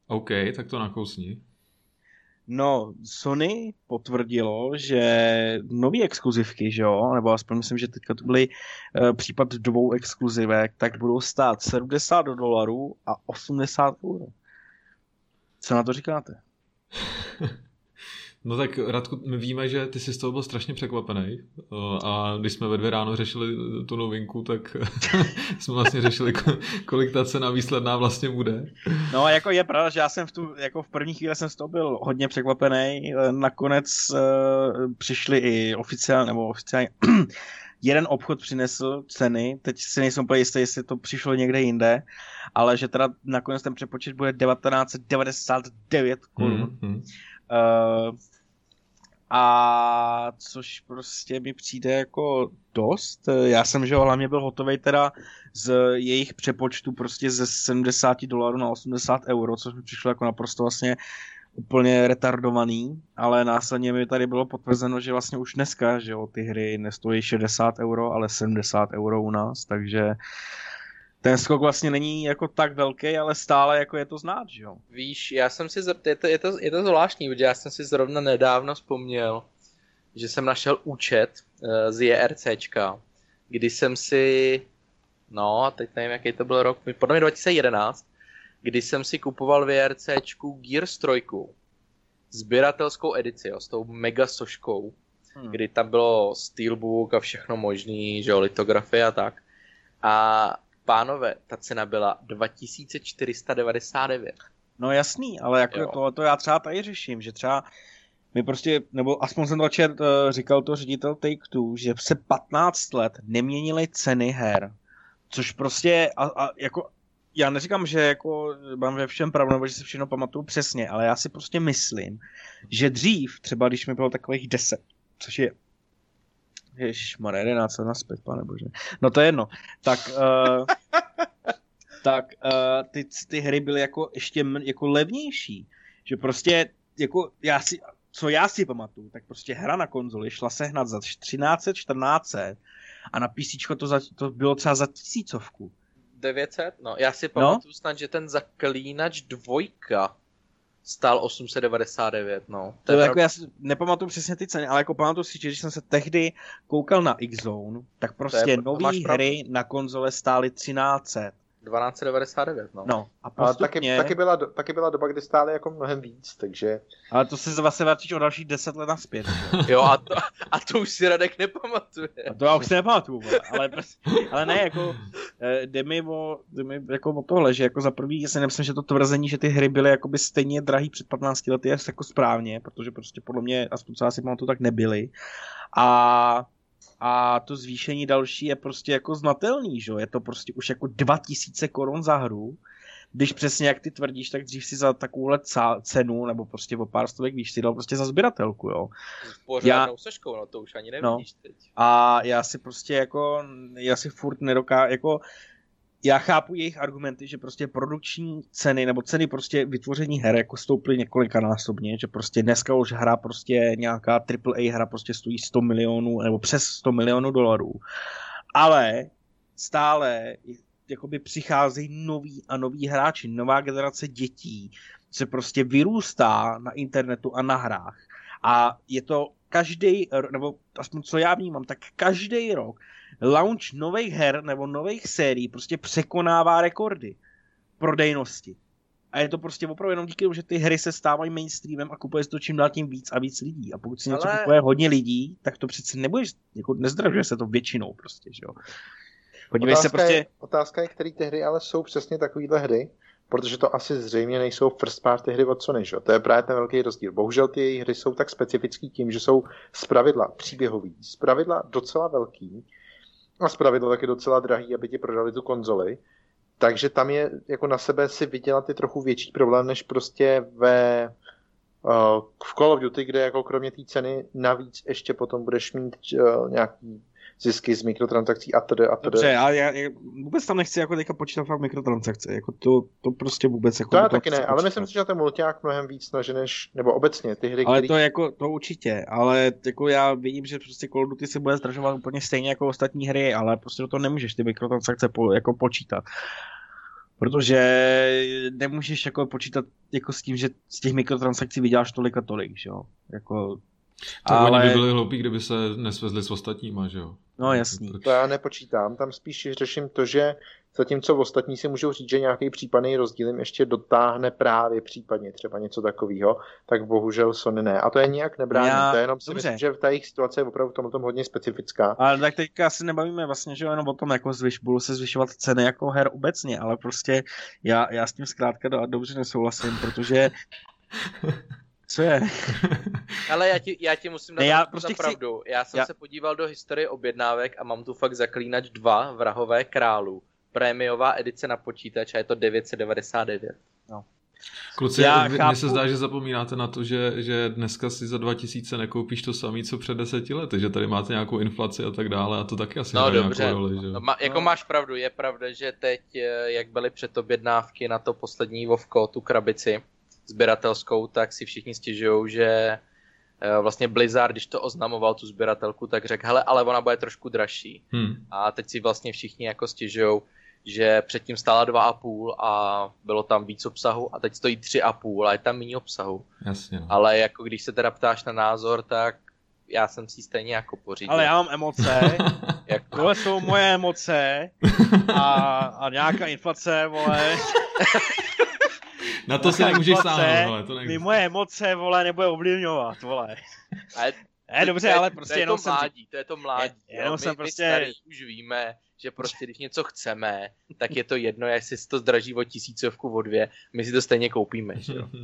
[SPEAKER 3] OK, tak to nakousni.
[SPEAKER 4] No, Sony potvrdilo, že nový exkluzivky, že jo, nebo aspoň myslím, že teďka to byly uh, případ dvou exkluzivek, tak budou stát 70 dolarů a 80 euro. Co na to říkáte?
[SPEAKER 3] No tak Radku, my víme, že ty jsi z toho byl strašně překvapený a když jsme ve dvě ráno řešili tu novinku, tak jsme vlastně řešili, ko- kolik ta cena výsledná vlastně bude.
[SPEAKER 4] No, jako je pravda, že já jsem v tu, jako v první chvíli jsem z toho byl hodně překvapený. Eh, Nakonec uh, přišli i oficiálně, nebo oficiálně jeden obchod přinesl ceny, teď si nejsem úplně jistý, jestli to přišlo někde jinde, ale že teda nakonec ten přepočet bude 1999 korun.
[SPEAKER 3] Hmm, hmm.
[SPEAKER 4] Uh, a což prostě mi přijde jako dost. Já jsem, že hlavně byl hotový teda z jejich přepočtu prostě ze 70 dolarů na 80 euro, což mi přišlo jako naprosto vlastně úplně retardovaný, ale následně mi tady bylo potvrzeno, že vlastně už dneska, že jo, ty hry nestojí 60 euro, ale 70 euro u nás, takže ten skok vlastně není jako tak velký, ale stále jako je to znát, že jo.
[SPEAKER 5] Víš, já jsem si, zr- je to, je to, je to zvláštní, protože já jsem si zrovna nedávno vzpomněl, že jsem našel účet uh, z JRCčka, kdy jsem si, no, a teď nevím, jaký to byl rok, podle mě 2011, kdy jsem si kupoval v JRCčku Gears 3, sběratelskou edici, jo, s tou mega soškou,
[SPEAKER 4] Hmm.
[SPEAKER 5] kdy tam bylo steelbook a všechno možný, že jo, litografie a tak. A pánové, ta cena byla 2499.
[SPEAKER 4] No jasný, ale jako
[SPEAKER 5] Jo.
[SPEAKER 4] to, to já třeba tady řeším, že třeba my prostě, nebo aspoň jsem to čet, uh, říkal to ředitel Take-Two, že se 15 let neměnily ceny her, což prostě, a, a jako, já neříkám, že jako mám ve všem pravdu, nebo že si všechno pamatuju přesně, ale já si prostě myslím, že dřív, třeba když mi bylo takových 10, což je Ježišmarja, 11 let naspět, pane bože. No to je jedno. Tak, uh, tak uh, ty, ty hry byly jako ještě jako levnější. Že prostě, jako já si, co já si pamatuju, tak prostě hra na konzoli šla sehnat za 1300, 1400 a na PC to, za, to bylo třeba za tisícovku.
[SPEAKER 5] 900? No, já si pamatuju snad, že ten zaklínač dvojka stál 899, no.
[SPEAKER 4] To je
[SPEAKER 5] pravda.
[SPEAKER 4] jako, já si nepamatuju přesně ty ceny, ale jako pamatuju si, že když jsem se tehdy koukal na X-Zone, tak prostě
[SPEAKER 5] to
[SPEAKER 4] nové hry na konzole stály 1300.
[SPEAKER 5] 1299, no.
[SPEAKER 4] No a
[SPEAKER 2] Ale taky,
[SPEAKER 4] postupně,
[SPEAKER 2] taky, byla, taky byla doba, kdy stály jako mnohem víc, takže
[SPEAKER 4] ale to se zase vrátíš o dalších 10 let naspět.
[SPEAKER 5] Jo, a to, a to už si Radek nepamatuje.
[SPEAKER 4] A to já už si nepamatuju, ale, prostě, ale ne, jako eh, jde mi, o, jde mi jako o tohle, že jako za prvý já si nemyslím, že to tvrzení, že ty hry byly jakoby stejně drahý před 15 lety je jako správně, protože prostě podle mě, aspoň co já si pamatuju, tak nebyly. A a to zvýšení další je prostě jako znatelný, že? jo? Je to prostě už jako 2000 korun za hru. Když přesně jak ty tvrdíš, tak dřív si za takovouhle cenu, nebo prostě o pár stovek víš, si dal prostě za sběratelku, jo.
[SPEAKER 5] Pořádnou soškou, no to už ani nevidíš teď.
[SPEAKER 4] A já si prostě jako, já si furt nedokážu, jako, já chápu jejich argumenty, že prostě produkční ceny, nebo ceny prostě vytvoření her jako stouply několikanásobně, že prostě dneska už hra prostě nějaká AAA hra prostě stojí 100 milionů, nebo přes 100 milionů dolarů. Ale stále jakoby přicházejí noví a noví hráči, nová generace dětí se prostě vyrůstá na internetu a na hrách. A je to každý, nebo aspoň co já vnímám, tak každý rok launch nových her nebo nových sérií prostě překonává rekordy prodejnosti. A je to prostě opravdu jenom díky tomu, že ty hry se stávají mainstreamem a kupuje se to čím dál tím víc a víc lidí. A pokud si něco
[SPEAKER 5] Ale-
[SPEAKER 4] kupuje hodně lidí, tak to přece nebudeš, jako nezdražuje se to většinou prostě, že jo. Podívej se
[SPEAKER 2] otázka,
[SPEAKER 4] prostě,
[SPEAKER 2] je, otázka je, které ty hry ale jsou přesně takovýhle hry, protože to asi zřejmě nejsou first party hry od Sony, že? To je právě ten velký rozdíl. Bohužel ty jejich hry jsou tak specifický tím, že jsou zpravidla příběhový, zpravidla docela velký a zpravidla taky docela drahý, aby ti prodali tu konzoli. Takže tam je jako na sebe si vydělat je trochu větší problém, než prostě ve v Call of Duty, kde jako kromě té ceny navíc ještě potom budeš mít uh, nějaký zisky z mikrotransakcí a tedy a tedy.
[SPEAKER 4] Dobře, já, já, já, vůbec tam nechci jako teďka počítat fakt mikrotransakce, jako to, to prostě vůbec jako...
[SPEAKER 2] To já taky ne, ale myslím si, že ten multiák mnohem víc snaží než, nebo obecně ty hry,
[SPEAKER 4] Ale který... to jako, to určitě, ale jako já vidím, že prostě Call of Duty se bude zdražovat úplně stejně jako ostatní hry, ale prostě do toho nemůžeš ty mikrotransakce po, jako počítat. Protože nemůžeš jako počítat jako s tím, že z těch mikrotransakcí vyděláš tolik a tolik, že jo? Jako,
[SPEAKER 3] tak ale... oni by byli hloupí, kdyby se nesvezli s ostatníma, že jo?
[SPEAKER 4] No jasný.
[SPEAKER 2] To já nepočítám, tam spíš řeším to, že zatímco v ostatní si můžou říct, že nějaký případný rozdíl jim ještě dotáhne právě případně třeba něco takového, tak bohužel Sony ne. A to je nijak nebrání, já... to je jenom si Dobře. myslím, že v té jejich situace je opravdu tom tom hodně specifická.
[SPEAKER 4] Ale tak teďka asi nebavíme vlastně, že jenom o tom, jako zvyš, budou se zvyšovat ceny jako her obecně, ale prostě já, já s tím zkrátka dobře nesouhlasím, protože co je?
[SPEAKER 5] Ale já ti, já ti musím dát ne, já prostě chci... pravdu. Já jsem já... se podíval do historie objednávek a mám tu fakt zaklínač 2 vrahové králu. Prémiová edice na počítač a je to 999. No.
[SPEAKER 3] Kluci, já mně chápu... se zdá, že zapomínáte na to, že, že dneska si za 2000 nekoupíš to samé, co před deseti lety, že tady máte nějakou inflaci a tak dále a to taky asi
[SPEAKER 5] no, dobře. roli. Že? No, ma, jako no. máš pravdu, je pravda, že teď, eh, jak byly předobjednávky na to poslední Vovko, tu krabici, sběratelskou, tak si všichni stěžují, že eh, vlastně Blizzard, když to oznamoval tu sběratelku, tak řekl, hele, ale ona bude trošku dražší. Hmm. A teď si vlastně všichni jako stěžují, že předtím stála 2,5 a bylo tam víc obsahu a teď stojí 3,5 a je tam méně obsahu.
[SPEAKER 3] Jasně. No.
[SPEAKER 5] Ale jako když se teda ptáš na názor, tak já jsem si stejně jako pořídil.
[SPEAKER 4] Ale já mám emoce, jako... tohle jsou moje emoce a, a nějaká inflace, vole.
[SPEAKER 3] Na to si nemůžeš sáhnout, vole, to
[SPEAKER 4] neexistuje. moje emoce, vole, nebude ovlivňovat, vole. Ale ne, dobře, ale prostě to
[SPEAKER 5] je
[SPEAKER 4] jenom
[SPEAKER 5] to mládí, to je to mládí. Jenom my, jsem prostě... My starý už víme, že prostě když něco chceme, tak je to jedno, jestli se to zdraží o tisícovku, o dvě, my si to stejně koupíme, že jo.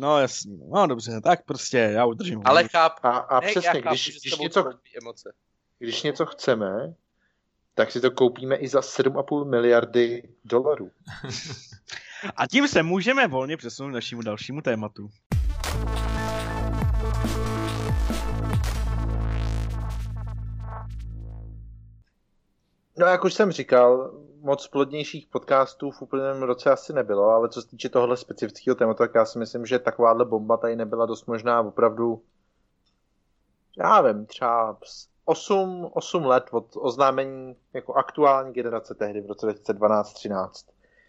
[SPEAKER 4] No jasně, no dobře, tak prostě já udržím.
[SPEAKER 5] Ale chápu.
[SPEAKER 2] A, a ne, přesně, chápu, když, když, něco, emoce. když něco chceme, tak si to koupíme i za 7,5 miliardy dolarů.
[SPEAKER 4] A tím se můžeme volně přesunout k našemu dalšímu tématu.
[SPEAKER 2] No, jak už jsem říkal, moc plodnějších podcastů v úplném roce asi nebylo, ale co se týče tohle specifického tématu, tak já si myslím, že takováhle bomba tady nebyla dost možná opravdu, já vím, třeba 8, 8 let od oznámení jako aktuální generace tehdy v roce 2012-13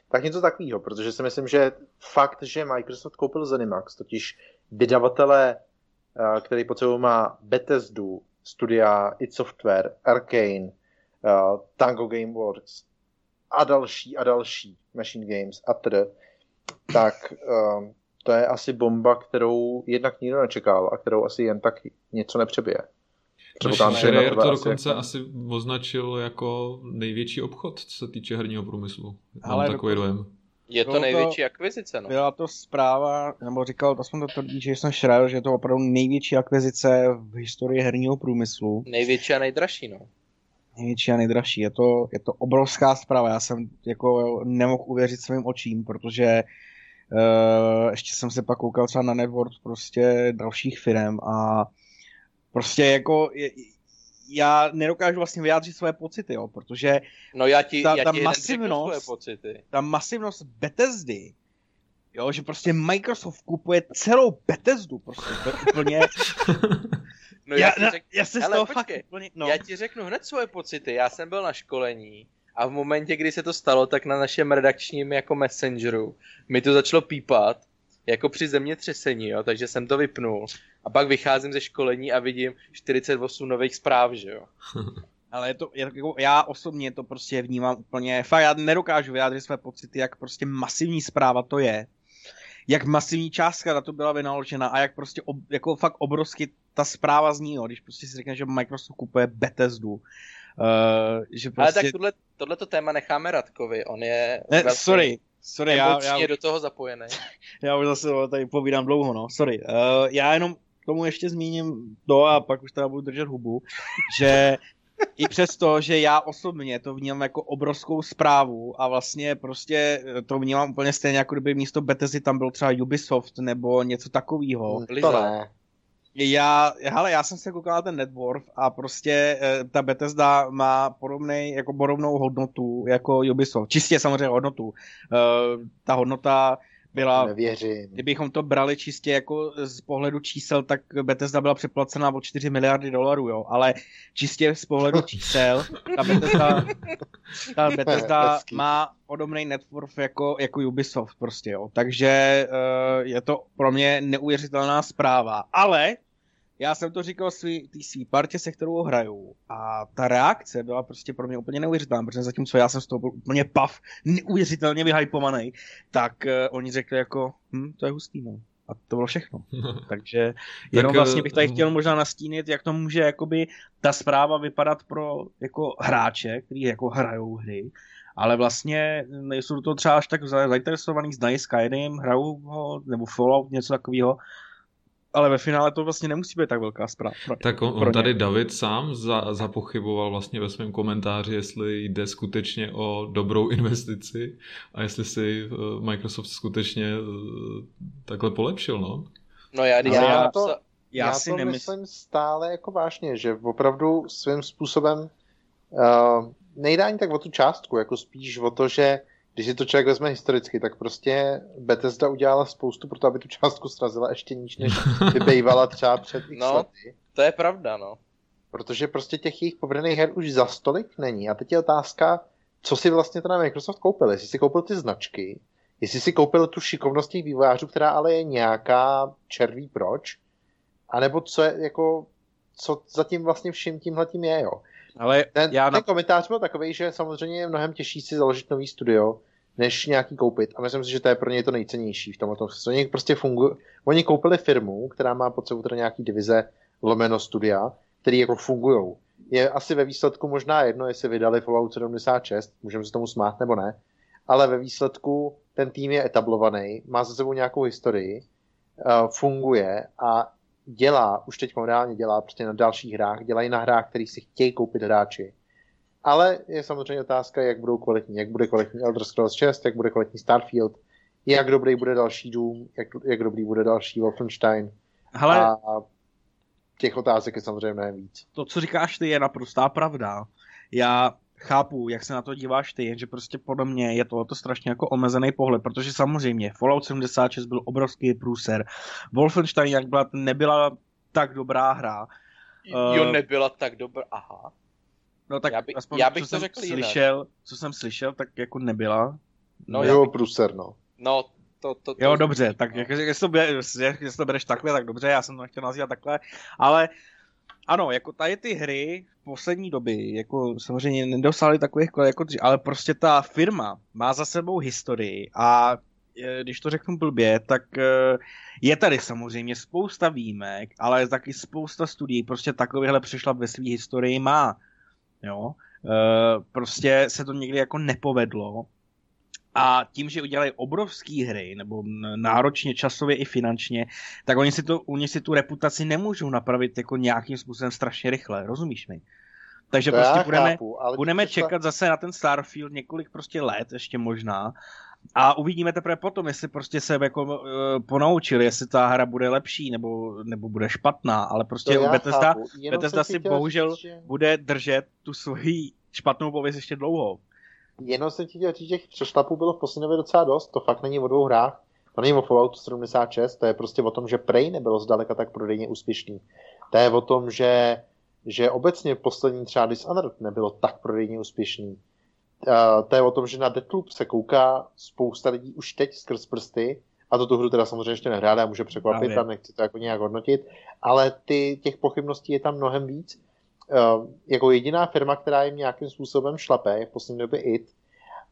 [SPEAKER 2] tak něco takového, protože si myslím, že fakt, že Microsoft koupil Zenimax, totiž vydavatele, eh, který pod sebou má Bethesdu, studia id Software, Arcane, eh, Tango Gameworks a další a další Machine Games a td., tak eh, to je asi bomba, kterou jednak nikdo nečekal a kterou asi jen tak něco nepřebije.
[SPEAKER 3] Schreier to dokonce jako... asi označil jako největší obchod, co se týče herního průmyslu. Mám Ale takový dojem.
[SPEAKER 5] Je to největší akvizice, no.
[SPEAKER 4] Byla to zpráva, nebo říkal, aspoň to tvrdí Jason Schreier, že je to opravdu největší akvizice v historii herního průmyslu.
[SPEAKER 5] Největší a nejdražší, no.
[SPEAKER 4] Největší a nejdražší. Je to, je to obrovská zpráva. Já jsem jako nemohl uvěřit svým očím, protože uh, ještě jsem se pak koukal třeba na network prostě dalších firm a Prostě jako já nedokážu vlastně vyjádřit své pocity, jo, protože
[SPEAKER 5] no já ti, ta, já ta ti masivnost, pocity.
[SPEAKER 4] ta masivnost Bethesdy, jo, že prostě Microsoft kupuje celou Bethesdu, prostě to je úplně...
[SPEAKER 5] no já, já, řek... já se z toho počkej, fakt úplně, no. Já ti řeknu hned svoje pocity, já jsem byl na školení a v momentě, kdy se to stalo, tak na našem redakčním jako messengeru mi to začalo pípat jako při zemětřesení, jo, takže jsem to vypnul. A pak vycházím ze školení a vidím 48 nových zpráv, že jo.
[SPEAKER 4] Ale je to, jako, já osobně to prostě vnímám úplně, fakt já nedokážu vyjádřit své pocity, jak prostě masivní zpráva to je. Jak masivní částka na to byla vynaložena a jak prostě ob, jako fakt obrovsky ta zpráva zní, jo, když prostě si řekne, že Microsoft kupuje Bethesdu. Uh, že prostě...
[SPEAKER 5] Ale tak tohle, tohleto téma necháme Radkovi, on je...
[SPEAKER 4] Ne, vlastně... sorry, Sorry, já, já,
[SPEAKER 5] do toho zapojený.
[SPEAKER 4] Já už zase tady povídám dlouho, no, sorry. Uh, já jenom tomu ještě zmíním to a pak už teda budu držet hubu, že i přesto, že já osobně to vnímám jako obrovskou zprávu a vlastně prostě to vnímám úplně stejně, jako kdyby místo Bethesdy tam byl třeba Ubisoft nebo něco takového.
[SPEAKER 2] To ne.
[SPEAKER 4] Já, hele, já jsem se koukal na ten Networth a prostě e, ta Bethesda má podobný, jako podobnou hodnotu jako Ubisoft. Čistě samozřejmě hodnotu. E, ta hodnota byla,
[SPEAKER 2] Nevěřím.
[SPEAKER 4] kdybychom to brali čistě jako z pohledu čísel, tak Bethesda byla přeplacená o 4 miliardy dolarů, jo, ale čistě z pohledu čísel, ta Bethesda, ta Bethesda má podobný network jako, jako Ubisoft prostě, jo, takže uh, je to pro mě neuvěřitelná zpráva, ale já jsem to říkal svý, tý svý partě, se kterou hraju a ta reakce byla prostě pro mě úplně neuvěřitelná, protože zatímco já jsem z toho byl úplně pav, neuvěřitelně vyhypovaný, tak uh, oni řekli jako, hm, to je hustý, no. A to bylo všechno. Takže jenom
[SPEAKER 3] Tak,
[SPEAKER 4] vlastně bych tady
[SPEAKER 3] eh,
[SPEAKER 4] chtěl možná nastínit, jak to může jakoby ta zpráva vypadat pro jako hráče, kteří jako hrajou hry, ale vlastně nejsou do toho třeba až tak za- zainteresovaný, znají Skyrim, hrajou ho, nebo Fallout, něco takového, ale ve finále to vlastně nemusí být tak velká zpráva.
[SPEAKER 3] Tak on, on tady David sám za, zapochyboval vlastně ve svém komentáři, jestli jde skutečně o dobrou investici a jestli si eh, Microsoft skutečně eh, takhle polepšil, no.
[SPEAKER 5] No já,
[SPEAKER 2] já
[SPEAKER 5] napsal-
[SPEAKER 2] to-
[SPEAKER 4] Já,
[SPEAKER 2] já
[SPEAKER 4] si
[SPEAKER 2] to
[SPEAKER 4] nemyslím,
[SPEAKER 2] myslím stále jako vážně, že opravdu svým způsobem uh, nejde ani tak o tu částku, jako spíš o to, že když si to člověk vezme historicky, tak prostě Bethesda udělala spoustu pro to, aby tu částku srazila ještě níž, než by bývala třeba před x
[SPEAKER 5] No.
[SPEAKER 2] lety.
[SPEAKER 5] to je pravda, no.
[SPEAKER 2] Protože prostě těch jejich povedených her už za stolik není. A teď je otázka, co si vlastně ten Microsoft koupil. Jestli si koupil ty značky, jestli si koupil tu šikovnost těch vývojářů, která ale je nějaká červí proč, anebo co je jako, co zatím vlastně vším tímhletím je, jo.
[SPEAKER 4] Ale
[SPEAKER 2] Ten,
[SPEAKER 4] já
[SPEAKER 2] ten
[SPEAKER 4] na,
[SPEAKER 2] komentář byl takový, že samozřejmě je mnohem těžší si založit nový studio, než nějaký koupit. A myslím si, že to je pro ně to nejcennější v tomto. Oni prostě fungují. Oni koupili firmu, která má pod sebou teda nějaký divize lomeno studia, který jako fungují. Je asi ve výsledku možná jedno, jestli vydali Fallout 76, můžeme se tomu smát nebo ne, ale ve výsledku ten tým je etablovaný, má za sebou nějakou historii, uh, funguje a dělá, už teď reálně dělá prostě na dalších hrách, dělají na hrách, který si chtějí koupit hráči. Ale je samozřejmě otázka, jak budou kvalitní, jak bude kvalitní Elder Scrolls 6, jak bude kvalitní Starfield, jak dobrý bude další Doom, jak, jak dobrý bude další Wolfenstein.
[SPEAKER 4] hele,
[SPEAKER 2] A těch otázek je samozřejmě mnohem víc.
[SPEAKER 4] to, co říkáš ty, je naprostá pravda. Já chápu, jak se na to díváš ty, že prostě podle mě je tohle strašně jako omezený pohled, protože samozřejmě Fallout 76 byl obrovský průser. Wolfenstein, jak byla, nebyla tak dobrá hra.
[SPEAKER 5] Jo,
[SPEAKER 4] Eh,
[SPEAKER 5] nebyla tak dobrá, aha.
[SPEAKER 4] No tak
[SPEAKER 5] Já by-
[SPEAKER 4] aspoň,
[SPEAKER 5] já bych
[SPEAKER 4] co
[SPEAKER 5] to
[SPEAKER 4] jsem
[SPEAKER 5] řekl jinak.
[SPEAKER 4] slyšel, co jsem slyšel, tak jako nebyla.
[SPEAKER 5] No,
[SPEAKER 2] jo,
[SPEAKER 5] bych-
[SPEAKER 2] průser, no.
[SPEAKER 5] No, to, to, to
[SPEAKER 4] Jo, dobře, tak
[SPEAKER 5] no.
[SPEAKER 4] jak, jestli, to, jestli to bereš takhle, tak dobře, já jsem to nechtěl nazývat takhle, ale ano, jako tady ty hry v poslední doby, jako samozřejmě nedosáhly takových jako ale prostě ta firma má za sebou historii a e, když to řeknu blbě, tak e, je tady samozřejmě spousta výjimek, ale taky spousta studií prostě takovýhle přišla ve své historii má. Jo? E, prostě se to někdy jako nepovedlo a tím, že udělají obrovské hry, nebo náročně časově i finančně, tak oni si, to, oni si tu reputaci nemůžou napravit jako nějakým způsobem strašně rychle, rozumíš mi? Takže
[SPEAKER 2] To
[SPEAKER 4] prostě budeme,
[SPEAKER 2] chápu, ale
[SPEAKER 4] budeme
[SPEAKER 2] přišla-
[SPEAKER 4] čekat zase na ten Starfield několik prostě let, ještě možná, a uvidíme teprve potom, jestli prostě se jako uh, ponaučili, jestli ta hra bude lepší nebo, nebo bude špatná, ale prostě Bethesda, Bethesda si bohužel
[SPEAKER 2] říct, že-
[SPEAKER 4] bude držet tu svoji špatnou pověst ještě dlouho.
[SPEAKER 2] Jenom jsem ti chtěl říct, že těch přešlapů bylo v poslední době docela dost. To fakt není o dvou hrách. To není o Falloutu 76, to je prostě o tom, že Prey nebylo zdaleka tak prodejně úspěšný. To je o tom, že, že obecně poslední třeba Dishonored nebylo tak prodejně úspěšný. Uh, to je o tom, že na Deathloop se kouká spousta lidí už teď skrz prsty, a to tu hru teda samozřejmě ještě nehrála a může překvapit a nechci to jako nějak hodnotit, ale ty, těch pochybností je tam mnohem víc. Uh, jako jediná firma, která jim nějakým způsobem šlape, je v poslední době IT.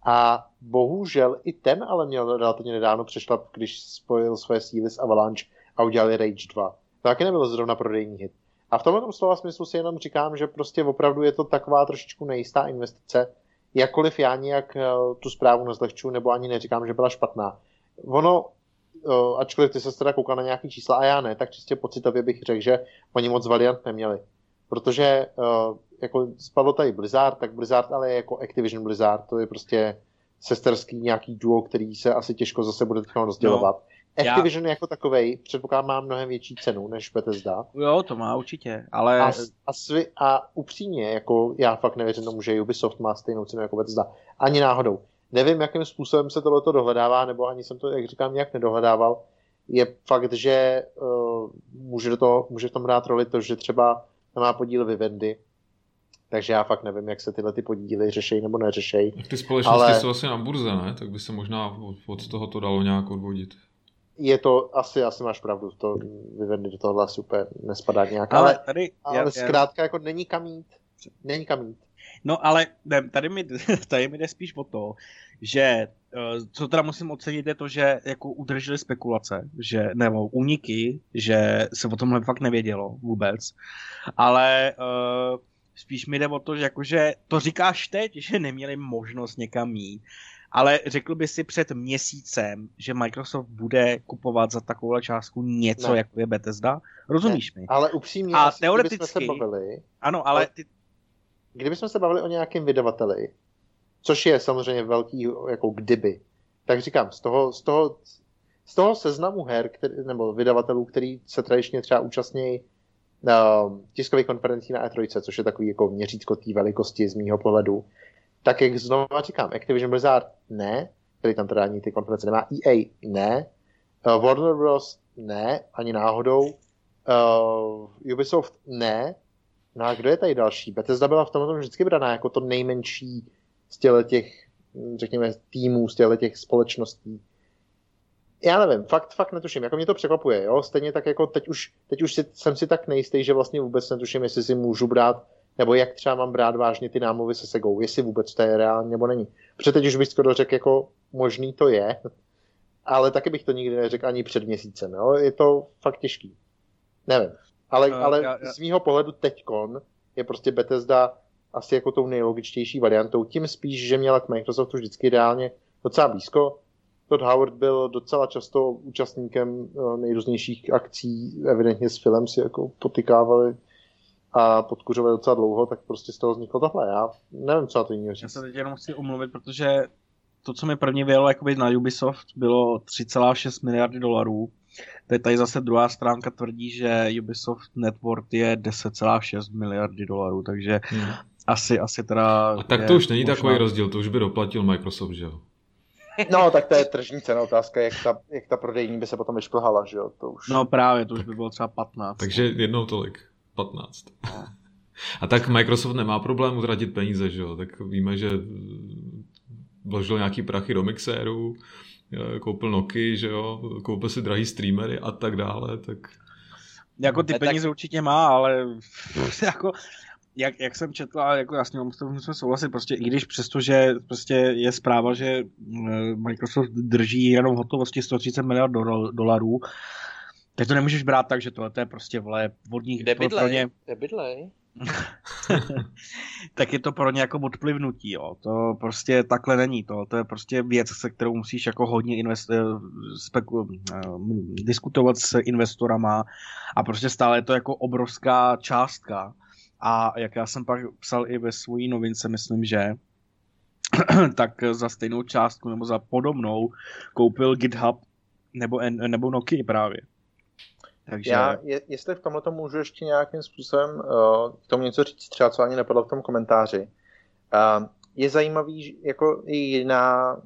[SPEAKER 2] A bohužel i ten ale měl relativně nedávno přešlap, když spojil svoje síly s Avalanche a udělali Rage 2. To taky nebyl zrovna prodejní hit. A v tomhle slova smyslu si jenom říkám, že prostě opravdu je to taková trošičku nejistá investice, jakkoliv já nějak eh, tu zprávu nezlehču, nebo ani neříkám, že byla špatná. Ono, eh, ačkoliv ty se teda koukal na nějaký čísla a já ne, tak čistě pocitově bych řekl, že oni moc Valiant neměli. Protože uh, jako spadlo tady Blizzard, tak Blizzard ale je jako Activision Blizzard, to je prostě sesterský nějaký duo, který se asi těžko zase bude teď rozdělovat. No, Activision já... jako takovej, předpokládám, má mnohem větší cenu než Bethesda.
[SPEAKER 4] Jo, to má určitě, ale...
[SPEAKER 2] A, a, svi, a upřímně, jako já fakt nevěřím tomu, že Ubisoft má stejnou cenu jako Bethesda. Ani náhodou. Nevím, jakým způsobem se tohleto dohledává, nebo ani jsem to, jak říkám, nějak nedohledával. Je fakt, že uh, může, do toho, může v tom hrát roli to, že třeba má podíl Vivendi, takže já fakt nevím, jak se tyhle ty podíly řeší nebo neřešejí.
[SPEAKER 3] Ty společnosti ale... jsou asi na burze, ne? Tak by se možná od, od toho to dalo nějak odvodit.
[SPEAKER 2] Je to, asi, asi máš pravdu, to Vivendi do tohohle super nespadá nějak,
[SPEAKER 4] ale, ale, tady,
[SPEAKER 2] ale já, zkrátka já... jako není kam jít. Není kam jít.
[SPEAKER 4] No ale ne, tady, mi, tady mi jde spíš o to, že co teda musím ocenit je to, že jako udrželi spekulace, že nebo úniky, že se o tomhle fakt nevědělo vůbec, ale uh, spíš mi jde o to, že jakože to říkáš teď, že neměli možnost někam jít, ale řekl by si před měsícem, že Microsoft bude kupovat za takovou částku něco, ne. jako je Bethesda? Rozumíš
[SPEAKER 2] ne,
[SPEAKER 4] mi?
[SPEAKER 2] Ale upřímně,
[SPEAKER 4] a teoreticky, se
[SPEAKER 2] bavili,
[SPEAKER 4] ano, ale ty,
[SPEAKER 2] kdybychom se bavili o nějakém vydavateli, což je samozřejmě velký jako kdyby, tak říkám, z toho, z toho, z toho seznamu her, který, nebo vydavatelů, který se tradičně třeba účastní na tiskových konferencí na E3, což je takový jako měřítko té velikosti z mýho pohledu, tak jak znovu říkám, Activision Blizzard ne, který tam teda ani ty konference nemá, EA ne, uh, Warner Bros. ne, ani náhodou, uh, Ubisoft ne, No a kdo je tady další? Bethesda byla v tomhle vždycky braná jako to nejmenší z těch, řekněme, týmů, z těch společností. Já nevím, fakt, fakt netuším, jako mě to překvapuje, jo, stejně tak jako teď už, teď už si, jsem si tak nejistý, že vlastně vůbec netuším, jestli si můžu brát, nebo jak třeba mám brát vážně ty námluvy se Segou, jestli vůbec to je reálně nebo není. Protože teď už bych skoro řekl, jako možný to je, ale taky bych to nikdy neřekl ani před měsícem, jo, je to fakt těžký. Nevím. Ale, uh, ale já, já... z mýho pohledu teďkon je prostě Bethesda asi jako tou nejlogičtější variantou. Tím spíš, že měla k Microsoftu vždycky reálně docela blízko. Todd Howard byl docela často účastníkem eh, nejrůznějších akcí, evidentně s filmem si jako potykávali a podkuřovali docela dlouho, tak prostě z toho vzniklo tohle. Já nevím, co na to jiného říct.
[SPEAKER 4] Já se teď jenom chci umluvit, protože to, co mi první vyjelo jakoby na Ubisoft, bylo 3,6 miliardy dolarů Teď tady zase druhá stránka tvrdí, že Ubisoft Network je 10,6 miliardy dolarů, takže hmm. Asi, asi teda...
[SPEAKER 3] A tak to už není možná... takový rozdíl, to už by doplatil Microsoft, že jo?
[SPEAKER 2] No, tak to je tržní cena otázka, jak ta, jak ta prodejní by se potom vyšplhala, že jo? To už...
[SPEAKER 4] No právě, to už by bylo třeba 15.
[SPEAKER 3] Takže jednou tolik, 15. No. A tak Microsoft nemá problém utratit peníze, že jo? Tak víme, že vložil nějaký prachy do mixéru, koupil Noky, že jo, koupil si drahý streamery a tak dále, tak...
[SPEAKER 4] Jako ty peníze tak... určitě má, ale jako, jak, jak jsem četl, a jako jasně musím souhlasit, prostě i když přesto, že prostě je zpráva, že eh, Microsoft drží jenom hotovosti 130 miliard dolarů, tak to nemůžeš brát tak, že tohle je prostě vle vodních...
[SPEAKER 5] Kde bydlej? Pro ně... Kde bydlej?
[SPEAKER 4] tak je to pro ně jako odplivnutí, jo. To prostě takhle není. To, to je prostě věc, se kterou musíš jako hodně invest, eh, speku, eh, diskutovat s investorama a prostě stále je to jako obrovská částka. A jak já jsem pak psal i ve své novince, myslím, že tak za stejnou částku nebo za podobnou koupil GitHub nebo, nebo Nokia právě.
[SPEAKER 2] Takže... Já, je, jestli v tomhle můžu ještě nějakým způsobem uh, k tomu něco říct, třeba co ani nepadlo v tom komentáři. Uh, je zajímavý, jako i jiná,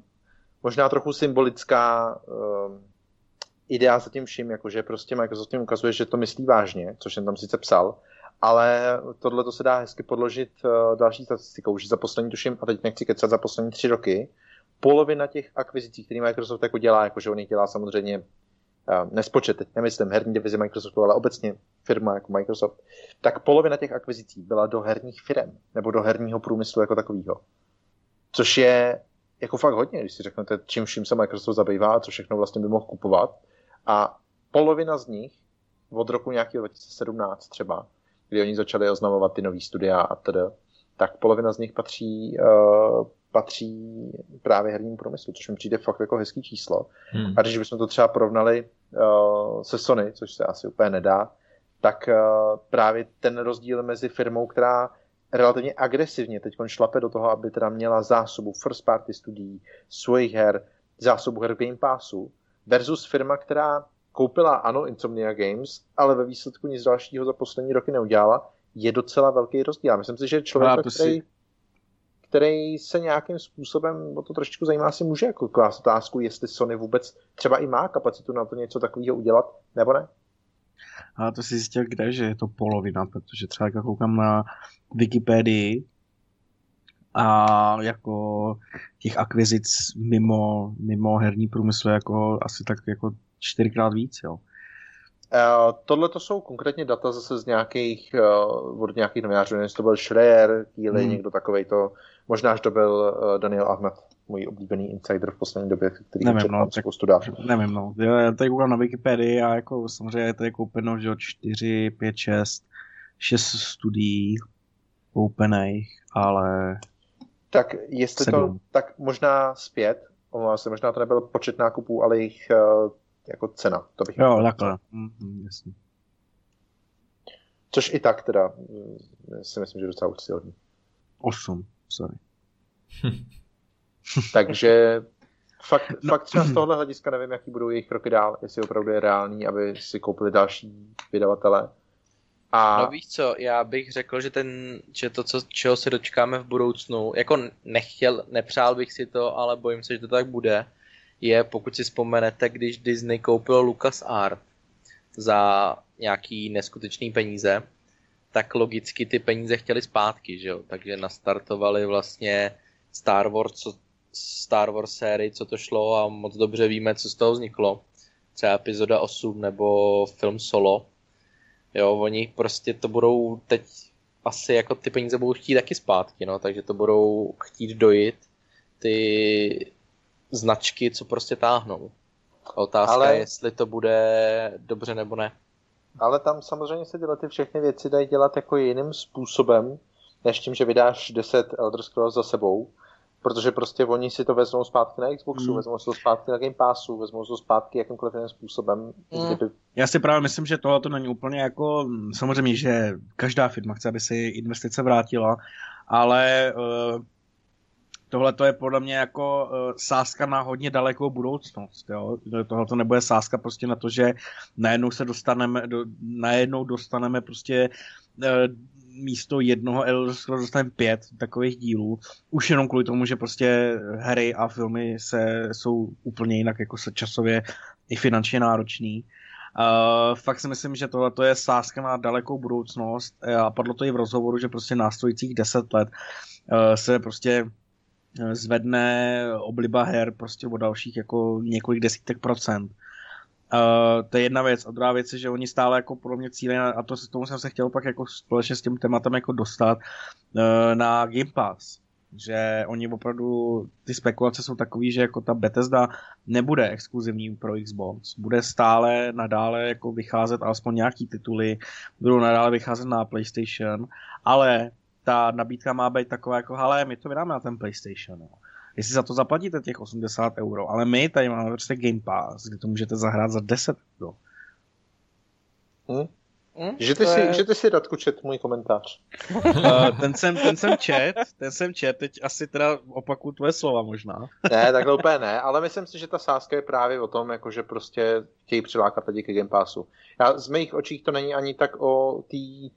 [SPEAKER 2] možná trochu symbolická uh, idea za tím vším, jakože prostě Microsoft tím ukazuje, že to myslí vážně, což jsem tam sice psal, ale tohle to se dá hezky podložit uh, další statistikou, že za poslední, tuším, a teď nechci kecat, za poslední tři roky, polovina těch akvizicí, které Microsoft jako dělá, jakože on dělá samozřejmě nespočet, teď nemyslím herní divizi Microsoftu, ale obecně firma jako Microsoft, tak polovina těch akvizicí byla do herních firm nebo do herního průmyslu jako takového. Což je jako fakt hodně, když si řeknete, čím vším se Microsoft zabývá a co všechno vlastně by mohl kupovat. A polovina z nich od roku nějakého 2017 třeba, kdy oni začali oznamovat ty nové studia a tedy, tak polovina z nich patří uh, patří právě hernímu průmyslu, což mi přijde fakt jako hezký číslo. Hmm. A když bychom to třeba porovnali uh, se Sony, což se asi úplně nedá, tak uh, právě ten rozdíl mezi firmou, která relativně agresivně teď šlape do toho, aby teda měla zásobu first party studií, svojich her, zásobu her Game Passu, versus firma, která koupila, ano, Insomnia Games, ale ve výsledku nic dalšího za poslední roky neudělala, je docela velký rozdíl. Myslím si, že člověk, který, si... který se nějakým způsobem o to trošičku zajímá, si může jako klást otázku, jestli Sony vůbec třeba i má kapacitu na to něco takového udělat, nebo ne?
[SPEAKER 4] A to si zjistil kde, že je to polovina, protože třeba jak koukám na Wikipedii a jako těch akvizic mimo, mimo herní průmysl jako asi tak jako čtyřikrát víc, jo.
[SPEAKER 2] Uh, Tohle to jsou konkrétně data zase z nějakých, uh, od nějakých novinářů, jestli to byl Schreier, Keely, hmm. někdo takovej to, možná, že to byl uh, Daniel Ahmed, můj oblíbený insider v poslední době, který
[SPEAKER 4] nevím, no, tak, spoustu dát. Nevím, no. Já tady koukám na Wikipedii a jako samozřejmě je tady koupeno, že 4, 5, 6, 6 studií koupených, ale...
[SPEAKER 2] Tak jestli 7. to, tak možná zpět, omlouvám se, možná to nebyl počet nákupů, ale jejich uh, jako cena. To bych
[SPEAKER 4] jo, takhle. Mm, jasně.
[SPEAKER 2] Což i tak teda mm, si myslím, že je docela úctyhodný.
[SPEAKER 4] 8, sorry.
[SPEAKER 2] Takže fakt, no. fakt třeba z tohohle hlediska nevím, jaký budou jejich kroky dál, jestli opravdu je reálný, aby si koupili další vydavatele.
[SPEAKER 5] A... No víš co, já bych řekl, že, ten, že to, co, čeho se dočkáme v budoucnu, jako nechtěl, nepřál bych si to, ale bojím se, že to tak bude, je, pokud si vzpomenete, když Disney koupil Lucas Art za nějaký neskutečný peníze, tak logicky ty peníze chtěli zpátky, že jo? Takže nastartovali vlastně Star Wars, co, Star Wars sérii, co to šlo a moc dobře víme, co z toho vzniklo. Třeba epizoda 8 nebo film Solo. Jo, oni prostě to budou teď asi jako ty peníze budou chtít taky zpátky, no, takže to budou chtít dojít ty značky, co prostě táhnou. Otázka Ale... je, jestli to bude dobře nebo ne.
[SPEAKER 2] Ale tam samozřejmě se tyhle ty všechny věci dají dělat jako jiným způsobem, než tím, že vydáš 10 Elder Scrolls za sebou, protože prostě oni si to vezmou zpátky na Xboxu, mm. vezmou si to zpátky na Game Passu, vezmou si to zpátky jakýmkoliv jiným způsobem. Mm. Kdyby...
[SPEAKER 4] Já si právě myslím, že tohle to není úplně jako, samozřejmě, že každá firma chce, aby si investice vrátila, ale uh, tohle to je podle mě jako uh, sázka na hodně dalekou budoucnost. Tohle to nebude sázka prostě na to, že najednou se dostaneme, do, najednou dostaneme prostě uh, místo jednoho Elder dostaneme pět takových dílů. Už jenom kvůli tomu, že prostě hry a filmy se, jsou úplně jinak jako se časově i finančně náročný. Uh, fakt si myslím, že tohle je sázka na dalekou budoucnost a padlo to i v rozhovoru, že prostě následujících deset let uh, se prostě zvedne obliba her prostě o dalších jako několik desítek procent. Uh, to je jedna věc. A druhá věc je, že oni stále jako pro mě cíle, a to, tomu jsem se chtěl pak jako společně s tím tématem jako dostat uh, na Game Pass. Že oni opravdu, ty spekulace jsou takové, že jako ta Bethesda nebude exkluzivní pro Xbox. Bude stále nadále jako vycházet alespoň nějaký tituly, budou nadále vycházet na PlayStation, ale ta nabídka má být taková jako, hele, my to vydáme na ten PlayStation, jo. Jestli za to zaplatíte těch 80 euro, ale my tady máme prostě Game Pass, kde to můžete zahrát za 10 euro.
[SPEAKER 2] Hmm? Hmm? Že, ty si, je... si Radku čet můj komentář.
[SPEAKER 4] uh, ten, jsem, ten jsem čet, ten jsem čet, teď asi teda opakuju tvoje slova možná.
[SPEAKER 2] ne, takhle úplně ne, ale myslím si, že ta sázka je právě o tom, jako že prostě chtějí přilákat lidi ke Game Passu. Já, z mých očích to není ani tak o té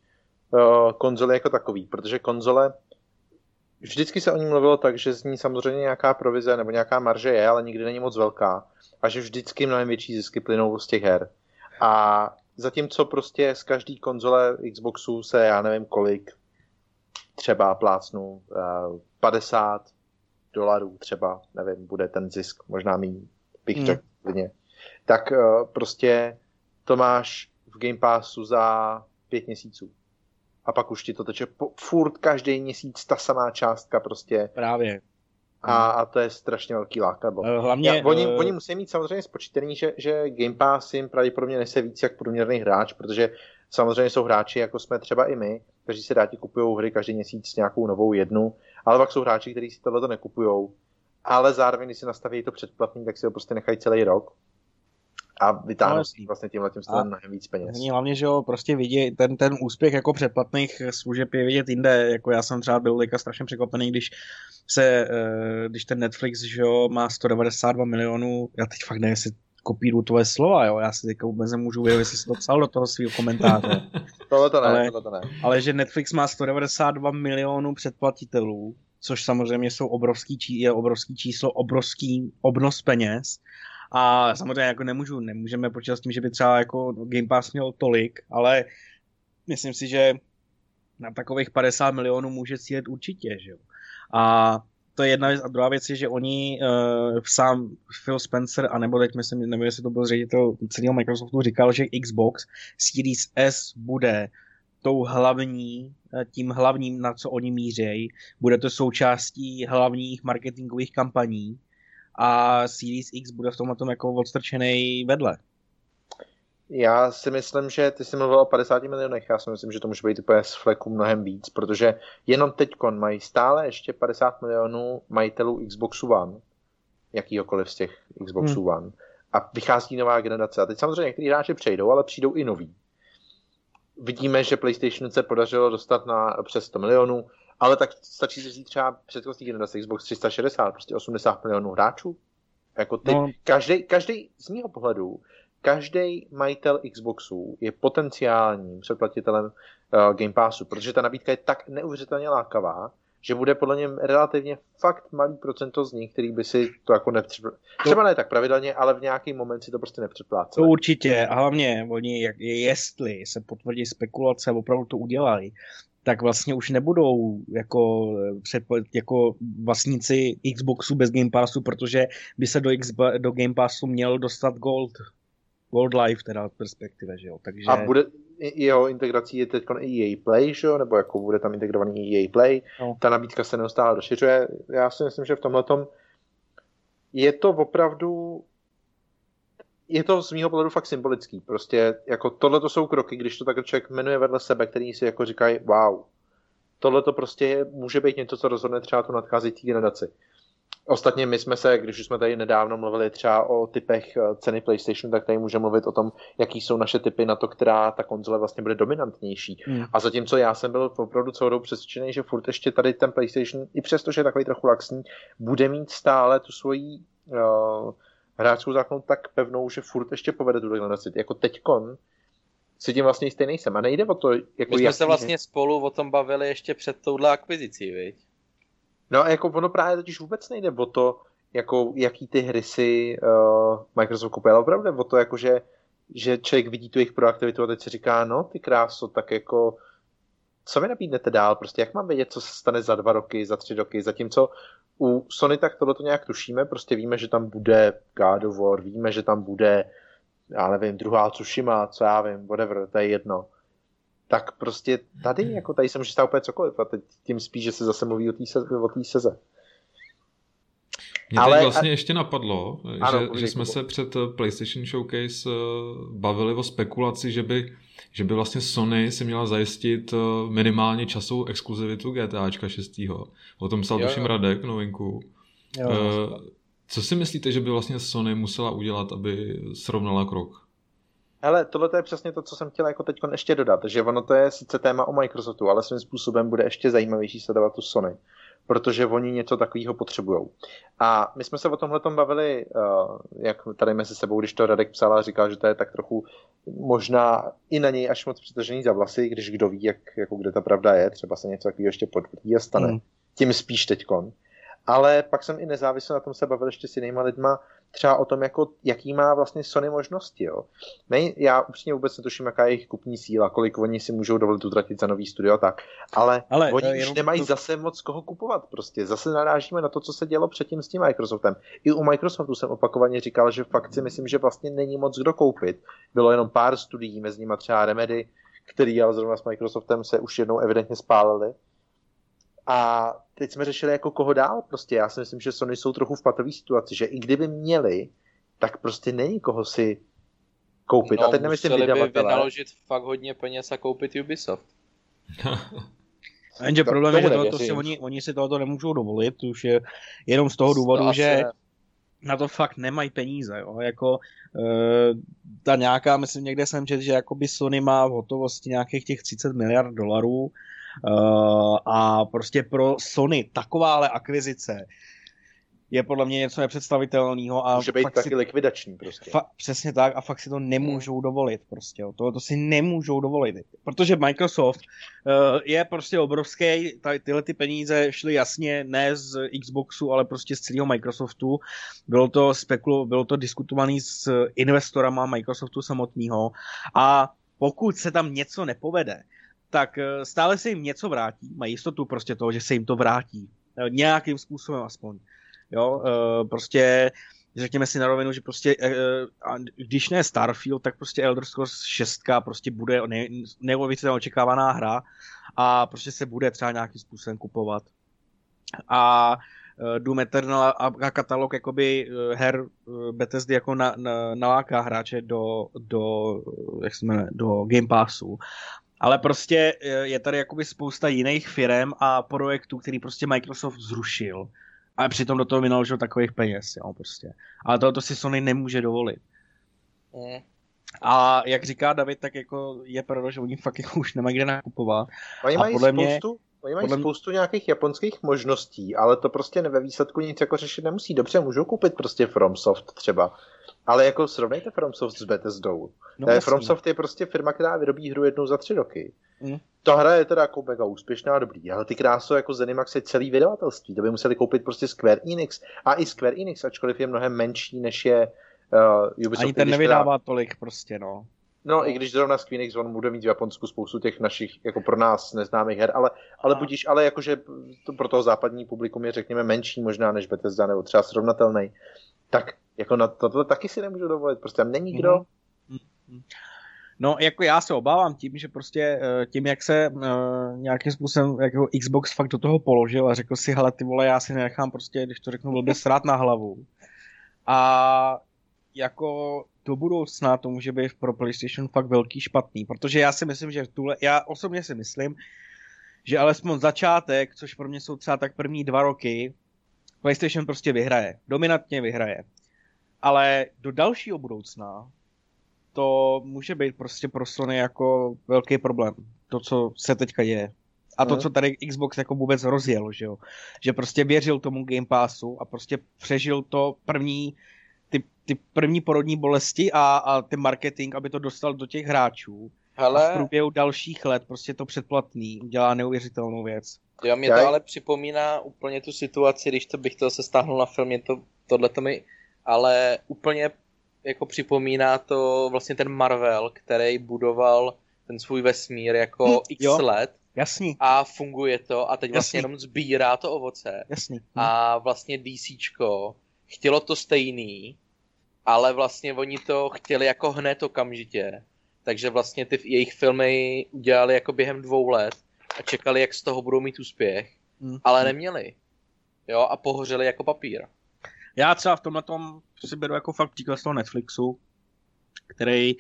[SPEAKER 2] uh, konzole jako takový, protože konzole vždycky se o ní mluvilo tak, že z ní samozřejmě nějaká provize nebo nějaká marže je, ale nikdy není moc velká a že vždycky mnohem větší zisky plynou z těch her. A zatímco prostě z každý konzole Xboxu se, já nevím kolik, třeba plácnu uh, 50 dolarů třeba, nevím, bude ten zisk, možná mý bych hmm. řekl tak uh, prostě to máš v Game Passu za pět měsíců a pak už ti to teče po, furt každý měsíc ta samá částka prostě.
[SPEAKER 4] Právě.
[SPEAKER 2] A, a to je strašně velký lákadlo.
[SPEAKER 4] Eh, hlavně, Já,
[SPEAKER 2] oni, uh... oni musí mít samozřejmě spočítaný, že, že Game Pass jim pravděpodobně nese víc jak průměrný hráč, protože samozřejmě jsou hráči, jako jsme třeba i my, kteří si rádi kupují hry každý měsíc nějakou novou jednu, ale pak jsou hráči, kteří si tohle nekupují, ale zároveň, když si nastaví to předplatný, tak si ho prostě nechají celý rok. A vytáhnout no, vlastně tímhle tím stylem mnohem víc peněz.
[SPEAKER 4] Není hlavně, že jo, prostě vidět, ten, ten úspěch jako předplatných služeb je vidět jinde, jako já jsem třeba byl teďka strašně překvapený, když se, eh, když ten Netflix, že jo, má 192 milionů, já teď fakt nevím, jestli kopíru tvoje slova, jo, já si teďka vůbec nemůžu vědět, jestli jsi to psal do toho svého komentáře.
[SPEAKER 2] tohle to ne,
[SPEAKER 4] ale,
[SPEAKER 2] tohle to ne.
[SPEAKER 4] Ale že Netflix má 192 milionů předplatitelů, což samozřejmě jsou obrovský, je obrovský číslo, obrovský obnos peněz, a samozřejmě jako nemůžu, nemůžeme počítat s tím, že by třeba jako Game Pass měl tolik, ale myslím si, že na takových 50 milionů může cílit určitě, že jo. A to je jedna věc. A druhá věc je, že oni uh, sám Phil Spencer, anebo teď myslím, nevím, jestli to byl ředitel celého Microsoftu, říkal, že Xbox Series S bude tou hlavní, eh, tím hlavním, na co oni mířejí, bude to součástí hlavních marketingových kampaní a Series X bude v tomhle tom jako odstrčený vedle.
[SPEAKER 2] Já si myslím, že ty jsi mluvil o 50 milionech, já si myslím, že to může být úplně z fleku mnohem víc, protože jenom teď mají stále ještě 50 milionů majitelů Xboxu One, jakýhokoliv z těch Xboxů hmm. One. A vychází nová generace. A teď samozřejmě někteří hráči přejdou, ale přijdou i noví. Vidíme, že PlayStation se podařilo dostat na přes 100 milionů, ale tak stačí si říct třeba předchozí generace Xbox 360, prostě 80 milionů hráčů. Jako ty, no. každý, každý z mého pohledu, každý majitel Xboxu je potenciálním předplatitelem uh, Game Passu, protože ta nabídka je tak neuvěřitelně lákavá, že bude podle něm relativně fakt malý procento z nich, který by si to jako nepřeplácel. Třeba ne tak pravidelně, ale v nějaký moment si to prostě nepřeplácel.
[SPEAKER 4] To určitě, a hlavně oni, jak, jestli se potvrdí spekulace opravdu to udělají, tak vlastně už nebudou jako, před, jako vlastníci Xboxu bez Game Passu, protože by se do, X, do Game Passu měl dostat Gold. Gold Life teda perspektive, že jo. Takže...
[SPEAKER 2] A bude, jeho integrací je teď i EA Play, že jo? nebo jako bude tam integrovaný EA Play. No. Ta nabídka se neustále rozšiřuje. Já si myslím, že v tomhle je to opravdu je to z mého pohledu fakt symbolický. Prostě jako tohle to jsou kroky, když to tak člověk jmenuje vedle sebe, který si jako říkají, wow, tohle to prostě může být něco, co rozhodne třeba tu nadcházející generaci. Ostatně my jsme se, když jsme tady nedávno mluvili třeba o typech eh, ceny PlayStation, tak tady můžeme mluvit o tom, jaký jsou naše typy na to, která ta konzole vlastně bude dominantnější. Hmm. A zatímco já jsem byl opravdu celou dobu přesvědčený, že furt ještě tady ten PlayStation, i přesto, že je takový trochu laxní, bude mít stále tu svoji uh, hráčskou základnu tak pevnou, že furt ještě povede tu generaci. Jako teďkon si tím vlastně jistý nejsem. A nejde o to, jako
[SPEAKER 5] My jsme se vlastně spolu o tom bavili ještě před touhle akvizicí, viď?
[SPEAKER 2] No a jako ono právě totiž vůbec nejde o to, jako jaký ty hry si uh, Microsoft kupuje, ale opravdu o to, jako že, že člověk vidí tu jejich proaktivitu a teď si říká, no ty kráso, tak jako co mi nabídnete dál? Prostě jak mám vědět, co se stane za dva roky, za tři roky, zatímco u Sony tak tohle to nějak tušíme, prostě víme, že tam bude God of War, víme, že tam bude, já nevím, druhá Tsushima, co já vím, whatever, to je jedno. Tak prostě tady, jako tady se může stát úplně cokoliv a teď tím spíš, že se zase mluví o té se, o seze.
[SPEAKER 3] Mě Ale, teď vlastně a... ještě napadlo, ano, že, že jsme se před PlayStation Showcase eh, bavili o spekulaci, že by že by vlastně Sony si měla zajistit eh, minimálně časovou exkluzivitu GTAčka 6. O tom psal tuším Radek novinku. Jo, uh, co si myslíte, že by vlastně Sony musela udělat, aby srovnala krok?
[SPEAKER 2] Ale tohle je přesně to, co jsem chtěl jako teď ještě dodat, že ono to je sice téma o Microsoftu, ale svým způsobem bude ještě zajímavější sledovat tu Sony protože oni něco takového potřebují. A my jsme se o tomhle bavili, uh, jak tady mezi sebou, když to Radek psal a říkal, že to je tak trochu možná i na něj až moc přitažený za vlasy, když kdo ví, jak, jako kde ta pravda je, třeba se něco takového ještě potvrdí a stane. Mm. Tím spíš teďkon. Ale pak jsem i nezávisle na tom se bavil ještě s jinýma lidma, třeba o tom, jako, jaký má vlastně Sony možnosti. Jo. Ne, já upřímně vůbec netuším, jaká je jejich kupní síla, kolik oni si můžou dovolit utratit za nový studio a tak. Ale, Ale oni uh, už nemají tu... zase moc koho kupovat prostě. Zase narážíme na to, co se dělo předtím s tím Microsoftem. I u Microsoftu jsem opakovaně říkal, že fakt si myslím, že vlastně není moc kdo koupit. Bylo jenom pár studií, mezi nimi třeba Remedy, který ale zrovna s Microsoftem se už jednou evidentně spálili. A teď jsme řešili jako koho dál prostě. Já si myslím, že Sony jsou trochu v patové situaci, že i kdyby měli, tak prostě není koho si koupit.
[SPEAKER 5] No,
[SPEAKER 2] a teď
[SPEAKER 5] nemyslím vydavatele. by vynaložit fakt hodně peněz a koupit Ubisoft.
[SPEAKER 4] Jenže problém je, že tohoto si, oni, oni si tohoto nemůžou dovolit, už je jenom z toho důvodu, že na to fakt nemají peníze, jo, jako e, ta nějaká, myslím někde jsem četl, že jakoby Sony má v hotovosti nějakých těch 30 miliard dolarů e, a prostě pro Sony takováhle akvizice je podle mě něco nepředstavitelného. A
[SPEAKER 2] Může být taky si, likvidační prostě.
[SPEAKER 4] Fa, přesně tak a fakt si to nemůžou dovolit prostě. Jo. To, to si nemůžou dovolit. Protože Microsoft uh, je prostě obrovský, tady, tyhle ty peníze šly jasně ne z Xboxu, ale prostě z celého Microsoftu. Bylo to spekulo, bylo to diskutovaný s investorama Microsoftu samotného a pokud se tam něco nepovede, tak eh, stále se jim něco vrátí. Mají jistotu prostě toho, že se jim to vrátí. Eh, nějakým způsobem aspoň. Jo, uh, prostě řekněme si na rovinu, že prostě, když ne Starfield, tak prostě Elder Scrolls 6 prostě bude ne, neuvěřitelně očekávaná hra a prostě se bude třeba nějakým způsobem kupovat. A Doom Eternal a, katalog jakoby her Bethesdy jako na, na, naláká hráče do, do, jak se jmenuje, do Game Passu. Ale prostě je tady jakoby spousta jiných firm a projektů, který prostě Microsoft zrušil ale přitom do toho vynaložil takových peněz, jo, prostě. Ale tohoto si Sony nemůže dovolit. Mm. A jak říká David, tak jako je pravda, že oni fakt jako už nemají kde nakupovat.
[SPEAKER 2] Oni mají podle spoustu, mě, oni mají podle... spoustu nějakých japonských možností, ale to prostě ve výsledku nic jako řešit nemusí. Dobře, můžou koupit prostě FromSoft třeba. Ale jako srovnejte FromSoft s Bethesdou. No, FromSoft je prostě firma, která vyrobí hru jednou za tři roky. Mm. Ta hra je teda jako mega úspěšná, dobrý, ale ty kráso jako Zenimax je celý vydavatelství, to by museli koupit prostě Square Enix. A i Square Enix, ačkoliv je mnohem menší, než je uh, Ubisoft.
[SPEAKER 4] Ani ten nevydává teda... tolik prostě, no.
[SPEAKER 2] No, i když zrovna Square Enix, on bude mít v Japonsku spoustu těch našich, jako pro nás neznámých her, ale, ale budíš, ale jakože to pro toho západní publikum je, řekněme, menší možná než Bethesda, nebo třeba srovnatelný. Tak jako na tohle taky si nemůžu dovolit, prostě tam není kdo. Mm-hmm.
[SPEAKER 4] No, jako já se obávám tím, že prostě eh, tím, jak se uh, nějakým způsobem jako Xbox fakt do toho položil a řekl si, hele, ty vole, já si nechám prostě, když to řeknu, blbě srát na hlavu. A jako do budoucna to může být pro PlayStation fakt velký špatný, protože já si myslím, že tuhle, já osobně si myslím, že alespoň začátek, což pro mě jsou třeba tak první dva roky, PlayStation prostě vyhraje. Dominantně vyhraje. Ale do dalšího budoucna to může být prostě pro Sony jako velký problém. To, co se teďka děje. A to, co tady Xbox jako vůbec rozjel, že jo. Že prostě věřil tomu Game Passu a prostě přežil to první, ty, ty první porodní bolesti a, a ty marketing, aby to dostal do těch hráčů. Hele. A v průběhu dalších let prostě to předplatný dělá neuvěřitelnou věc.
[SPEAKER 5] Jo, mě to ale připomíná úplně tu situaci, když to bych to se stáhnul na film, to, tohle to mi ale úplně jako připomíná to vlastně ten Marvel, který budoval ten svůj vesmír jako hm, x jo. let.
[SPEAKER 4] Jasný.
[SPEAKER 5] A funguje to a teď Jasný. vlastně jenom sbírá to ovoce.
[SPEAKER 4] Jasný. Hm.
[SPEAKER 5] A vlastně DCčko chtělo to stejný, ale vlastně oni to chtěli jako hned okamžitě. Takže vlastně ty jejich filmy udělali jako během dvou let a čekali, jak z toho budou mít úspěch, hm. ale neměli. Jo, a pohořeli jako papír.
[SPEAKER 4] Já třeba v tomhle tom si beru jako fakt příklad z toho Netflixu, který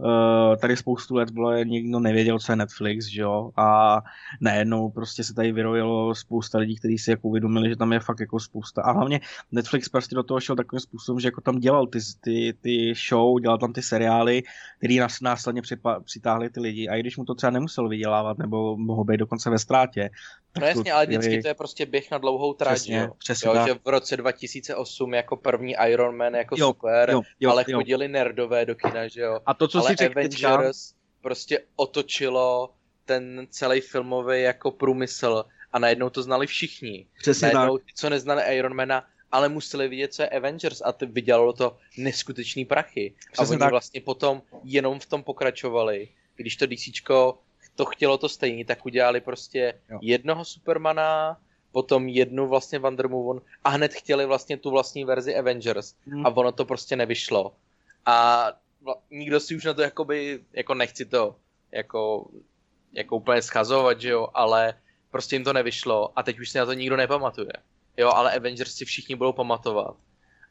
[SPEAKER 4] Uh, tady spoustu let bylo, nikdo nevěděl, co je Netflix, že jo, a najednou prostě se tady vyrojilo spousta lidí, kteří si jako uvědomili, že tam je fakt jako spousta. A hlavně Netflix prostě do toho šel takovým způsobem, že jako tam dělal ty, ty, ty show, dělal tam ty seriály, který nás následně připa, přitáhli ty lidi. A i když mu to třeba nemusel vydělávat, nebo mohl být dokonce ve ztrátě.
[SPEAKER 5] No jasně, ale vždycky měli... to je prostě běh na dlouhou trať, přesně, jo? Přesně jo, že v roce 2008 jako první Iron Man jako jo, super, jo, jo, ale jo. chodili nerdové do kina, že jo.
[SPEAKER 4] A to, co
[SPEAKER 5] ale
[SPEAKER 4] řekl
[SPEAKER 5] Avengers prostě otočilo ten celý filmový jako průmysl a najednou to znali všichni.
[SPEAKER 4] Přesně najednou
[SPEAKER 5] tak. ty, co neznali Ironmana, ale museli vidět, co je Avengers a to vydělalo to neskutečný prachy. Přesně a oni tak. vlastně potom jenom v tom pokračovali. Když to DCčko to chtělo to stejný, tak udělali prostě jo. jednoho Supermana, potom jednu vlastně Wonder Woman a hned chtěli vlastně tu vlastní verzi Avengers hmm. a ono to prostě nevyšlo. A nikdo si už na to jakoby, jako nechci to jako, jako úplně schazovat, že jo, ale prostě jim to nevyšlo a teď už si na to nikdo nepamatuje. Jo, ale Avengers si všichni budou pamatovat.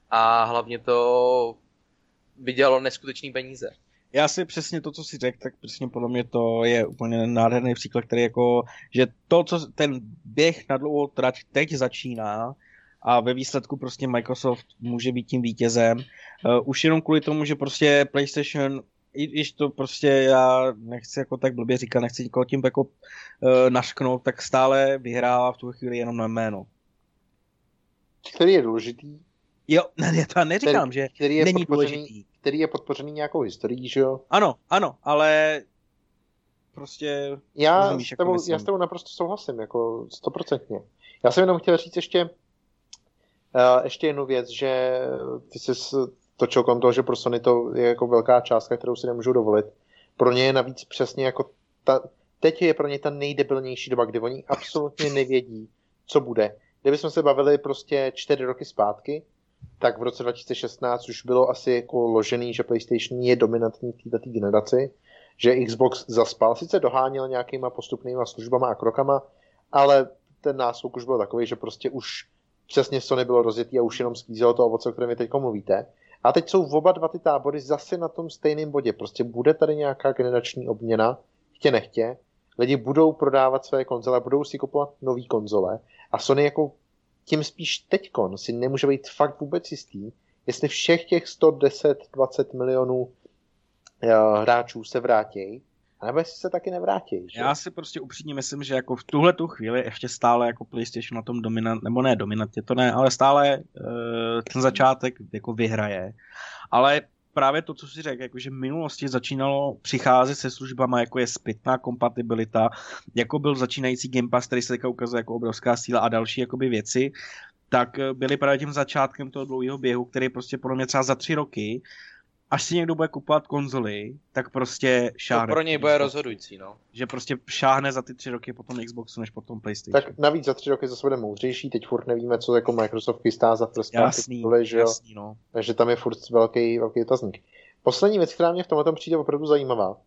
[SPEAKER 5] A hlavně to vydělalo neskutečný peníze.
[SPEAKER 4] Já si přesně to, co si řekl, tak přesně podle mě to je úplně nádherný příklad, který jako, že to, co ten běh na dlouhou trať teď začíná a ve výsledku prostě Microsoft může být tím vítězem. Uh, už jenom kvůli tomu, že prostě PlayStation i když to prostě já nechci jako tak blbě říkat, nechci nikoho tím jako uh, našknout, tak stále vyhrává v tu chvíli jenom na jméno.
[SPEAKER 2] Který je důležitý.
[SPEAKER 4] Jo, ne, já to neříkám, který, že který je není důležitý.
[SPEAKER 2] Který je podpořený nějakou historií, že jo?
[SPEAKER 4] Ano, ano, ale prostě...
[SPEAKER 2] Já, rozumíš, s tebou, jako já s tebou naprosto souhlasím, jako stoprocentně. Já jsem jenom chtěl říct ještě, uh, ještě jednu věc, že ty jsi točil kolem toho, že pro Sony to je jako velká částka, kterou si nemůžou dovolit. Pro ně je navíc přesně jako ta, teď je pro ně ta nejdebilnější doba, kdy oni absolutně nevědí, co bude. Kdybychom se bavili prostě čtyři roky zpátky, tak v roce 2016 už bylo asi jako ložený, že PlayStation je dominantní v této generaci, že Xbox zaspal, sice doháněl nějakýma postupnýma službama a krokama, ale ten náskok už byl takový, že prostě už přesně Sony bylo rozjetý a už jenom sklízelo to ovoce, o kterém vy teď mluvíte. A teď jsou oba dva ty tábory zase na tom stejném bodě. Prostě bude tady nějaká generační obměna, chtě nechtě. Lidi budou prodávat své konzole, budou si kupovat nové konzole a Sony jako tím spíš teďkon si nemůže být fakt vůbec jistý, jestli všech těch 110-20 milionů eh, hráčů se vrátí, nebo jestli se taky nevrátí.
[SPEAKER 4] Že? Já si prostě upřímně myslím, že jako v tuhle tu chvíli ještě stále jako PlayStation na tom dominant, nebo ne dominantně, to ne, ale stále uh, ten začátek jako vyhraje. Ale právě to, co si řekl, jako že v minulosti začínalo přicházet se službama, jako je zpětná kompatibilita, jako byl začínající Game Pass, který se teďka ukazuje jako obrovská síla a další jakoby věci, tak eh, byly právě tím začátkem toho dlouhého běhu, který prostě podle mě třeba za tři roky až si někdo bude kupovat konzoli, tak prostě šáhne.
[SPEAKER 5] To pro něj bude rozhodující, no.
[SPEAKER 4] Že prostě šáhne za ty tři roky potom Xboxu, než potom PlayStation.
[SPEAKER 2] Tak navíc za tři roky zase bude moudřejší, teď furt nevíme, co jako Microsoft chystá za first
[SPEAKER 4] jasný, tituly, že jo? Jasný, no.
[SPEAKER 2] Takže tam je furt velký, velký otazník. Poslední věc, která mě v tomhle přijde opravdu zajímavá,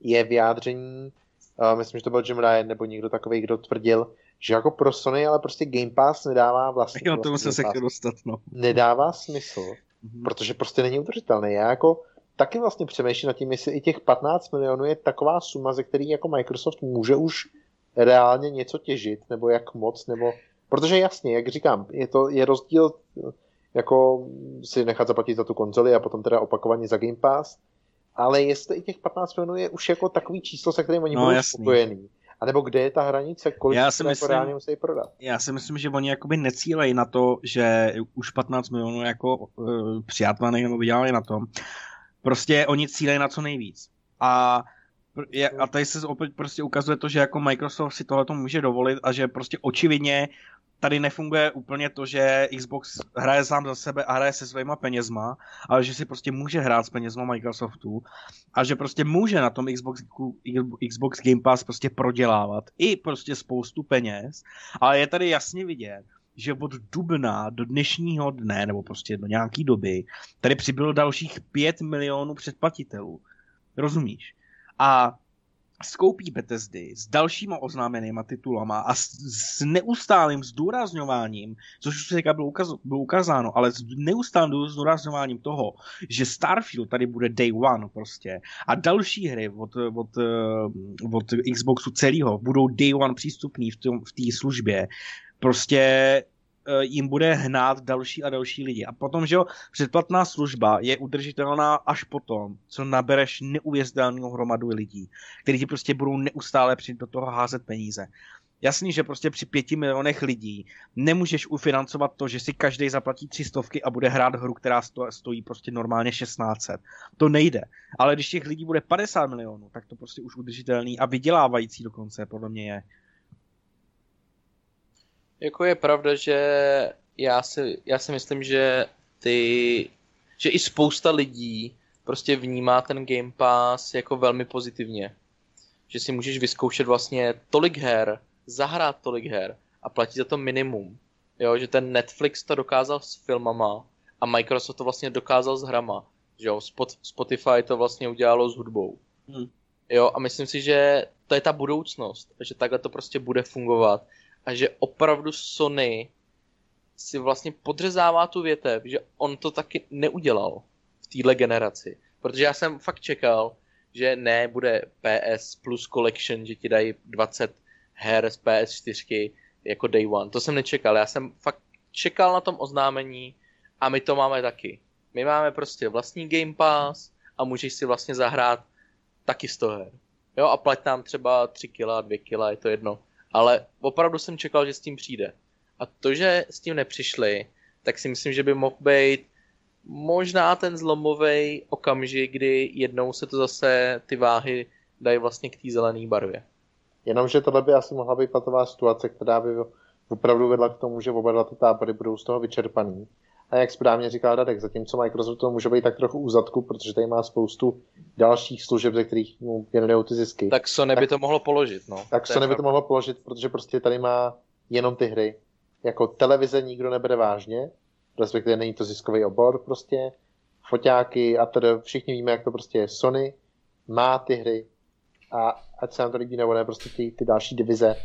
[SPEAKER 2] je vyjádření, uh, myslím, že to byl Jim Ryan nebo někdo takový, kdo tvrdil, že jako pro Sony, ale prostě Game Pass nedává vlastně.
[SPEAKER 4] Jo, tomu se se dostat, no.
[SPEAKER 2] Nedává smysl, mm-hmm. protože prostě není udržitelný. Já jako taky vlastně přemýšlím nad tím, jestli i těch 15 milionů je taková suma, ze který jako Microsoft může už reálně něco těžit, nebo jak moc, nebo... Protože jasně, jak říkám, je to je rozdíl jako si nechat zaplatit za tu konzoli a potom teda opakovaně za Game Pass, ale jestli i těch 15 milionů je už jako takový číslo, se kterým oni no, budou spokojený. A nebo kde je ta hranice, kolik já si jako myslím, jako reálně musí prodat?
[SPEAKER 4] Já si myslím, že oni jakoby necílejí na to, že už 15 milionů jako uh, přijatvaných nebo vydělali na tom. Prostě oni cílejí na co nejvíc. A je, a tady se opět prostě ukazuje to, že jako Microsoft si tohle může dovolit a že prostě očividně tady nefunguje úplně to, že Xbox hraje sám za sebe a hraje se svýma penězma, ale že si prostě může hrát s penězma Microsoftu a že prostě může na tom Xbox, Xbox Game Pass prostě prodělávat i prostě spoustu peněz, ale je tady jasně vidět, že od dubna do dnešního dne, nebo prostě do nějaký doby, tady přibylo dalších 5 milionů předplatitelů. Rozumíš? A skoupí Bethesdy s dalšíma oznámenýma titulama a s, s neustálým zdůrazňováním, což už se bylo, ukaz, bylo ukázáno, ale s neustálým zdůrazňováním toho, že Starfield tady bude day one prostě a další hry od, od, eh, od Xboxu celého budou day one přístupný v té v službě, prostě jim bude hnát další a další lidi. A potom, že jo, předplatná služba je udržitelná až potom, co nabereš neuvěřitelnou hromadu lidí, kteří ti prostě budou neustále přijít do toho házet peníze. Jasný, že prostě při pěti milionech lidí nemůžeš ufinancovat to, že si každý zaplatí tři stovky a bude hrát hru, která stojí prostě normálně 1600. To nejde. Ale když těch lidí bude 50 milionů, tak to prostě už udržitelný a vydělávající dokonce podle mě je.
[SPEAKER 5] Jako je pravda, že já si, já si myslím, že ty, že i spousta lidí prostě vnímá ten Game Pass jako velmi pozitivně. Že si můžeš vyzkoušet vlastně tolik her, zahrát tolik her a platit za to minimum. Jo, že ten Netflix to dokázal s filmama a Microsoft to vlastně dokázal s hrama. Že jo, Spotify to vlastně udělalo s hudbou. Hmm. Jo, a myslím si, že to je ta budoucnost, že takhle to prostě bude fungovat a že opravdu Sony si vlastně podřezává tu větev, že on to taky neudělal v téhle generaci. Protože já jsem fakt čekal, že ne, bude PS Plus Collection, že ti dají 20 her z PS4 jako day one. To jsem nečekal. Já jsem fakt čekal na tom oznámení a my to máme taky. My máme prostě vlastní Game Pass a můžeš si vlastně zahrát taky 100 her. Jo, a plať nám třeba 3 kg, 2 kg, je to jedno. Ale opravdu jsem čekal, že s tím přijde. A to, že s tím nepřišli, tak si myslím, že by mohl být možná ten zlomový okamžik, kdy jednou se to zase ty váhy dají vlastně k té zelené barvě.
[SPEAKER 2] Jenomže tohle by asi mohla být patová situace, která by opravdu vedla k tomu, že oba dva ty tábory budou z toho vyčerpaný. A jak správně říkal Radek, zatímco Microsoft to může být tak trochu úzadku, protože tady má spoustu dalších služeb, ze kterých mu generují ty zisky.
[SPEAKER 5] Tak Sony tak, by to mohlo položit, no.
[SPEAKER 2] Tak Sony by to mohlo položit, protože prostě tady má jenom ty hry. Jako televize nikdo nebere vážně, respektive není to ziskový obor prostě, foťáky a tedy všichni víme, jak to prostě je. Sony má ty hry a ať se nám to líbí nebo ne, prostě ty, ty další divize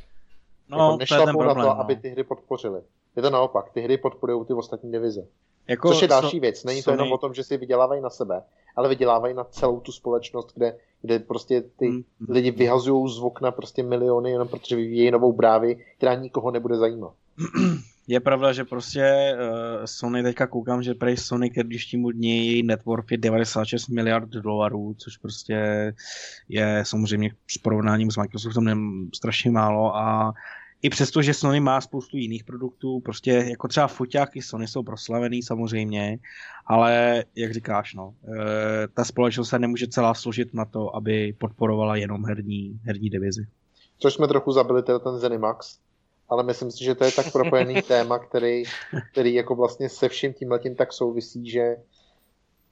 [SPEAKER 2] no, jako nešlapou na to, no. aby ty hry podpořily. Je to naopak, ty hry podporují ty ostatní divize. Jako Což je další so, věc. Není Sony... to jenom o tom, že si vydělávají na sebe, ale vydělávají na celou tu společnost, kde, kde prostě ty mm. lidi vyhazují z okna prostě miliony jenom protože vyvíjejí novou brávy, která nikoho nebude zajímat.
[SPEAKER 4] Je pravda, že prostě uh, Sony, teďka koukám, že prej Sony ke dnešnímu dní její network je 96 miliard dolarů, což prostě je samozřejmě s porovnáním s Microsoftem strašně málo a i přesto, že Sony má spoustu jiných produktů, prostě jako třeba foťáky Sony jsou proslavený samozřejmě, ale jak říkáš, no, e, ta společnost se nemůže celá složit na to, aby podporovala jenom herní, herní divizi.
[SPEAKER 2] Což jsme trochu zabili teda ten Zenimax, ale myslím si, že to je tak propojený téma, který, který jako vlastně se vším tím letím tak souvisí, že,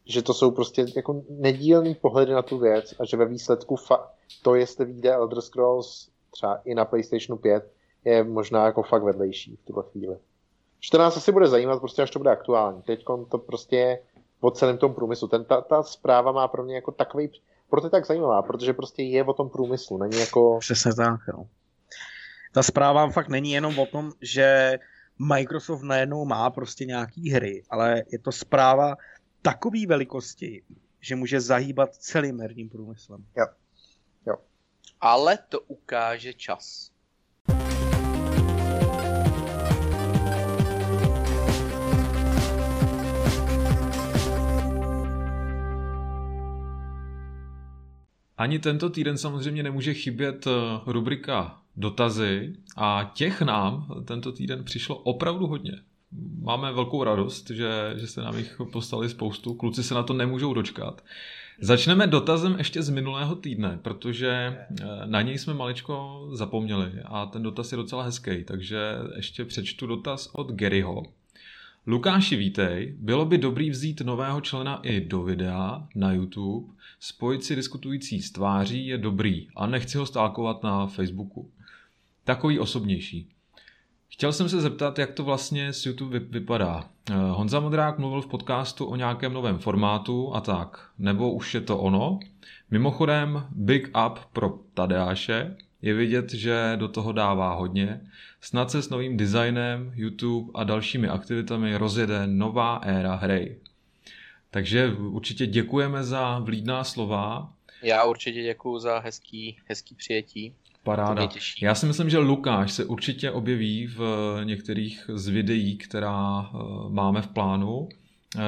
[SPEAKER 2] že to jsou prostě jako nedílný pohledy na tu věc a že ve výsledku fa- to, jestli vyjde Elder Scrolls třeba i na PlayStation 5, je možná jako fakt vedlejší v tuhle chvíli. Že to nás asi bude zajímat, prostě až to bude aktuální. Teď to prostě je o celém tom průmyslu. Ten, ta, ta zpráva má pro mě jako takový, proto je tak zajímavá, protože prostě je o tom průmyslu, není jako...
[SPEAKER 4] Přesně tak, jo. Ta zpráva fakt není jenom o tom, že Microsoft najednou má prostě nějaký hry, ale je to zpráva takové velikosti, že může zahýbat celým herním průmyslem.
[SPEAKER 2] Jo. jo.
[SPEAKER 5] Ale to ukáže čas.
[SPEAKER 3] Ani tento týden samozřejmě nemůže chybět eh, rubrika dotazy a těch nám tento týden přišlo opravdu hodně. Máme velkou radost, že, že se nám jich postali spoustu. Kluci se na to nemůžou dočkat. Začneme dotazem ještě z minulého týdne, protože eh, na něj jsme maličko zapomněli a ten dotaz je docela hezký, takže ještě přečtu dotaz od Garyho. Lukáši, vítej. Bylo by dobrý vzít nového člena i do videa na YouTube. Spojit si diskutující s tváří je dobrý a nechci ho stálkovat na Facebooku. Takový osobnější. Chtěl jsem se zeptat, jak to vlastně s YouTube vypadá. Eh, Honza Modrák mluvil v podcastu o nějakém novém formátu a tak. Nebo už je to ono? Mimochodem, big up pro Tadeáše. Je vidět, že do toho dává hodně. Snad se s novým designem, YouTube a dalšími aktivitami rozjede nová éra hry. Takže určitě děkujeme za vlídná slova.
[SPEAKER 5] Já určitě děkuji za hezký, hezký přijetí.
[SPEAKER 3] Paráda. Já si myslím, že Lukáš se určitě objeví v některých z videí, která eh, máme v plánu. Eh,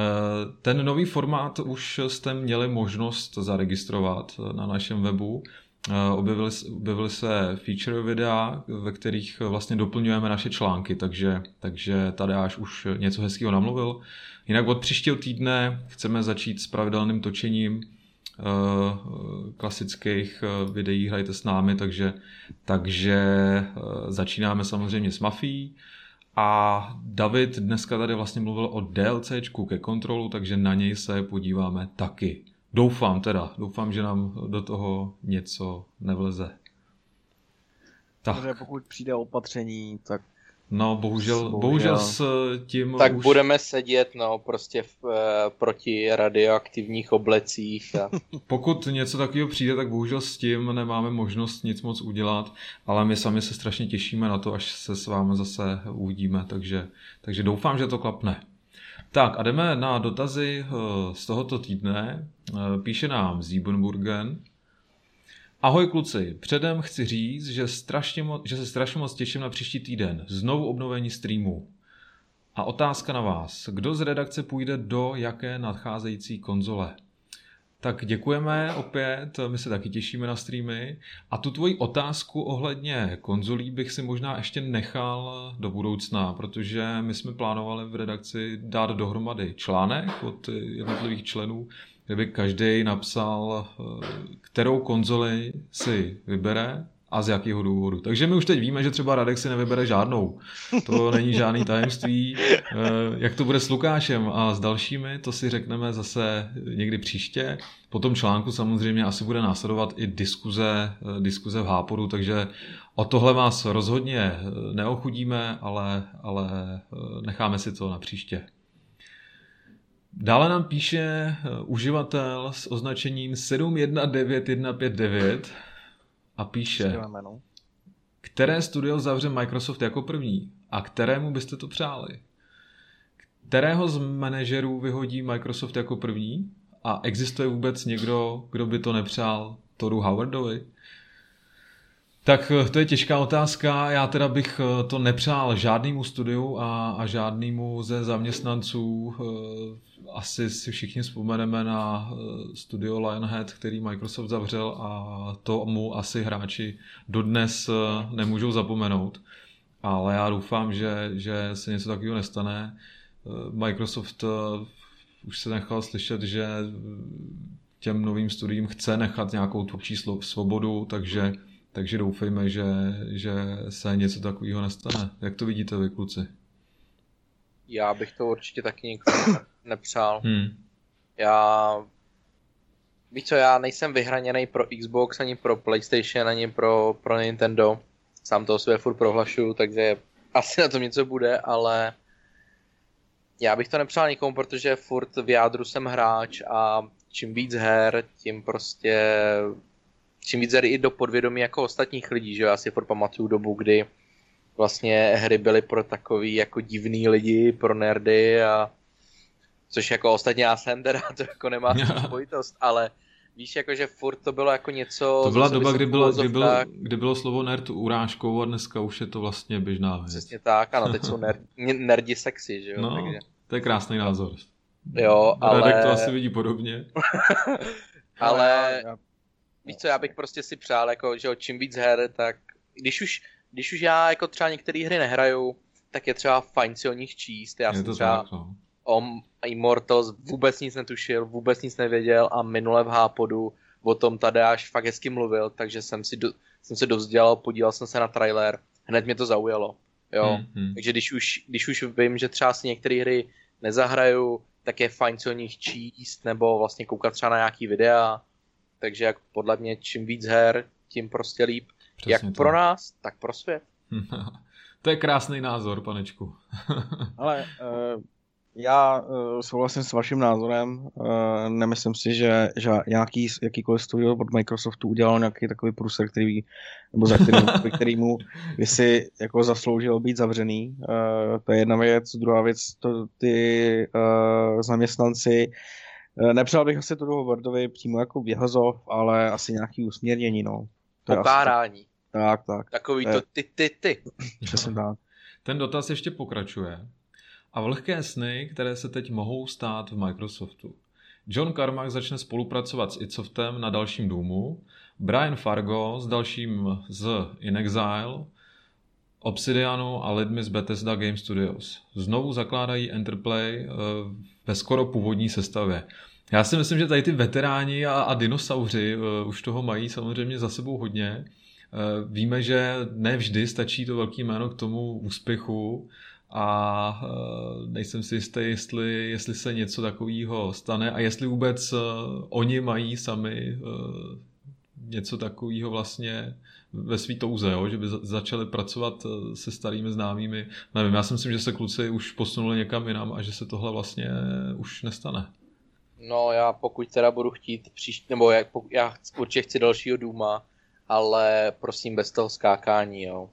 [SPEAKER 3] ten nový formát už jste měli možnost zaregistrovat na našem webu. Eh, objevily, objevily se feature videa, ve kterých vlastně doplňujeme naše články, takže, takže tady až už něco hezkého namluvil. Jinak od příštího týdne chceme začít s pravidelným točením uh, klasických uh, videí Hrajte s námi, takže, takže uh, začínáme samozřejmě s Mafií. A David dneska tady vlastně mluvil o DLCčku ke kontrolu, takže na něj se podíváme taky. Doufám teda, doufám, že nám do toho něco nevleze.
[SPEAKER 4] Tak. Protože pokud přijde opatření, tak
[SPEAKER 3] No, bohužel, bohužel s tím
[SPEAKER 5] Tak už... budeme sedět, no, prostě v, e, proti radioaktivních oblecích. A...
[SPEAKER 3] Pokud něco takového přijde, tak bohužel s tím nemáme možnost nic moc udělat, ale my sami se strašně těšíme na to, až se s vámi zase uvidíme, takže, takže doufám, že to klapne. Tak a jdeme na dotazy eh, z tohoto týdne. Eh, píše nám Siebenburgen. Ahoj kluci, předem chci říct, že, strašně mo- že se strašně moc těším na příští týden. Znovu obnovení streamu. A otázka na vás. Kdo z redakce půjde do jaké nadcházející konzole? Tak děkujeme opět, my se taky těšíme na streamy. A tu tvoji otázku ohledně konzolí bych si možná ještě nechal do budoucna, protože my jsme plánovali v redakci dát dohromady článek od jednotlivých členů, kde by každý napsal, eh, kterou konzoli si vybere a z jakého důvodu. Takže my už teď víme, že třeba Radek si nevybere žádnou. To není žádný tajemství. Eh, jak to bude s Lukášem a s dalšími, to si řekneme zase někdy příště. Po tom článku samozřejmě asi bude následovat i diskuze, eh, diskuze v Háporu, takže o tohle vás rozhodně neochudíme, ale, ale necháme si to na příště. Dále nám píše uživatel s označením 719159 a píše, které studio zavře Microsoft jako první a kterému byste to přáli? Kterého z manažerů vyhodí Microsoft jako první a existuje vůbec někdo, kdo by to nepřál Toru Howardovi? Tak eh, to je těžká otázka. Já teda bych eh, to nepřál žádnému studiu a, a žádnému ze zaměstnanců. Eh, asi si všichni vzpomeneme na studio Lionhead, který Microsoft zavřel a to mu asi hráči dodnes nemůžou zapomenout. Ale já doufám, že, že se něco takového nestane. Microsoft už se nechal slyšet, že těm novým studiím chce nechat nějakou tvůrčí svobodu, takže takže doufejme, že, že se něco takového nestane. Jak to vidíte vy, kluci?
[SPEAKER 5] Já bych to určitě taky nikomu nepřál.
[SPEAKER 3] Hmm.
[SPEAKER 5] Já... Víš co, já nejsem vyhraněný pro Xbox, ani pro PlayStation, ani pro, pro Nintendo. Sám to své furt prohlašuju, takže asi na tom něco bude, ale já bych to nepřál nikomu, protože furt v jádru jsem hráč a čím víc her, tím prostě čím víc i do podvědomí jako ostatních lidí, že já si furt pamatuju dobu, kdy vlastně hry byly pro takový jako divný lidi, pro nerdy a což jako ostatně já jsem teda, to jako nemá spojitost, ale víš, jako že furt to bylo jako něco...
[SPEAKER 3] To byla doba, kdy bylo, kdy, bylo, kdy bylo slovo nerd urážkou a dneska už je to vlastně běžná věc.
[SPEAKER 5] Přesně tak, ano, teď jsou nerd, nerdi sexy, že jo?
[SPEAKER 3] No, Takže... to je krásný názor.
[SPEAKER 5] Jo, ale...
[SPEAKER 3] Radek to asi vidí podobně.
[SPEAKER 5] ale víš co, já bych prostě si přál, jako, že čím víc her, tak když už, když už já jako třeba některé hry nehraju, tak je třeba fajn si o nich číst. Já je jsem třeba tak, no. O Immortals vůbec nic netušil, vůbec nic nevěděl a minule v Hápodu o tom tady až fakt hezky mluvil, takže jsem, si do, jsem se dovzdělal, podíval jsem se na trailer, hned mě to zaujalo. Jo? Hmm, hmm. Takže když už, když už vím, že třeba si některé hry nezahraju, tak je fajn si o nich číst, nebo vlastně koukat třeba na nějaký videa, takže jak podle mě čím víc her, tím prostě líp. Přesně jak to. pro nás, tak pro svět.
[SPEAKER 3] to je krásný názor, panečku.
[SPEAKER 4] Ale uh, já uh, souhlasím s vaším názorem. Uh, nemyslím si, že, že nějaký, jakýkoliv studio od Microsoftu udělal nějaký takový průser, který, nebo za který, kterýmu by si jako zasloužil být zavřený. Uh, to je jedna věc. Druhá věc, to ty uh, zaměstnanci Eh, nepřál bych asi to toho Wordovi přímo jako vyhazov, ale asi nějaký usměrnění, no.
[SPEAKER 5] To Pokárání. Asi...
[SPEAKER 4] Tak, tak.
[SPEAKER 5] Takový to ty, ty, ty.
[SPEAKER 4] Přesně tak.
[SPEAKER 3] Ten dotaz ještě pokračuje. A vlhké sny, které se teď mohou stát v Microsoftu. John Carmack začne spolupracovat s Itsoftem na dalším důmu, Brian Fargo s dalším z In Exile, Obsidianu a lidmi z Bethesda Game Studios. Znovu zakládají Enterplay uh, ve skoro původní sestavě. Já si myslím, že tady ty veteráni a, a dinosauři uh, už toho mají samozřejmě za sebou hodně. Uh, víme, že ne vždy stačí to velký jméno k tomu úspěchu a uh, nejsem si jistý, jestli, jestli se něco takového stane a jestli vůbec uh, oni mají sami uh, něco takového vlastně ve svý touze, jo? že by začali pracovat eh, se starými známými. Nevím, já si myslím, že se kluci už posunuli někam jinam a že se tohle vlastně už nestane.
[SPEAKER 5] No já pokud teda budu chtít příští, nebo já, já určitě chci dalšího Důma, ale prosím bez toho skákání, jo.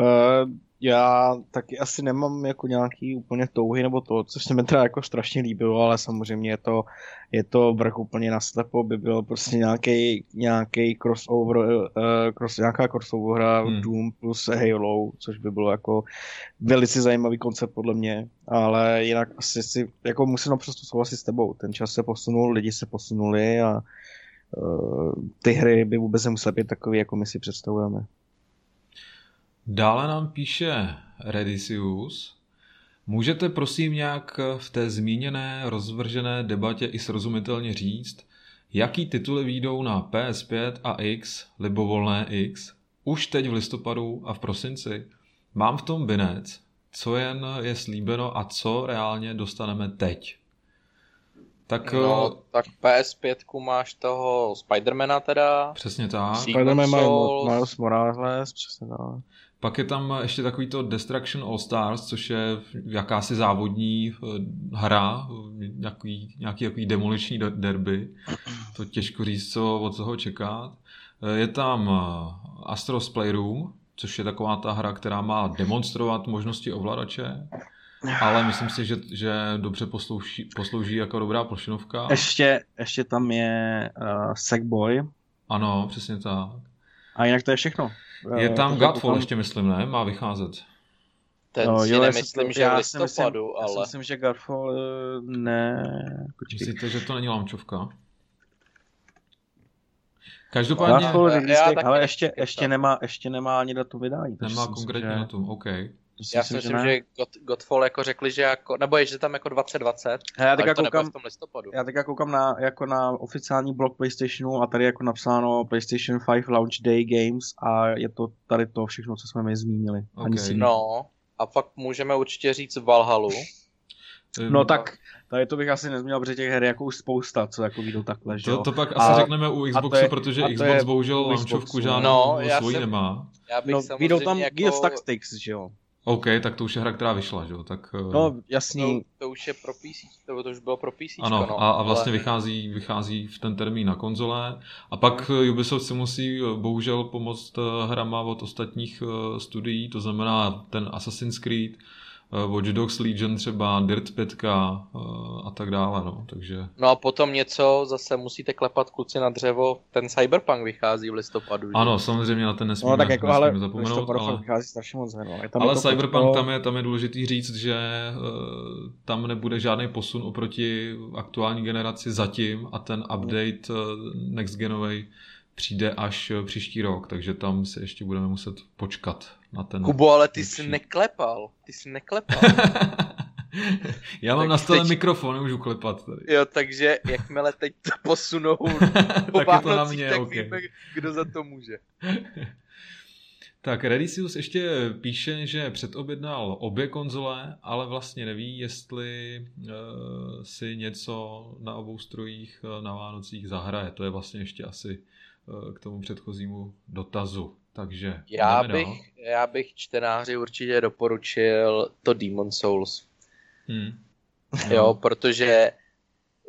[SPEAKER 4] Uh, já taky asi nemám jako nějaký úplně touhy nebo to, což se mi teda jako strašně líbilo, ale samozřejmě je to, je to vrch úplně na slepo, by byl prostě nějaký, nějaký crossover, uh, cross, nějaká crossover hra hmm. Doom plus Halo, což by bylo jako velice zajímavý koncept podle mě, ale jinak asi si, jako musím naprosto souhlasit s tebou, ten čas se posunul, lidi se posunuli a uh, ty hry by vůbec nemusely být takový, jako my si představujeme.
[SPEAKER 3] Dále nám píše Redisius. Můžete prosím nějak v té zmíněné rozvržené debatě i srozumitelně říct, jaký tituly výjdou na PS5 a X, libovolné X, už teď v listopadu a v prosinci? Mám v tom binec, co jen je slíbeno a co reálně dostaneme teď.
[SPEAKER 5] Tak, no, eh, tak PS5 máš toho Spidermana teda.
[SPEAKER 3] Přesně tak.
[SPEAKER 4] Spiderman Miles Morales, přesně tak.
[SPEAKER 3] Pak je tam ještě takový to Destruction All Stars, což je jakási závodní eh, hra, nějaký, nějaký takový demoliční derby. To těžko říct, co od toho čekat. Eh, je tam eh, Astros Playroom, což je taková ta hra, která má demonstrovat možnosti ovladače. Ale myslím si, že, že dobře poslouží, poslouží jako dobrá plošinovka.
[SPEAKER 4] Ještě, ještě tam je uh, Sackboy.
[SPEAKER 3] Ano, přesně tak.
[SPEAKER 4] A jinak to je všechno.
[SPEAKER 3] Je tam Godfall ještě, myslím, ne? Má vycházet.
[SPEAKER 5] Ten no, si jo, nemyslím, že v listopadu,
[SPEAKER 4] myslím,
[SPEAKER 5] ale...
[SPEAKER 4] Já si myslím, že Godfall eh, ne...
[SPEAKER 3] Počkej. Myslíte, že to není lamčovka? Každopádně...
[SPEAKER 4] Godfall, já, já ale ještě, ještě, nemá, ještě nemá ani datum vydání.
[SPEAKER 3] Nemá konkrétně že... datum, OK.
[SPEAKER 5] Já si myslím, že, že God, Godfall jako řekli, že jako, nebo je, že tam jako 2020,
[SPEAKER 4] já teďka
[SPEAKER 5] to
[SPEAKER 4] koukám,
[SPEAKER 5] v tom listopadu.
[SPEAKER 4] Já teďka koukám na, jako na oficiální blog PlayStationu a tady jako napsáno PlayStation 5 Launch Day Games a je to tady to všechno, co jsme mi zmínili.
[SPEAKER 3] Okay.
[SPEAKER 5] No, a pak můžeme určitě říct Valhalu.
[SPEAKER 4] No tak, tady to bych asi nezměl, protože těch her je jako už spousta, co jako vyjdou takhle, že
[SPEAKER 3] to, to pak a, asi řekneme u Xboxu, je, protože Xbox je bohužel launčovku žádnou
[SPEAKER 5] no,
[SPEAKER 3] svoji jsem, nemá.
[SPEAKER 5] Já bych
[SPEAKER 4] no, vyjdou tam jako... Gears Tactics, že jo.
[SPEAKER 3] OK, tak to už je hra, která vyšla, že jo? Tak,
[SPEAKER 4] eh, no, jasný.
[SPEAKER 5] To, to už je pro PC, to, to už bylo pro PC.
[SPEAKER 3] Ano,
[SPEAKER 5] no,
[SPEAKER 3] a, a vlastně ale... vychází, vychází v ten termín na konzole. A pak eh, Ubisoft si musí eh, bohužel pomoct hrama od ostatních studií, to znamená ten Assassin's Creed, Watch Dogs Legion třeba, Dirt 5 eh, a tak dále, no, takže...
[SPEAKER 5] No a potom něco zase musíte klepat kluci na dřevo, ten Cyberpunk vychází v listopadu. Že?
[SPEAKER 3] Ano, samozřejmě na ten nesmíme,
[SPEAKER 4] no, tak jako, ale
[SPEAKER 3] zapomenout,
[SPEAKER 4] ale... vychází strašně moc her, no.
[SPEAKER 3] tam ale Cyberpunk to... tam je, tam je důležitý říct, že uh, tam nebude žádný posun oproti aktuální generaci zatím a ten update uh, next genovej přijde až příští rok, takže tam si ještě budeme muset počkat na ten...
[SPEAKER 5] Kubo, ale ty jsi neklepal. Ty jsi neklepal.
[SPEAKER 3] Já mám tak na stole teď... mikrofon, nemůžu klepat tady.
[SPEAKER 5] Jo, takže jakmile teď to posunou
[SPEAKER 3] tak je to na mě,
[SPEAKER 5] tak
[SPEAKER 3] okay.
[SPEAKER 5] víme, kdo za to může.
[SPEAKER 3] tak, Redisius ještě píše, že předobjednal obě konzole, ale vlastně neví, jestli uh, si něco na obou strojích uh, na Vánocích zahraje. To je vlastně ještě asi uh, k tomu předchozímu dotazu. Takže
[SPEAKER 5] já bych, já bych čtenáři určitě doporučil to Demon Souls.
[SPEAKER 3] Hmm.
[SPEAKER 5] Jo, jo, protože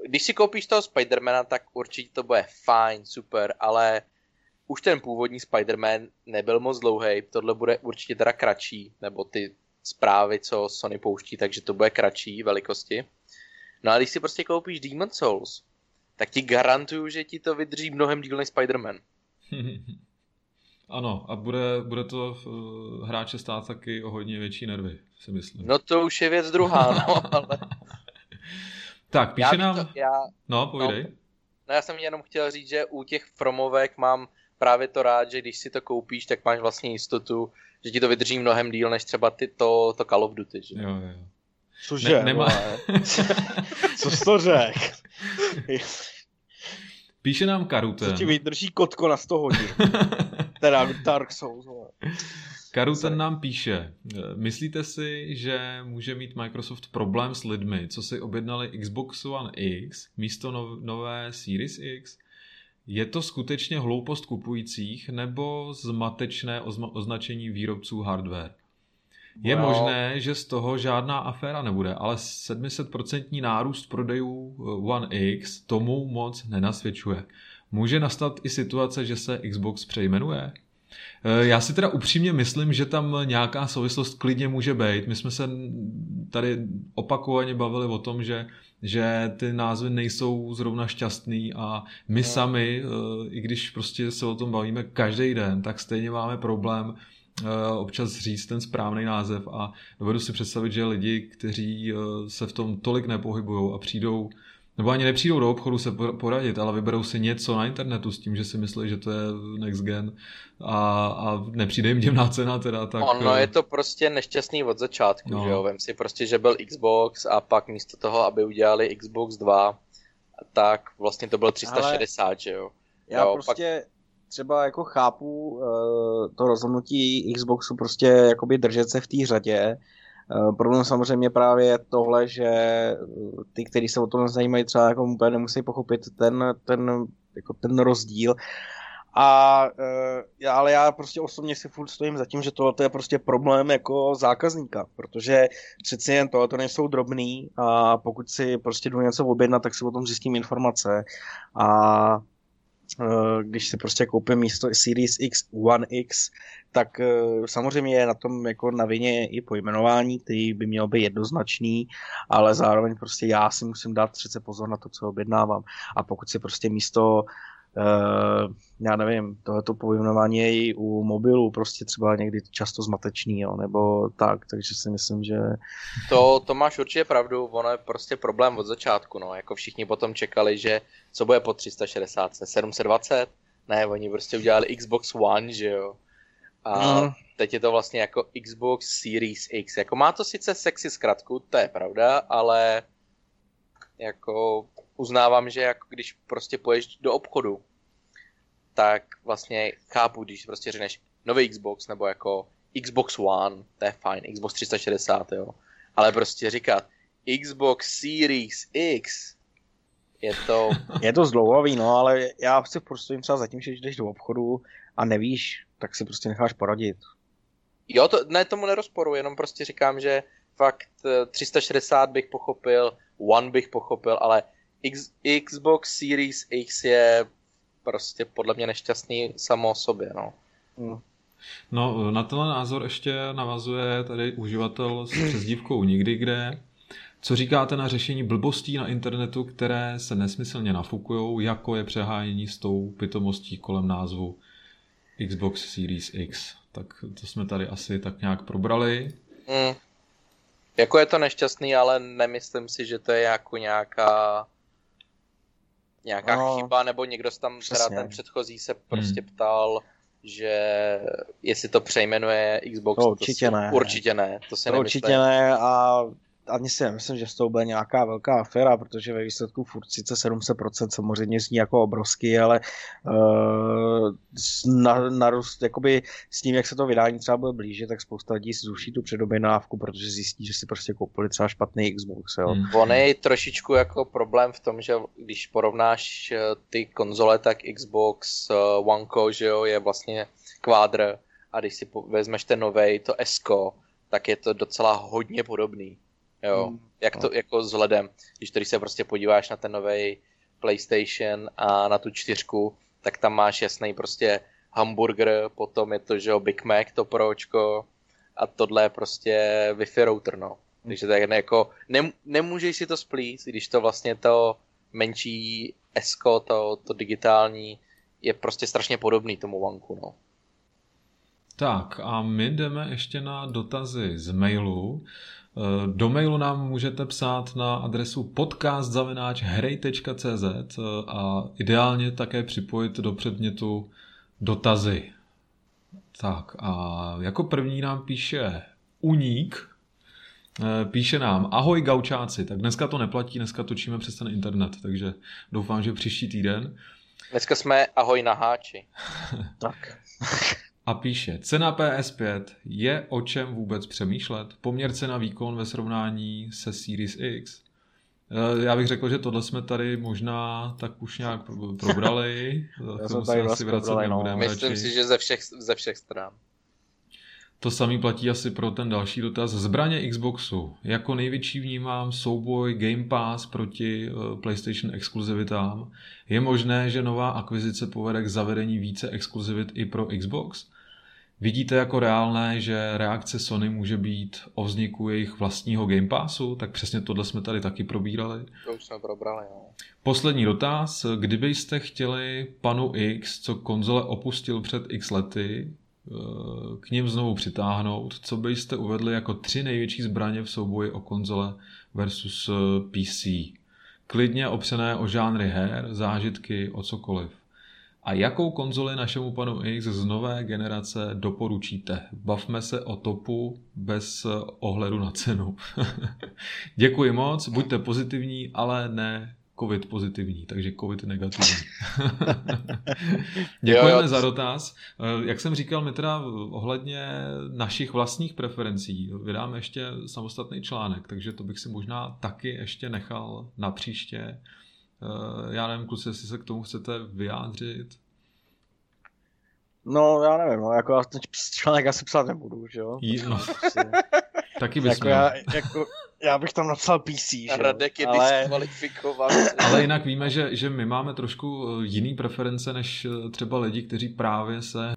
[SPEAKER 5] když si koupíš toho Spidermana, tak určitě to bude fajn, super, ale už ten původní Spider-Man nebyl moc dlouhý, tohle bude určitě teda kratší, nebo ty zprávy, co Sony pouští, takže to bude kratší velikosti. No a když si prostě koupíš Demon Souls, tak ti garantuju, že ti to vydrží mnohem díl než Spider-Man.
[SPEAKER 3] Ano, a bude, bude to uh, hráče stát taky o hodně větší nervy, si myslím.
[SPEAKER 5] No to už je věc druhá, no, ale...
[SPEAKER 3] tak, píše já nám... To, já... No, povídej.
[SPEAKER 5] No, no, já jsem jenom chtěl říct, že u těch promovek mám právě to rád, že když si to koupíš, tak máš vlastně jistotu, že ti to vydrží mnohem díl, než třeba ty to, to Call of Duty, že?
[SPEAKER 3] Jo, jo.
[SPEAKER 4] Cože? Ne, nemá... Co jsi to řek?
[SPEAKER 3] Píše nám Karuten.
[SPEAKER 4] Co ti vydrží kotko na 100 hodin. teda Dark Souls.
[SPEAKER 3] Karuten nám píše, myslíte si, že může mít Microsoft problém s lidmi, co si objednali Xbox One X místo nové Series X? Je to skutečně hloupost kupujících nebo zmatečné označení výrobců hardware? Je well. možné, že z toho žádná aféra nebude, ale 700% nárůst prodejů One X tomu moc nenasvědčuje. Může nastat i situace, že se Xbox přejmenuje? Eh, já si teda upřímně myslím, že tam nějaká souvislost klidně může být. My jsme se tady opakovaně bavili o tom, že, že ty názvy nejsou zrovna šťastný a my no. sami, eh, i když prostě se o tom bavíme každý den, tak stejně máme problém eh, občas říct ten správný název a dovedu si představit, že lidi, kteří se v tom tolik nepohybují a přijdou nebo ani nepřijdou do obchodu se poradit, ale vyberou si něco na internetu s tím, že si myslí, že to je next gen a, a nepřijde jim děmná cena teda. Tak...
[SPEAKER 5] Ono je to prostě nešťastný od začátku, no. že jo? Vem si prostě, že byl Xbox a pak místo toho, aby udělali Xbox 2, tak vlastně to bylo 360, ale že jo?
[SPEAKER 4] Já jo, prostě pak... třeba jako chápu uh, to rozhodnutí Xboxu prostě jakoby držet se v té řadě, Eh, problém samozřejmě právě je tohle, že eh, ty, kteří se o tom zajímají, třeba jako úplně nemusí pochopit ten, ten, jako ten rozdíl. A, e, ale já prostě osobně si furt stojím za tím, že tohle je prostě problém jako zákazníka, protože přeci jen tohle to nejsou drobný a pokud si prostě jdu něco objednat, tak si o tom zjistím informace a když si prostě koupím místo Series X One X, tak eh, samozřejmě je na tom jako na vině i pojmenování, který by měl být jednoznačný, ale zároveň prostě já si musím dát přece pozor na to, co objednávám. A pokud si prostě místo já nevím, tohleto pojmenování je i u mobilů prostě třeba někdy často zmatečný, jo, nebo tak, takže si myslím, že...
[SPEAKER 5] To, to máš určitě pravdu, ono je prostě problém od začátku, no, jako všichni potom čekali, že co bude po 360, 720? Ne, oni prostě udělali Xbox One, že jo. A mm. teď je to vlastně jako Xbox Series X. Jako má to sice sexy zkratku, to je pravda, ale jako uznávám, že jako když prostě poješ do obchodu, tak vlastně chápu, když prostě řekneš nový Xbox nebo jako Xbox One, to je fajn, Xbox 360, jo. Ale prostě říkat Xbox Series X, je to...
[SPEAKER 4] je to zdlouhavý, no, ale já si prostě třeba zatím, že jdeš do obchodu a nevíš, tak si prostě necháš poradit.
[SPEAKER 5] Jo, to, ne, tomu nerozporu, jenom prostě říkám, že fakt 360 bych pochopil, One bych pochopil, ale X, Xbox Series X je prostě podle mě nešťastný samo o sobě, no.
[SPEAKER 3] Hmm. No, na tenhle názor ještě navazuje tady uživatel s přezdívkou nikdy kde. Co říkáte na řešení blbostí na internetu, které se nesmyslně nafukujou, jako je přehájení s tou pitomostí kolem názvu Xbox Series X? Tak to jsme tady asi tak nějak probrali. Mm.
[SPEAKER 5] Jako je to nešťastný, ale nemyslím si, že to je jako nějaká nějaká no, chyba, nebo někdo tam, přesně. teda ten předchozí se prostě hmm. ptal, že jestli to přejmenuje Xbox.
[SPEAKER 4] To určitě
[SPEAKER 5] to
[SPEAKER 4] si, ne.
[SPEAKER 5] Určitě ne, to
[SPEAKER 4] si to určitě ne a ani si myslím, že to bude nějaká velká aféra, protože ve výsledku furt sice 700% samozřejmě zní jako obrovský, ale uh, na, narůst, jakoby s tím, jak se to vydání třeba bude blíže, tak spousta lidí si zruší tu předoběnávku, protože zjistí, že si prostě koupili třeba špatný Xbox. Jo.
[SPEAKER 5] Hmm. On je trošičku jako problém v tom, že když porovnáš eh, ty konzole, tak Xbox uh, One že jo, je vlastně kvádr a když si vezmeš ten novej, to S, tak je to docela hodně podobný. Jo, mm. jak to jako vzhledem, když tady se prostě podíváš na ten nový PlayStation a na tu čtyřku, tak tam máš jasný prostě hamburger, potom je to, že jo, Big Mac, to pročko a tohle je prostě Wi-Fi router, no. Takže tak jako, ne, nemůžeš si to splít, když to vlastně to menší esko, to, to digitální, je prostě strašně podobný tomu vanku, no.
[SPEAKER 3] Tak a my jdeme ještě na dotazy z mailu. Eh, do mailu nám můžete psát na adresu podcastzavináčhrej.cz eh, a ideálně také připojit do předmětu dotazy. Tak a jako první nám píše Uník, eh, píše nám Ahoj gaučáci, tak dneska to neplatí, dneska točíme přes ten internet, takže doufám, že příští týden.
[SPEAKER 5] Dneska jsme ahoj na háči.
[SPEAKER 4] tak
[SPEAKER 3] a píše, cena PS5 je o čem vůbec přemýšlet? Poměr cena výkon ve srovnání se Series X. Eh, já bych řekl, že tohle jsme tady možná tak už nějak probrali.
[SPEAKER 5] Já jsem tady vlastně probrali, no. Myslím radši. si, že ze všech, ze všech stran.
[SPEAKER 3] To samý platí asi pro ten další dotaz. Zbraně Xboxu. Jako největší vnímám souboj Game Pass proti eh, PlayStation exkluzivitám. Je možné, že nová akvizice povede k zavedení více exkluzivit i pro Xbox? Vidíte jako reálné, že reakce Sony může být o vzniku jejich vlastního Game Passu? Tak přesně tohle jsme tady taky probírali.
[SPEAKER 5] To už jsme probrali, no.
[SPEAKER 3] Poslední dotaz. Kdybyste chtěli panu X, co konzole opustil před x lety, k ním znovu přitáhnout, co byste uvedli jako tři největší zbraně v souboji o konzole versus eh, PC? Klidně opřené o žánry her, zážitky, o cokoliv. A jakou konzoli našemu panu X z nové generace doporučíte? Bavme se o topu bez ohledu na cenu. Děkuji moc, buďte pozitivní, ale ne covid pozitivní, takže covid negativní. Děkujeme jo, jo. za dotaz. Eh, jak jsem říkal, my teda ohledně našich vlastních preferencí vydáme ještě samostatný článek, takže to bych si možná taky ještě nechal na příště. Eh, já nevím, kluci, jestli se k tomu chcete vyjádřit.
[SPEAKER 4] No, já nevím, no, jako ten článek asi psát nebudu, že jo?
[SPEAKER 3] Jí, no. Taky bys
[SPEAKER 4] jako já, jako, já bych tam napsal PC, že
[SPEAKER 5] Radek je ale... diskvalifikovaný.
[SPEAKER 3] Ale jinak víme, že, že my máme trošku eh, jiný preference než eh, třeba lidi, kteří právě se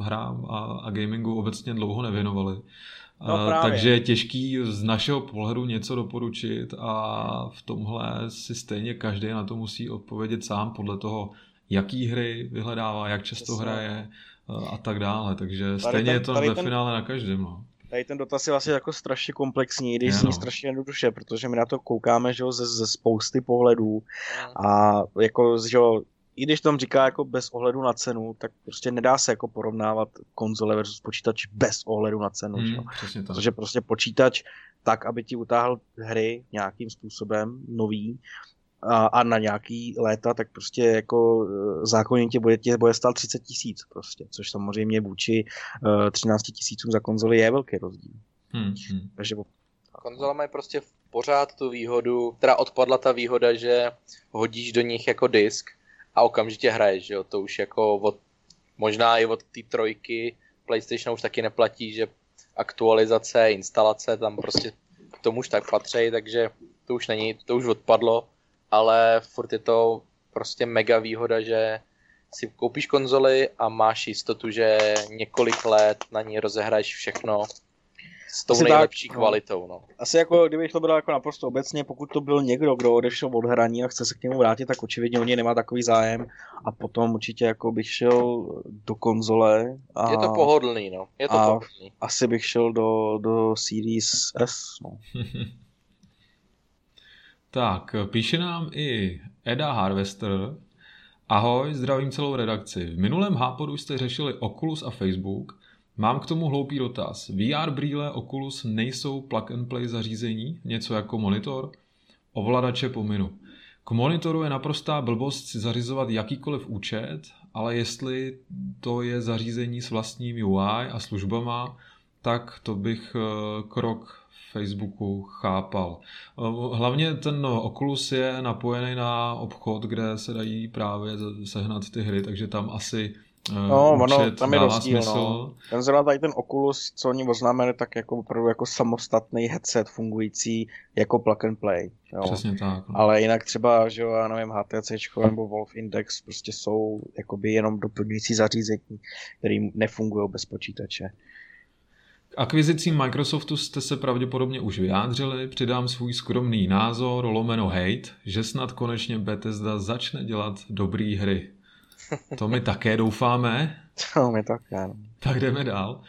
[SPEAKER 3] hrám a, a gamingu obecně dlouho nevěnovali. No, právě. Takže je těžký z našeho pohledu něco doporučit a v tomhle si stejně každý na to musí odpovědět sám podle toho, jaký hry vyhledává, jak často Jasně. hraje eh, a tak dále. Takže tady stejně ten, je to ve ten, finále na každém. No.
[SPEAKER 4] Tady ten dotaz je vlastně jako strašně komplexní, když zní strašně jednoduše, protože my na to koukáme že jo, ze, ze spousty pohledů a jako, že jo, i když tam říká jako bez ohledu na cenu, tak prostě nedá se jako porovnávat konzole versus počítač bez ohledu na cenu. Hmm, že? Protože prostě počítač tak, aby ti utáhl hry nějakým způsobem nový, a, a na nějaký léta, tak prostě jako e, zákonně tě bude, tě bude stát 30 tisíc prostě, což samozřejmě vůči uh, 13 tisícům za konzoli je velký rozdíl.
[SPEAKER 3] Hmm, hmm.
[SPEAKER 4] Takže
[SPEAKER 5] Konzole mají prostě pořád tu výhodu, teda odpadla ta výhoda, že hodíš do nich jako disk a okamžitě hraješ, jo? to už jako od, možná i od té trojky PlayStation už taky neplatí, že aktualizace, instalace tam prostě k tomu už tak patří, takže to už není, to už odpadlo ale furt je to prostě mega výhoda, že si koupíš konzoli a máš jistotu, že několik let na ní rozehraješ všechno s tou Asi nejlepší tak, no. kvalitou. No.
[SPEAKER 4] Asi jako, kdybych to bral jako naprosto obecně, pokud to byl někdo, kdo odešel od hraní a chce se k němu vrátit, tak očividně o něj nemá takový zájem a potom určitě jako bych šel do konzole. A,
[SPEAKER 5] je to pohodlný, no. Je to a pohodlný.
[SPEAKER 4] Asi bych šel do, do Series S, no.
[SPEAKER 3] Tak, píše nám i Eda Harvester. Ahoj, zdravím celou redakci. V minulém Hápodu jste řešili Oculus a Facebook. Mám k tomu hloupý dotaz. VR brýle Oculus nejsou plug and play zařízení, něco jako monitor? Ovladače pominu. K monitoru je naprostá blbost si zařizovat jakýkoliv účet, ale jestli to je zařízení s vlastním UI a službama, tak to bych eh, krok Facebooku chápal. Hlavně ten Oculus je napojený na obchod, kde se dají právě sehnat ty hry, takže tam asi eh,
[SPEAKER 4] No, ono, tam je rozdíl, no. Ten zrovna tady ten Oculus, co oni oznámili, tak jako opravdu jako samostatný headset fungující jako plug and play. Jo.
[SPEAKER 3] Přesně tak. No.
[SPEAKER 4] Ale jinak třeba, že jo, já nevím, HTC nebo Wolf Index prostě jsou jakoby jenom doplňující zařízení, které nefungují bez počítače
[SPEAKER 3] akvizicím Microsoftu jste se pravděpodobně už vyjádřili, přidám svůj skromný názor, lomeno hate, že snad konečně Bethesda začne dělat dobré hry. To my také doufáme.
[SPEAKER 4] To my také.
[SPEAKER 3] Tak jdeme dál.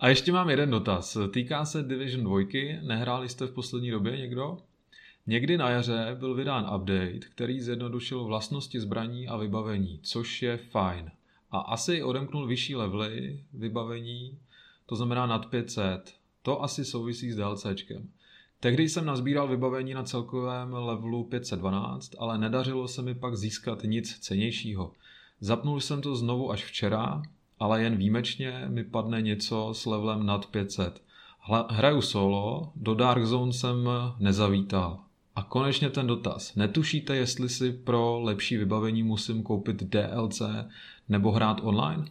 [SPEAKER 3] A ještě mám jeden dotaz. Týká se Division 2. Nehráli jste v poslední době někdo? Někdy na jaře byl vydán update, který zjednodušil vlastnosti zbraní a vybavení, což je fajn. A asi odemknul vyšší levely vybavení to znamená nad 500. To asi souvisí s DLCčkem. Tehdy jsem nazbíral vybavení na celkovém levelu 512, ale nedařilo se mi pak získat nic cenějšího. Zapnul jsem to znovu až včera, ale jen výjimečně mi padne něco s levelem nad 500. Hla, hraju solo, do Dark Zone jsem nezavítal. A konečně ten dotaz. Netušíte, jestli si pro lepší vybavení musím koupit DLC nebo hrát online?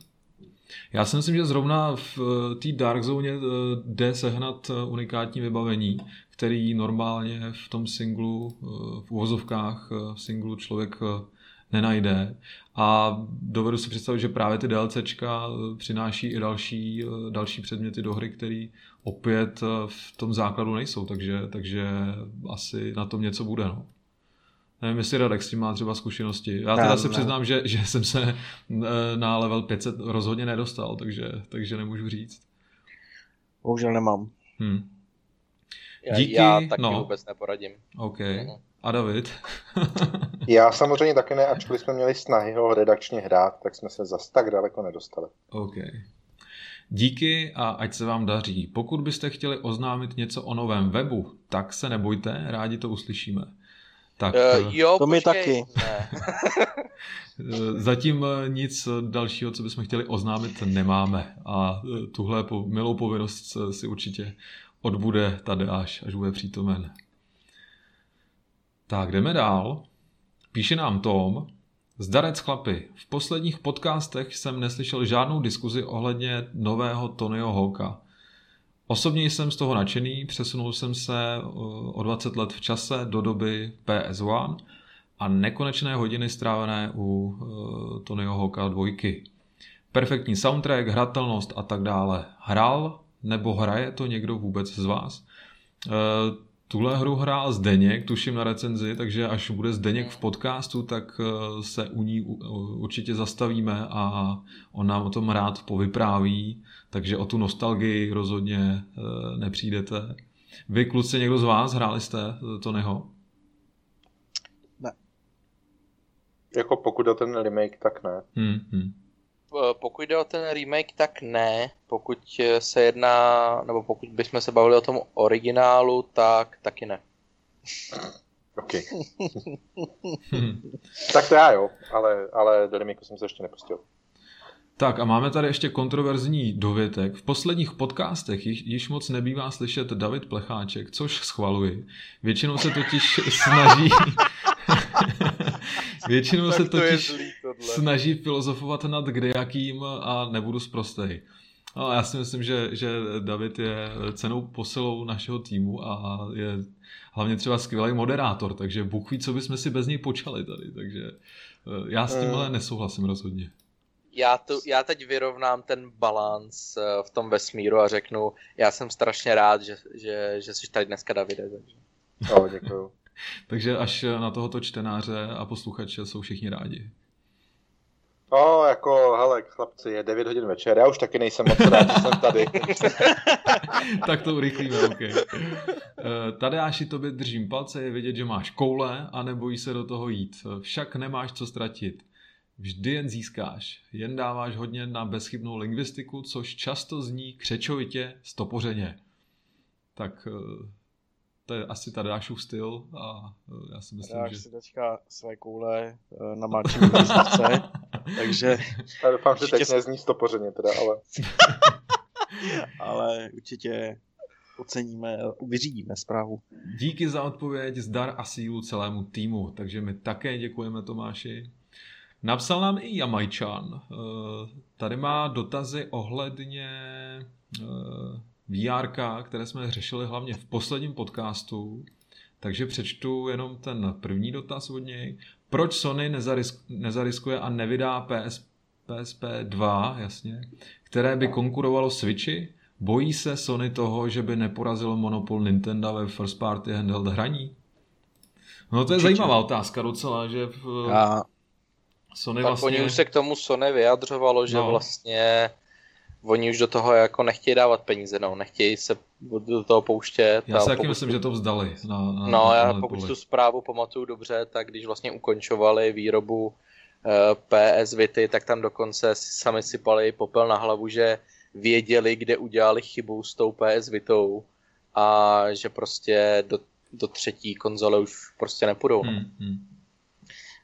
[SPEAKER 3] Já si myslím, že zrovna v té Dark Zone jde sehnat unikátní vybavení, který normálně v tom singlu, v uvozovkách v singlu člověk nenajde. A dovedu si představit, že právě ty DLCčka eh, přináší i další, eh, další předměty do hry, které opět eh, v tom základu nejsou, takže, takže asi na tom něco bude. No. Nevím, jestli Radek s tím má třeba zkušenosti. Já teda se přiznám, že, že jsem se na level 500 rozhodně nedostal, takže, takže nemůžu říct.
[SPEAKER 4] Bohužel nemám. Hmm.
[SPEAKER 5] Díky, já, já taky no. vůbec neporadím.
[SPEAKER 3] OK. Mm-hmm. A David?
[SPEAKER 2] Já samozřejmě taky ne, ačkoliv jsme měli snahy ho redakčně hrát, tak jsme se zas tak daleko nedostali.
[SPEAKER 3] OK. Díky a ať se vám daří. Pokud byste chtěli oznámit něco o novém webu, tak se nebojte, rádi to uslyšíme.
[SPEAKER 5] Tak, uh, jo,
[SPEAKER 4] to mi taky.
[SPEAKER 3] Zatím nic dalšího, co bychom chtěli oznámit, nemáme. A tuhle milou povinnost si určitě odbude tady až, až bude přítomen. Tak jdeme dál. Píše nám Tom, Zdarec chlapy, v posledních podcastech jsem neslyšel žádnou diskuzi ohledně nového Tonyho Hawka. Osobně jsem z toho nadšený, přesunul jsem se eh, o 20 let v čase do doby PS1 a nekonečné hodiny strávené u eh, Tonyho Hawka dvojky. Perfektní soundtrack, hratelnost a tak dále. Hrál nebo hraje to někdo vůbec z vás? Tuhle hru hrál Zdeněk, tuším na recenzi, takže až bude Zdeněk v podcastu, tak eh, se u ní určitě zastavíme a on nám o tom rád povypráví, takže o tu nostalgii rozhodně eh, nepřijdete. Vy, kluci, někdo z vás hráli jste to neho?
[SPEAKER 2] Ne. Jako pokud o ten remake, tak ne. Hmm, hmm.
[SPEAKER 5] Eh, pokud jde o ten remake, tak ne. Pokud eh, se jedná, nebo pokud bychom se bavili o tom originálu, tak taky ne.
[SPEAKER 2] OK. tak to já jo, ale, ale do remakeu jsem se ještě nepustil.
[SPEAKER 3] Tak a máme tady ještě kontroverzní dovětek. V posledních podcastech již, již moc nebývá slyšet David Plecháček, což schvaluji. Většinou se totiž snaží Většinou se totiž snaží filozofovat nad kdejakým a nebudu zprostej. No, já si myslím, že, že David je cenou posilou našeho týmu a je hlavně třeba skvělý moderátor, takže Bůh ví, co bychom si bez něj počali tady, takže eh, já s tím ale nesouhlasím rozhodně.
[SPEAKER 5] Já, tu, já teď vyrovnám ten balans eh, v tom vesmíru a řeknu, já jsem strašně rád, že, že, že jsi tady dneska Davide. Takže.
[SPEAKER 2] No, děkuju.
[SPEAKER 3] Takže až na tohoto čtenáře a posluchače jsou všichni rádi.
[SPEAKER 2] No, jako, hele, chlapci, je 9 hodin večer, já už taky nejsem moc rád, že jsem tady.
[SPEAKER 3] tak to urychlíme, ok. Uh, Aši, tobě držím palce, je vidět, že máš koule a nebojí se do toho jít. Však nemáš co ztratit. Vždy jen získáš. Jen dáváš hodně na bezchybnou lingvistiku, což často zní křečovitě, stopořeně. Tak uh, to je asi Tadášův styl a e, já si myslím,
[SPEAKER 4] Tadáš
[SPEAKER 3] že...
[SPEAKER 4] si teďka své koule e, na výzivce, takže...
[SPEAKER 2] Já doufám, že teď nezní stopořeně teda, ale...
[SPEAKER 4] ale určitě oceníme, vyřídíme zprávu.
[SPEAKER 3] Díky za odpověď, zdar a sílu celému týmu, takže my také děkujeme Tomáši. Napsal nám i Jamajčan. E, tady má dotazy ohledně VR, které jsme řešili hlavně v posledním podcastu, takže přečtu jenom ten první dotaz od něj. Proč Sony nezarisk, nezariskuje a nevydá PS, PSP 2, jasně, které by konkurovalo Switchi? Bojí se Sony toho, že by neporazilo monopol Nintendo ve first party handheld hraní? No to je Určitě. zajímavá otázka docela, že v,
[SPEAKER 5] a... Sony tak vlastně... oni už se k tomu Sony vyjadřovalo, že no. vlastně oni už do toho jako nechtějí dávat peníze, no, nechtějí se do toho pouštět.
[SPEAKER 3] Já si taky myslím, že to vzdali. Na, na,
[SPEAKER 5] no, na já pokud poli. tu zprávu pamatuju dobře, tak když vlastně ukončovali výrobu eh, PS Vity, tak tam dokonce sami sypali popel na hlavu, že věděli, kde udělali chybu s tou PS Vitou a že prostě do, do třetí konzole už prostě nepůjdou. No. Hmm, hmm.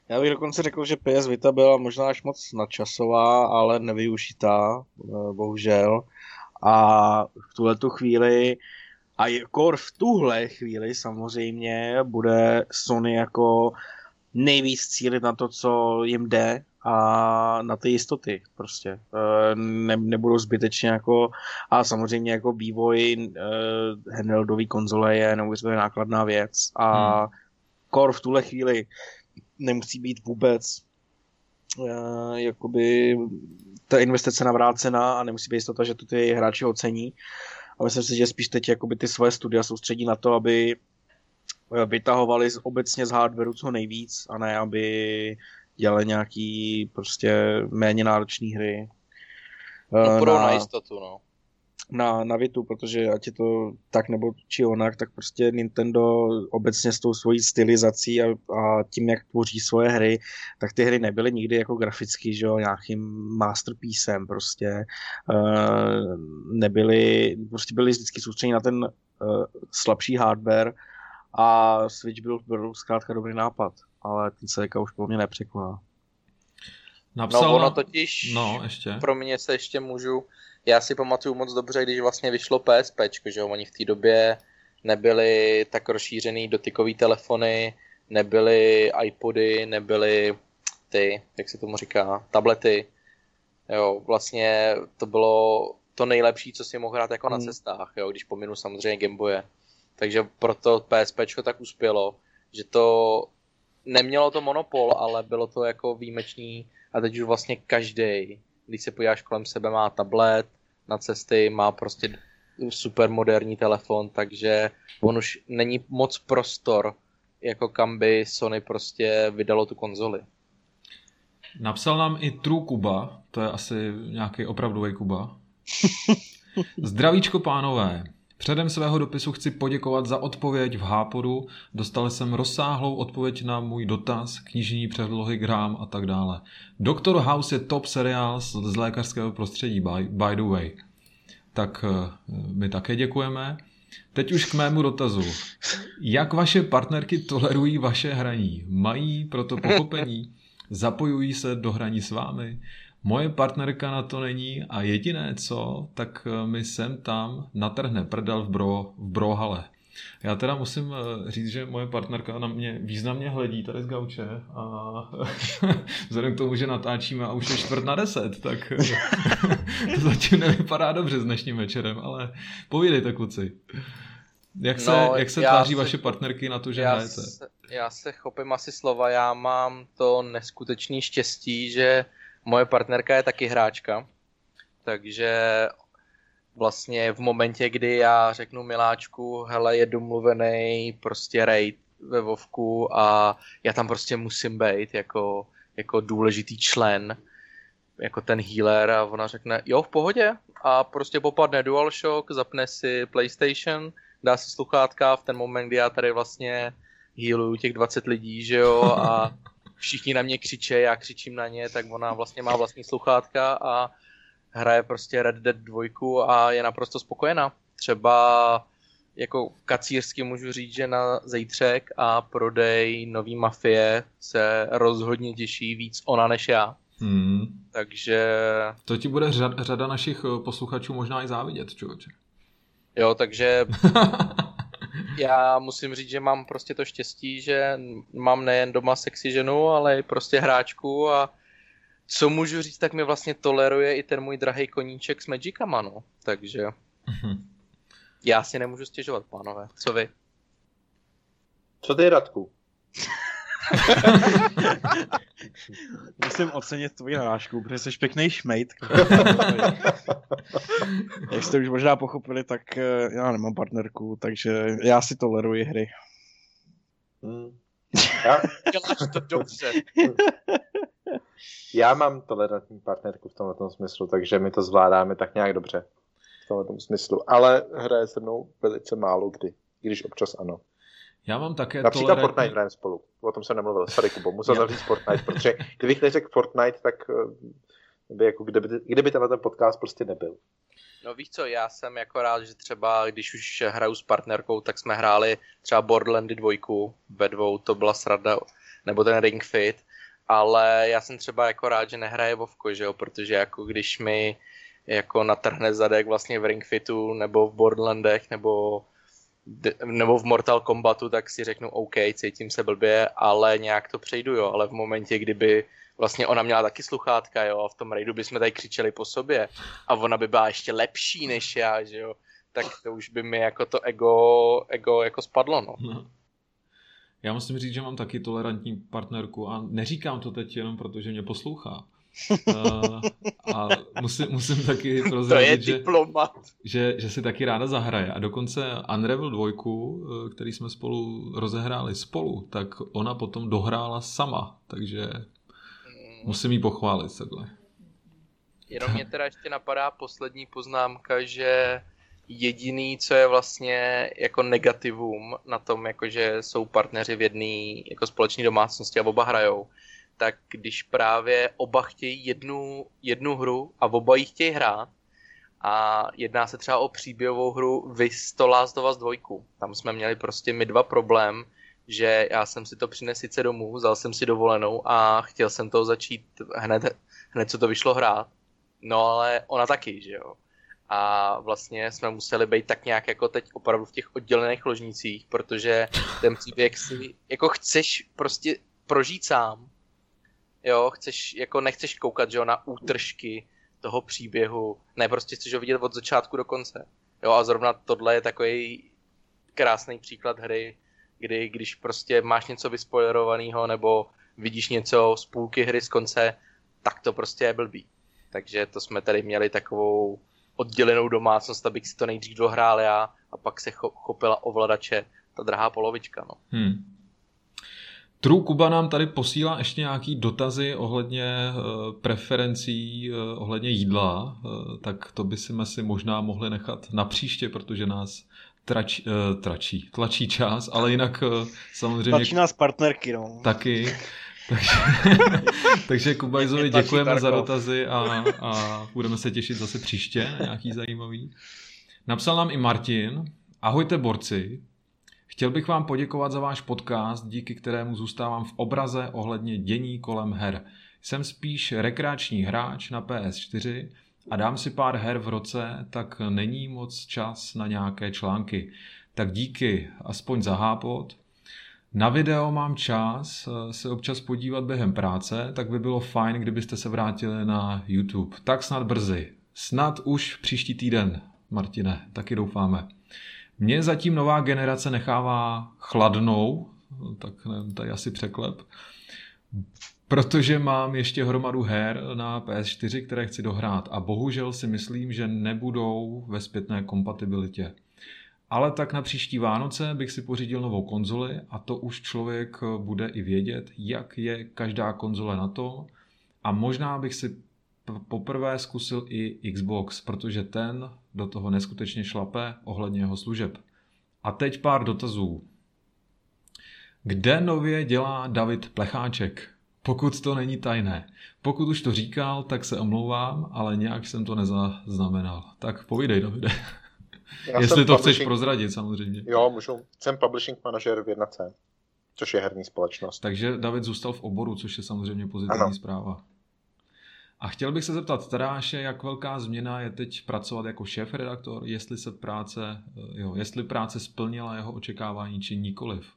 [SPEAKER 4] Já bych dokonce řekl, že PS Vita byla možná až moc nadčasová, ale nevyužitá, eh, bohužel. A v tuhle tu chvíli, a jako v tuhle chvíli samozřejmě bude Sony jako nejvíc cílit na to, co jim jde, a na ty jistoty prostě. E, ne, nebudou zbytečně jako a samozřejmě jako vývoj handheldový konzole je neuvěřitelně nákladná věc a hmm. core v tuhle chvíli nemusí být vůbec e, jakoby ta investice navrácená a nemusí být jistota, že to ty hráči ocení. A myslím si, že spíš teď jakoby ty svoje studia soustředí na to, aby vytahovali obecně z hardwareu co nejvíc a ne, aby dělali nějaký prostě méně náročné hry.
[SPEAKER 5] No, pro na, na jistotu, no.
[SPEAKER 4] Na, na Vitu, protože ať je to tak nebo či onak, tak prostě Nintendo obecně s tou svojí stylizací a, a tím, jak tvoří svoje hry, tak ty hry nebyly nikdy jako graficky, že jo, nějakým masterpiecem prostě. Uh, nebyly, prostě byly vždycky soustředěni na ten uh, slabší hardware a Switch byl, byl zkrátka dobrý nápad ale ten se už po mě nepřekoná.
[SPEAKER 5] Napsal no ono totiž, no, ještě. pro mě se ještě můžu, já si pamatuju moc dobře, když vlastně vyšlo PSP, že oni v té době nebyly tak rozšířený dotykový telefony, nebyly iPody, nebyly ty, jak se tomu říká, tablety. Jo, vlastně to bylo to nejlepší, co si mohl hrát jako hmm. na cestách, jo, když pominu samozřejmě Gameboye. Takže proto PSP tak uspělo, že to nemělo to monopol, ale bylo to jako výjimečný a teď už vlastně každý, když se podíváš kolem sebe, má tablet na cesty, má prostě super moderní telefon, takže on už není moc prostor, jako kam by Sony prostě vydalo tu konzoli.
[SPEAKER 3] Napsal nám i True Kuba, to je asi nějaký opravdový Kuba. Zdravíčko pánové, Předem svého dopisu chci poděkovat za odpověď v Hápodu. Dostal jsem rozsáhlou odpověď na můj dotaz, knižní předlohy, grám a tak dále. Doctor House je top seriál z, z lékařského prostředí, by, by the way. Tak eh, my také děkujeme. Teď už k mému dotazu. Jak vaše partnerky tolerují vaše hraní? Mají proto pochopení? Zapojují se do hraní s vámi? Moje partnerka na to není a jediné co, tak eh, mi sem tam natrhne prdel v, bro, v brohale. Já teda musím eh, říct, že moje partnerka na mě významně hledí tady z gauče a vzhledem k tomu, že natáčíme a už je čtvrt na deset, tak to zatím nevypadá dobře s dnešním večerem, ale povídejte kluci. Jak se, no, jak se tváří se, vaše partnerky na to, že
[SPEAKER 5] já
[SPEAKER 3] hrajete?
[SPEAKER 5] Se, já se chopím asi slova, já mám to neskutečné štěstí, že moje partnerka je taky hráčka, takže vlastně v momentě, kdy já řeknu miláčku, hele, je domluvený prostě raid ve Vovku a já tam prostě musím být jako, jako důležitý člen, jako ten healer a ona řekne, jo, v pohodě. A prostě popadne DualShock, zapne si PlayStation, dá si sluchátka v ten moment, kdy já tady vlastně healuju těch 20 lidí, že jo, a všichni na mě křičí, já křičím na ně, tak ona vlastně má vlastní sluchátka a hraje prostě Red Dead 2 a je naprosto spokojená. Třeba jako kacírsky můžu říct, že na zejtřek a prodej nový mafie se rozhodně těší víc ona než já. Hmm. Takže...
[SPEAKER 3] To ti bude řada, řada našich eh, posluchačů možná i závidět, člověče.
[SPEAKER 5] Jo, takže já musím říct, že mám prostě to štěstí, že mám nejen doma sexy ženu, ale i prostě hráčku a co můžu říct, tak mi vlastně toleruje i ten můj drahý koníček s Magicama, no. Takže mm-hmm. já si nemůžu stěžovat, pánové. Co vy?
[SPEAKER 2] Co ty, Radku?
[SPEAKER 4] Musím ocenit tvoji narážku, protože jsi pěkný šmejt. Jak jste už možná pochopili, tak eh, já nemám partnerku, takže já si toleruji hry. Hmm.
[SPEAKER 5] Já... Děláš to dobře.
[SPEAKER 2] Já mám tolerantní partnerku v tomto smyslu, takže my to zvládáme tak nějak dobře v tomto smyslu. Ale hraje se mnou velice málo kdy, když občas ano.
[SPEAKER 3] Já mám také
[SPEAKER 2] Například tolerantní... Fortnite hrajeme spolu. O tom jsem nemluvil. Sorry, Kubo, musel jsem říct Fortnite, protože kdybych neřekl Fortnite, tak eh, by jako kdyby, kdyby tenhle ten podcast prostě nebyl.
[SPEAKER 5] No víš co, já jsem jako rád, že třeba když už hraju s partnerkou, tak jsme hráli třeba Borderlandy dvojku, ve dvou to byla srada, nebo ten Ring Fit, ale já jsem třeba jako rád, že nehraje Vovko, že jo, protože jako když mi jako natrhne zadek vlastně v Ring Fitu, nebo v Borderlandech, nebo nebo v Mortal Kombatu, tak si řeknu OK, cítím se blbě, ale nějak to přejdu, jo, ale v momentě, kdyby vlastně ona měla taky sluchátka, jo, a v tom raidu bychom tady křičeli po sobě a ona by byla ještě lepší než já, že jo, tak to už by mi jako to ego, ego jako spadlo, no. no.
[SPEAKER 3] Já musím říct, že mám taky tolerantní partnerku a neříkám to teď jenom proto, že mě poslouchá. Uh, a musím, musím taky prozradit, že, že, že si taky ráda zahraje. A dokonce Unravel 2, eh, který jsme spolu rozehráli spolu, tak ona potom dohrála sama. Takže mm. musím jí pochválit takhle.
[SPEAKER 5] Jenom mě teda ještě napadá poslední poznámka, že jediný, co je vlastně jako negativum na tom, jako že jsou partneři v jedné jako společné domácnosti a oba hrajou, tak když právě oba chtějí jednu, jednu hru a oba ji chtějí hrát, a jedná se třeba o příběhovou hru Vis to Last of Us 2. Tam jsme měli prostě my dva problém, že já jsem si to přinesl sice domů, vzal jsem si dovolenou a chtěl jsem to začít hned, hned co to vyšlo hrát. No ale ona taky, že jo a vlastně jsme museli být tak nějak jako teď opravdu v těch oddělených ložnicích, protože ten příběh si jako chceš prostě prožít sám. Jo, chceš, jako nechceš koukat, že jo, na útržky toho příběhu, ne, prostě chceš ho vidět od začátku do konce. Jo, a zrovna tohle je takový krásný příklad hry, kdy když prostě máš něco vyspoilerovaného nebo vidíš něco z půlky hry z konce, tak to prostě je blbý. Takže to jsme tady měli takovou oddělenou domácnost, abych si to nejdřív dohrál já a pak se chopila ovladače ta drahá polovička. No. Hmm.
[SPEAKER 3] True Kuba nám tady posílá ještě nějaký dotazy ohledně uh, preferencí, uh, ohledně jídla, uh, tak to by si asi možná mohli nechat na příště, protože nás trač, tračí, tlačí čas, ale jinak samozřejmě...
[SPEAKER 4] Tlačí nás partnerky, no.
[SPEAKER 3] Taky. Takže, takže Kubajzovi děkujeme za dotazy a, a budeme se těšit zase příště na nějaký zajímavý. Napsal nám i Martin. Ahojte borci, Chtěl bych vám poděkovat za váš podcast, díky kterému zůstávám v obraze ohledně dění kolem her. Jsem spíš rekreační hráč na PS4 a dám si pár her v roce, tak není moc čas na nějaké články. Tak díky aspoň za hápot na video mám čas eh, se občas podívat během práce, tak by bylo fajn, kdybyste se vrátili na YouTube. Tak snad brzy. Snad už příští týden, Martine, taky doufáme. Mě zatím nová generace nechává chladnou, tak nevím, tady asi překlep, protože mám ještě hromadu her na PS4, které chci dohrát a bohužel si myslím, že nebudou ve zpětné kompatibilitě. Ale tak na příští Vánoce bych si pořídil novou konzoli a to už člověk bude i vědět, jak je každá konzole na to a možná bych si poprvé zkusil i Xbox, protože ten do toho neskutečně šlape ohledně jeho služeb. A teď pár dotazů. Kde nově dělá David Plecháček? Pokud to není tajné. Pokud už to říkal, tak se omlouvám, ale nějak jsem to nezaznamenal. Tak povídej, Davide. Já Jestli to chceš prozradit, samozřejmě.
[SPEAKER 2] Jo, můžu. Jsem publishing manažer v 1C, což je herní společnost.
[SPEAKER 3] Takže David zůstal v oboru, což je samozřejmě pozitivní ano. zpráva. A chtěl bych se zeptat Tadáše, jak velká změna je teď pracovat jako šéf-redaktor, jestli se práce, jo, jestli práce splnila jeho očekávání či nikoliv.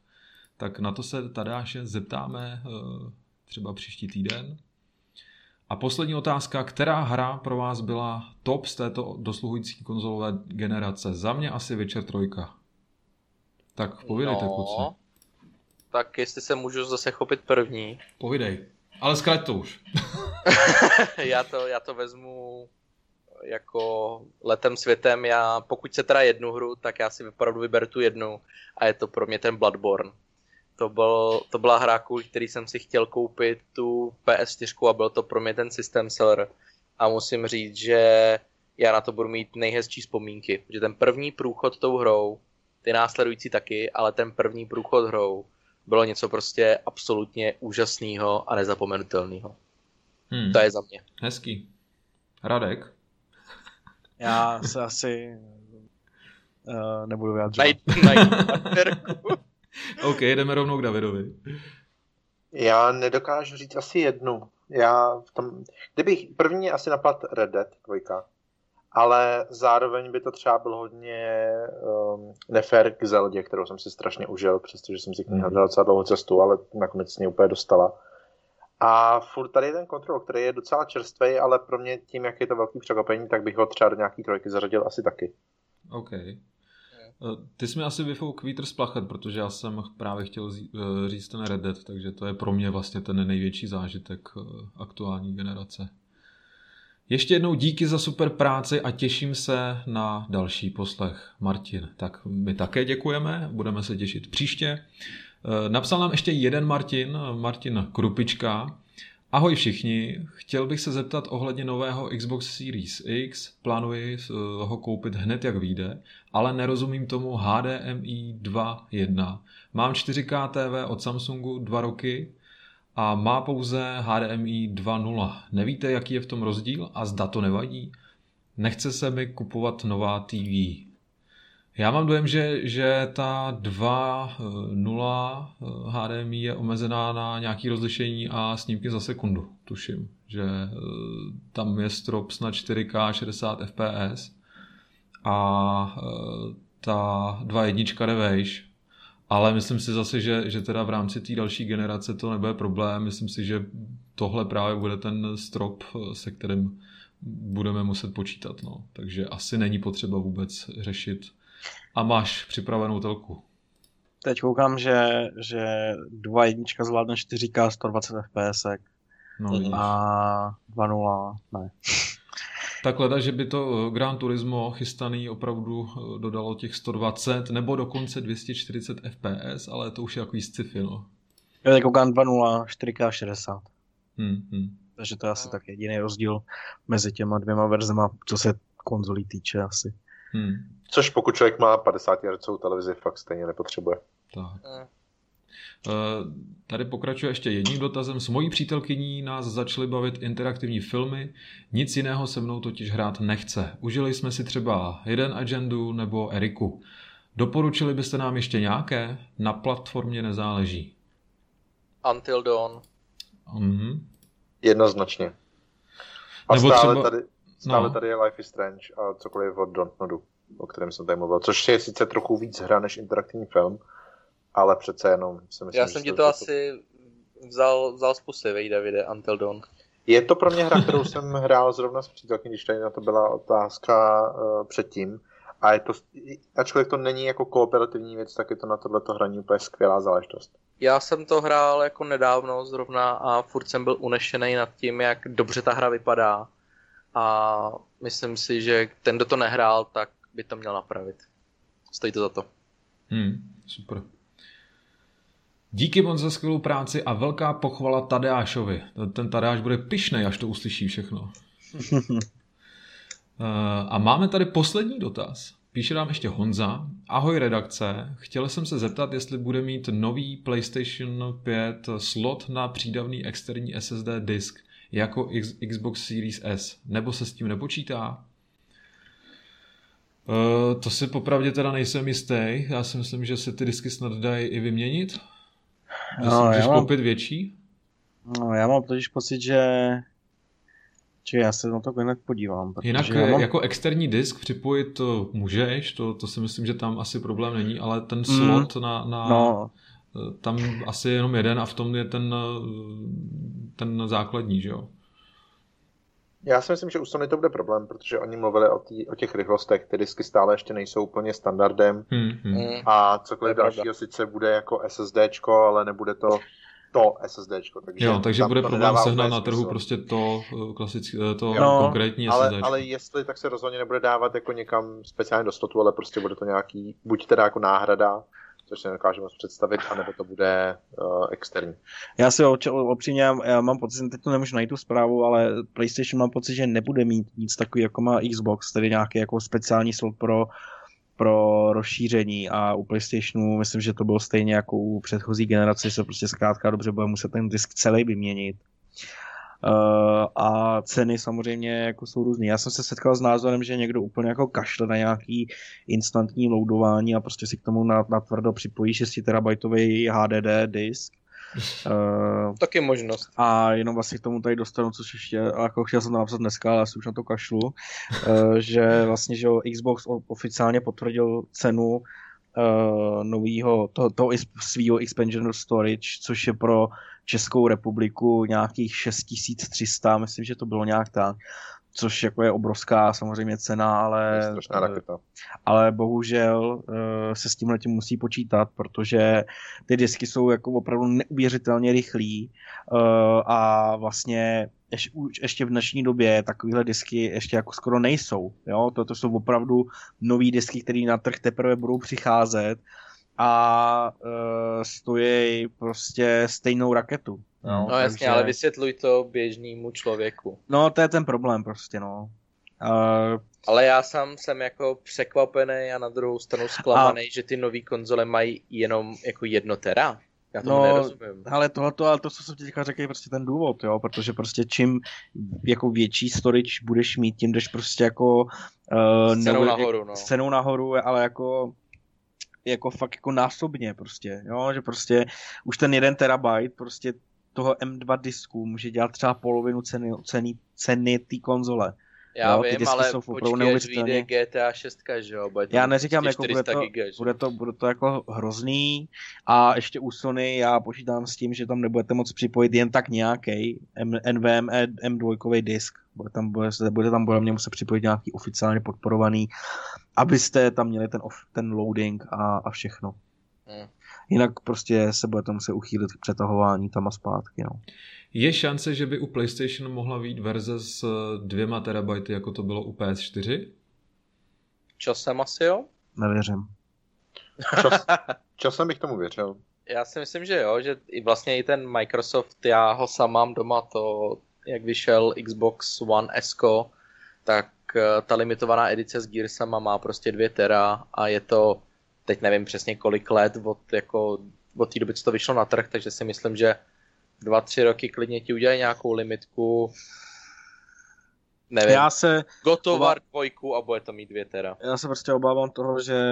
[SPEAKER 3] Tak na to se Tadáše zeptáme eh, třeba příští týden. A poslední otázka, která hra pro vás byla top z této dosluhující konzolové generace? Za mě asi Witcher 3. Tak povídejte, no, kluci.
[SPEAKER 5] Tak jestli se můžu zase chopit první.
[SPEAKER 3] Povídej. Ale zkrať to už.
[SPEAKER 5] já, to, já to vezmu jako letem světem. Já, pokud se teda jednu hru, tak já si opravdu vyberu tu jednu a je to pro mě ten Bloodborne to, byl, to byla hra, který jsem si chtěl koupit tu PS4 a byl to pro mě ten system seller. A musím říct, že já na to budu mít nejhezčí vzpomínky. Protože ten první průchod tou hrou, ty následující taky, ale ten první průchod hrou bylo něco prostě absolutně úžasného a nezapomenutelného. Hmm. To je za mě.
[SPEAKER 3] Hezký. Radek?
[SPEAKER 4] Já se asi uh, nebudu vyjádřit. Najít,
[SPEAKER 3] najít OK, jdeme rovnou k Davidovi.
[SPEAKER 2] Já nedokážu říct asi jednu. Já v tom, kdybych první asi napad Red Dead 2, ale zároveň by to třeba bylo hodně um, nefér k Zeldě, kterou jsem si strašně užil, přestože jsem si k ní mm. hledal docela dlouhou cestu, ale nakonec ní úplně dostala. A furt tady je ten kontrol, který je docela čerstvý, ale pro mě tím, jak je to velký překvapení, tak bych ho třeba do nějaký trojky zařadil asi taky.
[SPEAKER 3] OK. Ty jsi mi asi vyfouk vítr z plachet, protože já jsem právě chtěl říct ten Red Dead, takže to je pro mě vlastně ten největší zážitek aktuální generace. Ještě jednou díky za super práci a těším se na další poslech. Martin, tak my také děkujeme, budeme se těšit příště. Eh, napsal nám ještě jeden Martin, Martin Krupička. Ahoj všichni, chtěl bych se zeptat ohledně nového Xbox Series X, plánuji eh, ho koupit hned jak vyjde, ale nerozumím tomu HDMI 2.1. Mám 4K TV od Samsungu dva roky, a má pouze HDMI 2.0. Nevíte, jaký je v tom rozdíl a zda to nevadí? Nechce se mi kupovat nová TV. Já mám dojem, že, že ta 2.0 HDMI je omezená na nějaké rozlišení a snímky za sekundu, tuším. Že eh, tam je strop na 4K 60 fps a eh, ta 2.1 jde vejš, ale myslím si zase, že, že teda v rámci té další generace to nebude problém. Myslím si, že tohle právě bude ten strop, se kterým budeme muset počítat. No. Takže asi není potřeba vůbec řešit. A máš připravenou telku.
[SPEAKER 4] Teď koukám, že, že 2.1 zvládne 4K 120 fps. No, a 2.0 ne.
[SPEAKER 3] Tak leda, že by to eh, Gran Turismo chystaný opravdu eh, dodalo těch 120 nebo dokonce 240 fps, ale to už je jako sci-fi, no.
[SPEAKER 4] Jo, jako Gan 2.0 4K60. Hmm, hmm. Takže to je asi tak jediný rozdíl mezi těma dvěma verzema, co se konzolí týče asi.
[SPEAKER 2] Hmm. Což pokud člověk má 50 Hz televizi, fakt stejně nepotřebuje. Tak.
[SPEAKER 3] Eh, tady pokračuje ještě jedním dotazem. S mojí přítelkyní nás začaly bavit interaktivní filmy, nic jiného se mnou totiž hrát nechce. Užili jsme si třeba jeden agendu nebo Eriku. Doporučili byste nám ještě nějaké? Na platformě nezáleží.
[SPEAKER 5] Until Dawn.
[SPEAKER 2] Mm-hmm. Jednoznačně. A nebo stále, třeba... tady, stále no. tady je Life is Strange a cokoliv od Dontnodu, o kterém jsem tady mluvil. Což je sice trochu víc hra než interaktivní film, ale přece jenom
[SPEAKER 5] si myslím, Já jsem ti to, to asi vzal, vzal z pusy, vejde, vyjde Until Dawn.
[SPEAKER 2] Je to pro mě hra, kterou jsem hrál zrovna s přítelkyní, když tady na to byla otázka uh, předtím. A je to, ačkoliv to není jako kooperativní věc, tak je to na tohleto hraní úplně skvělá záležitost.
[SPEAKER 5] Já jsem to hrál jako nedávno zrovna a furt jsem byl unešený nad tím, jak dobře ta hra vypadá. A myslím si, že ten, kdo to nehrál, tak by to měl napravit. Stojí to za to.
[SPEAKER 3] Hmm, super. Díky moc za skvělou práci a velká pochvala Tadeášovi. Ten Tadeáš bude pišnej, až to uslyší všechno. Eh, a máme tady poslední dotaz. Píše nám ještě Honza. Ahoj redakce, chtěl jsem se zeptat, jestli bude mít nový PlayStation 5 slot na přídavný externí SSD disk jako Xbox Series S, nebo se s tím nepočítá? Uh, to si popravdě teda nejsem jistý. Já si myslím, že se ty disky snad dají i vyměnit. Že no, můžeš mám, koupit větší?
[SPEAKER 4] No, já mám totiž pocit, že či já se na to jinak podívám.
[SPEAKER 3] Jinak mám... jako externí disk připojit to můžeš, to, to si myslím, že tam asi problém není, ale ten mm. slot mm. na, na no. tam asi je jenom jeden a v tom je ten, ten základní, že jo?
[SPEAKER 2] Já si myslím, že u Sony to bude problém, protože oni mluvili o, tý, o těch rychlostech, ty disky stále ještě nejsou úplně standardem hmm, hmm. a cokoliv dalšího sice bude jako SSDčko, ale nebude to to SSDčko.
[SPEAKER 3] Takže jo, takže bude problém sehnat na trhu prostě to eh, klasické, eh, to jo, konkrétní
[SPEAKER 2] ale, SSDčko. Ale jestli, tak se rozhodně nebude dávat jako někam speciálně do slotu, ale prostě bude to nějaký, buď teda jako náhrada, což si nedokážeme představit, anebo to bude uh, externí.
[SPEAKER 4] Já si opřímně, já mám pocit, teď to nemůžu najít tu zprávu, ale PlayStation mám pocit, že nebude mít nic takový, jako má Xbox, tedy nějaký jako speciální slot pro pro rozšíření a u PlayStationu myslím, že to bylo stejně jako u předchozí generace, že se prostě zkrátka dobře bude muset ten disk celý vyměnit. Uh, a ceny samozřejmě jako jsou různé. Já jsem se setkal s názorem, že někdo úplně jako kašle na nějaký instantní loadování a prostě si k tomu natvrdo připojí 6 terabajtový HDD disk
[SPEAKER 5] Uh, Taky možnost.
[SPEAKER 4] A jenom vlastně k tomu tady dostanu, což ještě, jako chtěl jsem to napsat dneska, ale asi už na to kašlu, uh, že vlastně, že Xbox oficiálně potvrdil cenu uh, novýho, toho, toho svýho expansion storage, což je pro Českou republiku nějakých 6300, myslím, že to bylo nějak tak což jako je obrovská samozřejmě cena, ale, ale bohužel eh, se s tím letím musí počítat, protože ty disky jsou jako opravdu neuvěřitelně rychlí eh, a vlastně ještě v dnešní době takovéhle disky ještě jako skoro nejsou. Jo? Toto jsou opravdu nové disky, které na trh teprve budou přicházet a uh, stojí prostě stejnou raketu.
[SPEAKER 5] No, no jasně, takže... ale vysvětluj to běžnému člověku.
[SPEAKER 4] No, to je ten problém prostě, no. Uh...
[SPEAKER 5] Ale já sám jsem jako překvapený a na druhou stranu zklamaný, a... že ty nové konzole mají jenom jako jedno tera. Já tomu no, nerozumím.
[SPEAKER 4] Ale tohleto, ale to, co jsem ti teďka řekl, je prostě ten důvod, jo, protože prostě čím jako větší storage budeš mít, tím jdeš prostě jako
[SPEAKER 5] uh, s cenou nahoru, no.
[SPEAKER 4] S cenou nahoru, ale jako jako fakt jako násobně prostě, jo, že prostě už ten jeden terabyte prostě toho M2 disku může dělat třeba polovinu ceny, ceny, ceny té konzole.
[SPEAKER 5] Já jo, vím, ale jsou počkej, až vyjde GTA 6, že jo? Bude
[SPEAKER 4] já neříkám, jako bude to, giga, bude, to, bude to jako hrozný a ještě u Sony já počítám s tím, že tam nebudete moc připojit jen tak nějaký NVM M2 disk. Bude tam, bude, bude tam bude mě muset připojit nějaký oficiálně podporovaný, abyste tam měli ten, off, ten loading a, a všechno. Hmm. Jinak prostě se budete muset uchýlit k přetahování tam a zpátky. No.
[SPEAKER 3] Je šance, že by u PlayStation mohla být verze s dvěma terabajty, jako to bylo u PS4?
[SPEAKER 5] Časem asi jo?
[SPEAKER 4] Nevěřím.
[SPEAKER 2] Čas, časem bych tomu věřil.
[SPEAKER 5] Já si myslím, že jo, že i vlastně i ten Microsoft, já ho sám mám doma, to jak vyšel Xbox One S, tak eh, ta limitovaná edice s Gearsama má prostě 2 tera a je to, teď nevím přesně kolik let od, jako, od té doby, co to vyšlo na trh, takže si myslím, že dva, tři roky klidně ti udělají nějakou limitku, nevím,
[SPEAKER 4] já se
[SPEAKER 5] gotovar dvojku a bude to mít dvě tera.
[SPEAKER 4] Já se prostě obávám toho, že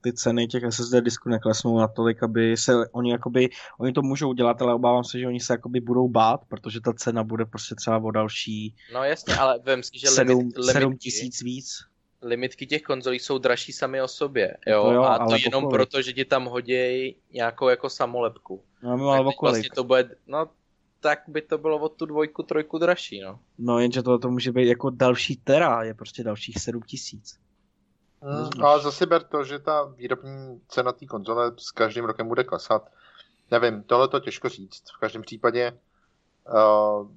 [SPEAKER 4] ty ceny těch SSD disků neklesnou natolik, aby se oni jakoby, oni to můžou dělat, ale obávám se, že oni se jakoby budou bát, protože ta cena bude prostě třeba o další
[SPEAKER 5] No jasně, ale vem si, že
[SPEAKER 4] 7, limit, 7 tisíc víc.
[SPEAKER 5] Limitky těch konzolí jsou dražší sami o sobě, jo, to jo a to jenom pokolik. proto, že ti tam hodí nějakou jako samolepku.
[SPEAKER 4] No, ale
[SPEAKER 5] vlastně to bude, no tak by to bylo od tu dvojku, trojku dražší, no.
[SPEAKER 4] No jenže to, to může být jako další tera, je prostě dalších 7 tisíc.
[SPEAKER 2] Hmm, ale zase ber to, že ta výrobní cena té konzole s každým rokem bude klesat. Nevím, tohle to těžko říct. V každém případě uh,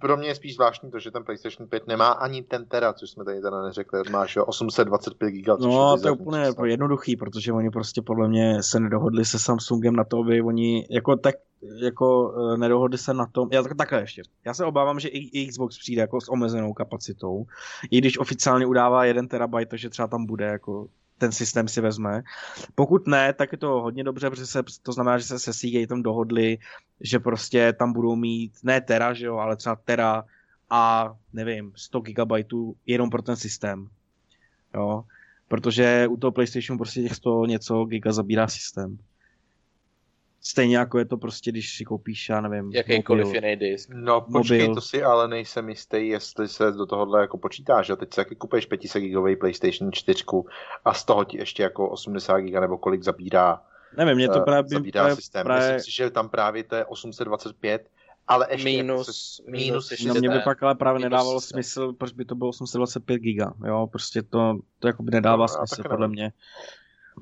[SPEAKER 2] pro mě je spíš zvláštní to, že ten PlayStation 5 nemá ani ten tera, což jsme tady teda neřekli, máš 825 GB.
[SPEAKER 4] No, to je úplně jako jednoduchý, protože oni prostě podle mě se nedohodli se Samsungem na to, aby oni jako tak jako uh, nedohodli se na tom, já tak, takhle ještě, já se obávám, že i Xbox přijde jako s omezenou kapacitou, i když oficiálně udává 1 terabajt, takže třeba tam bude jako ten systém si vezme. Pokud ne, tak je to hodně dobře, protože se, to znamená, že se se tam dohodli, že prostě tam budou mít ne tera, že jo, ale třeba tera a nevím, 100 GB jenom pro ten systém. Jo, protože u toho PlayStationu prostě těch 100 něco giga zabírá systém. Stejně jako je to prostě, když si koupíš, já nevím,
[SPEAKER 5] Jakýkoliv mobil. jiný disk.
[SPEAKER 2] No počkej, mobil. to si ale nejsem jistý, jestli se do tohohle jako počítáš, že teď se taky kupuješ 500 gigový PlayStation 4 a z toho ti ještě jako 80 giga nebo kolik zabírá
[SPEAKER 4] Nevím, mě to eh, právě...
[SPEAKER 2] Zabírá právě, systém. Právě... Myslím si, že tam právě to je 825, ale ještě
[SPEAKER 5] minus, jako minus,
[SPEAKER 4] minus no, mě by pak ale právě nedávalo systém. smysl, proč by to bylo 825 giga, jo, prostě to, to jako by nedává no, smysl, podle mě.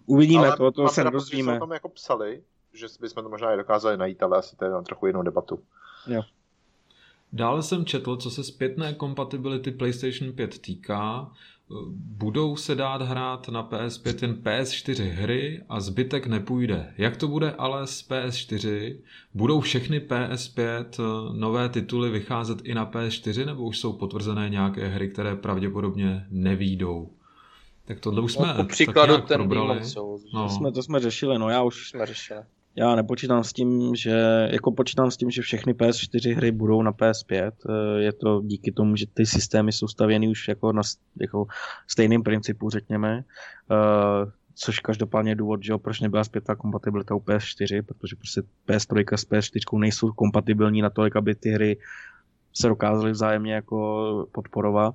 [SPEAKER 4] Uvidíme ale to, to se nedozvíme.
[SPEAKER 2] Ale jako psali, že bychom to možná i dokázali najít, ale asi to je na trochu jinou debatu.
[SPEAKER 4] Jo.
[SPEAKER 3] Dále jsem četl, co se zpětné kompatibility PlayStation 5 týká. Budou se dát hrát na PS5 jen PS4 hry a zbytek nepůjde. Jak to bude ale s PS4? Budou všechny PS5 nové tituly vycházet i na PS4 nebo už jsou potvrzené nějaké hry, které pravděpodobně nevídou? Tak tohle už no, jsme no,
[SPEAKER 5] příkladu
[SPEAKER 3] tak
[SPEAKER 5] ten
[SPEAKER 3] probrali.
[SPEAKER 4] no. to, jsme, to jsme řešili, no já už
[SPEAKER 5] jsme řešili.
[SPEAKER 4] Já nepočítám s tím, že jako počítám s tím, že všechny PS4 hry budou na PS5. Eh, je to díky tomu, že ty systémy jsou stavěny už jako na jako stejným principu, řekněme. Uh, což každopádně je důvod, že proč nebyla zpětná kompatibilita u PS4, protože prostě PS3 s PS4 nejsou kompatibilní na to, aby ty hry se dokázaly vzájemně jako podporovat.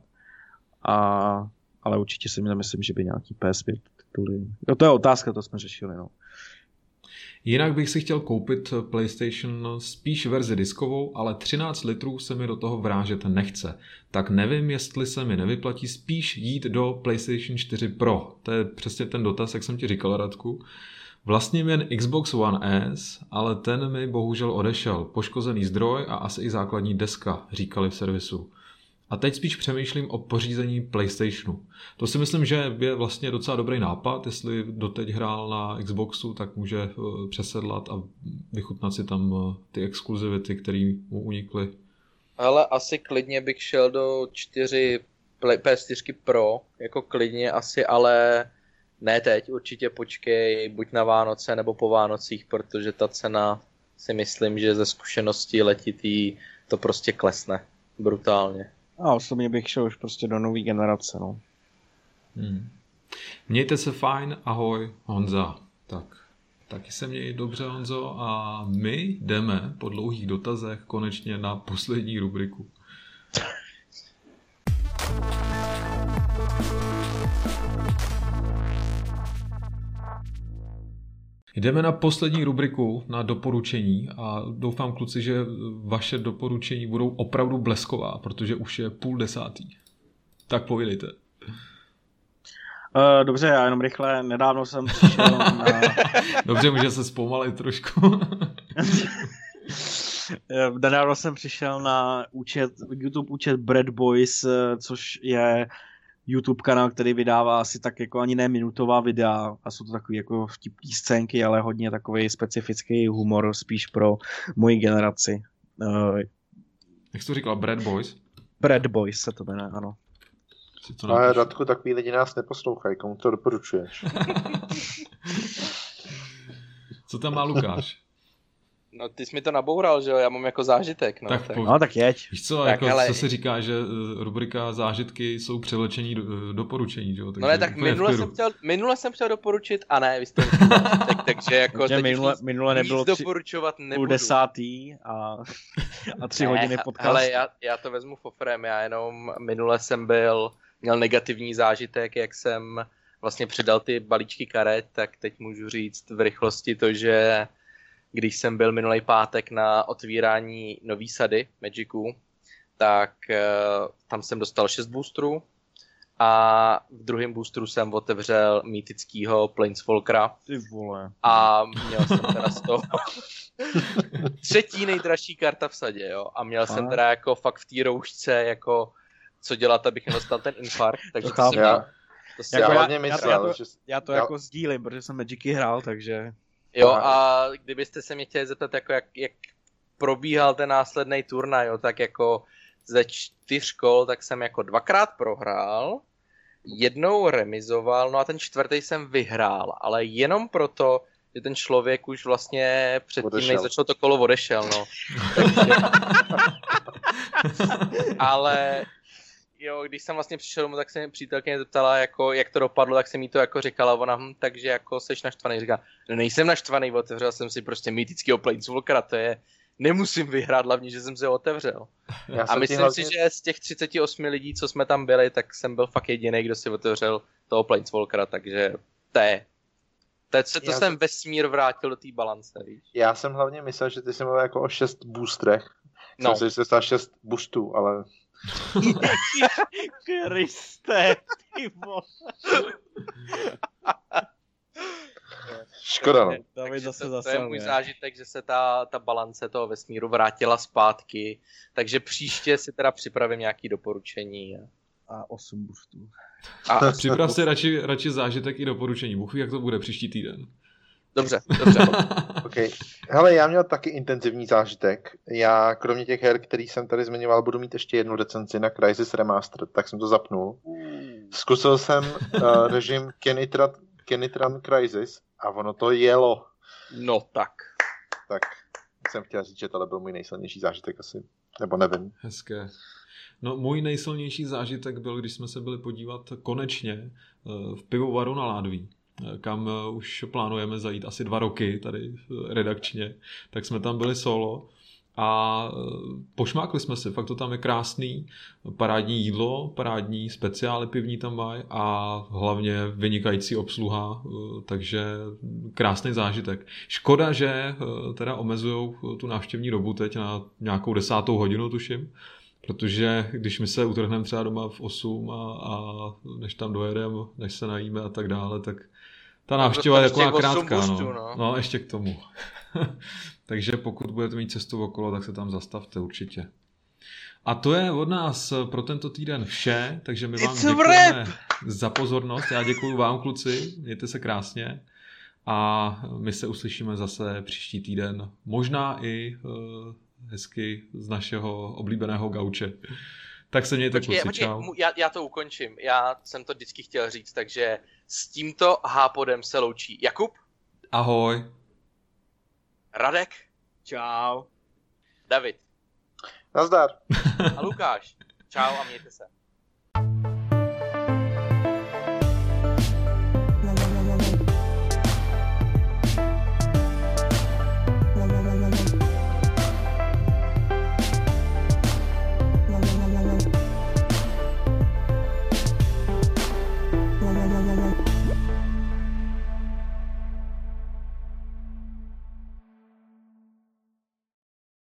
[SPEAKER 4] A ale určitě si nemyslím, že by nějaký PS5 tituly. No to je otázka, to jsme řešili, no.
[SPEAKER 3] Jinak bych si chtěl koupit PlayStation spíš verzi diskovou, ale 13 litrů se mi do toho vrážet nechce. Tak nevím, jestli se mi nevyplatí spíš jít do PlayStation 4 Pro. To je přesně ten dotaz, jak jsem ti říkal, Radku. Vlastním jen Xbox One S, ale ten mi bohužel odešel. Poškozený zdroj a asi i základní deska, říkali v servisu. A teď spíš přemýšlím o pořízení PlayStationu. To si myslím, že je vlastně docela dobrý nápad. Jestli doteď hrál na Xboxu, tak může eh, přesedlat a vychutnat si tam eh, ty exkluzivity, které mu unikly.
[SPEAKER 5] Ale asi klidně bych šel do 4 PS4 Pro, jako klidně asi, ale ne teď, určitě počkej buď na Vánoce nebo po Vánocích, protože ta cena si myslím, že ze zkušeností letitý to prostě klesne brutálně.
[SPEAKER 4] A osobně bych šel už prostě do nové generace, no.
[SPEAKER 3] Hmm. Mějte se fajn, ahoj Honza. Tak, taky se měj dobře Honzo a my jdeme po dlouhých dotazech konečně na poslední rubriku. Jdeme na poslední rubriku, na doporučení a doufám kluci, že vaše doporučení budou opravdu blesková, protože už je půl desátý. Tak povídejte.
[SPEAKER 4] Uh, dobře, já jenom rychle, nedávno jsem přišel na...
[SPEAKER 3] dobře, může se zpomalit trošku.
[SPEAKER 4] nedávno jsem přišel na účet, YouTube účet Bread Boys, eh, což je YouTube kanál, který vydává asi tak jako ani ne minutová videa a jsou to takové jako vtipné scénky, ale hodně takový specifický humor spíš pro moji generaci. Uh,
[SPEAKER 3] Jak jsi to říkal, Bread Boys?
[SPEAKER 4] Bread Boys se to jmenuje, ano.
[SPEAKER 2] Ale Radku, takový lidi nás neposlouchají, komu to doporučuješ?
[SPEAKER 3] Co tam má Lukáš?
[SPEAKER 5] No ty jsi mi to naboural, že jo, já mám jako zážitek, no.
[SPEAKER 4] Tak, tak. no, tak jeď.
[SPEAKER 3] Víš co, tak, jako, ale... co se říká, že eh, rubrika zážitky jsou převlečení do, eh, doporučení, že jo?
[SPEAKER 5] Takže no ne, tak minule jsem, chtěl, minule jsem chtěl doporučit, a ne, vy jste tak, takže jako teď
[SPEAKER 4] minule, víc, minule nebylo
[SPEAKER 5] víc doporučovat nebudu.
[SPEAKER 4] desátý a, a tři ne, hodiny podcast.
[SPEAKER 5] Ale já, já to vezmu fofrem, já jenom minule jsem byl, měl negativní zážitek, jak jsem vlastně přidal ty balíčky karet, tak teď můžu říct v rychlosti to, že když jsem byl minulý pátek na otvírání nový sady Magicu, tak uh, tam jsem dostal 6 boostrů a v druhém boostru jsem otevřel mýtického Planeswalkera.
[SPEAKER 4] Ty vole.
[SPEAKER 5] A měl jsem teda z toho třetí nejdražší karta v sadě, jo. A měl a? jsem teda jako fakt v té roušce, jako co dělat, abych nedostal ten infarkt. Takže to, to jsem měl,
[SPEAKER 2] to jsem jako já, já, myslel,
[SPEAKER 4] já, to, že... já to já... jako sdílím, protože jsem Magicy hrál, takže...
[SPEAKER 5] Jo, a kdybyste se mě chtěli zeptat, jako jak, jak probíhal ten následný turnaj, jo, tak jako ze čtyř kol, tak jsem jako dvakrát prohrál, jednou remizoval, no a ten čtvrtý jsem vyhrál, ale jenom proto, že ten člověk už vlastně předtím, než začalo to kolo, odešel, no. Takže... ale jo, když jsem vlastně přišel domů, tak se mi přítelkyně zeptala, jako, jak to dopadlo, tak jsem jí to jako říkala, ona, hm, takže jako seš naštvaný, říká, no nejsem naštvaný, otevřel jsem si prostě mýtického Planeswalkera, to je, nemusím vyhrát, hlavně, že jsem se otevřel. Já a myslím hlavně... si, že z těch 38 lidí, co jsme tam byli, tak jsem byl fakt jediný, kdo si otevřel toho Planeswalkera, takže to je to, co to jsem vesmír vrátil do té balance, víš?
[SPEAKER 2] Já jsem hlavně myslel, že ty jsi mluvil jako o šest boostrech. No. Jsem si, že jsi šest boostů, ale
[SPEAKER 4] Kriste, ty vole.
[SPEAKER 2] Škoda, no.
[SPEAKER 5] Takže zase to, to je můj zážitek, že se ta, ta balance toho vesmíru vrátila zpátky, takže příště si teda připravím nějaký doporučení.
[SPEAKER 4] A 8 boostů.
[SPEAKER 3] A Připrav si radši, radši zážitek i doporučení. Bůh jak to bude příští týden.
[SPEAKER 5] Dobře, dobře.
[SPEAKER 2] okay. Hele, já měl taky intenzivní zážitek. Já kromě těch her, který jsem tady zmiňoval, budu mít ještě jednu recenzi na Crysis Remastered, tak jsem to zapnul. Zkusil jsem uh, režim Kenitran, Kenitran Crysis a ono to jelo.
[SPEAKER 5] No tak.
[SPEAKER 2] Tak jsem chtěl říct, že tohle byl můj nejsilnější zážitek asi. Nebo nevím.
[SPEAKER 3] Hezké. No můj nejsilnější zážitek byl, když jsme se byli podívat konečně uh, v pivovaru na Ládví kam eh, už plánujeme zajít asi dva roky tady eh, redakčně, tak jsme tam byli solo a e, pošmákli jsme si, fakt to tam je krásný, parádní jídlo, parádní speciály pivní tam mají a hlavně vynikající obsluha, takže krásný zážitek. Škoda, že teda omezují tu návštěvní dobu teď na nějakou desátou hodinu, tuším, protože když my se utrhneme třeba doma v 8 a, a než tam dojedeme, než se najíme a tak dále, tak ta návštěva je taková krátká. no. no. no, ještě k tomu. Takže pokud budete mít cestu okolo, tak se tam zastavte určitě. A to je od nás pro tento týden vše, takže my vám děkujeme za pozornost. Já děkuji vám, kluci, mějte se krásně a my se uslyšíme zase příští týden. Možná i uh, hezky z našeho oblíbeného gauče. Tak se mějte, počkej, kluci, čau.
[SPEAKER 5] Já, já to ukončím. Já jsem to vždycky chtěl říct, takže s tímto hápodem se loučí Jakub.
[SPEAKER 3] Ahoj.
[SPEAKER 5] Radek.
[SPEAKER 4] Čau.
[SPEAKER 5] David.
[SPEAKER 2] Nazdar.
[SPEAKER 5] A Lukáš. Čau a mějte se.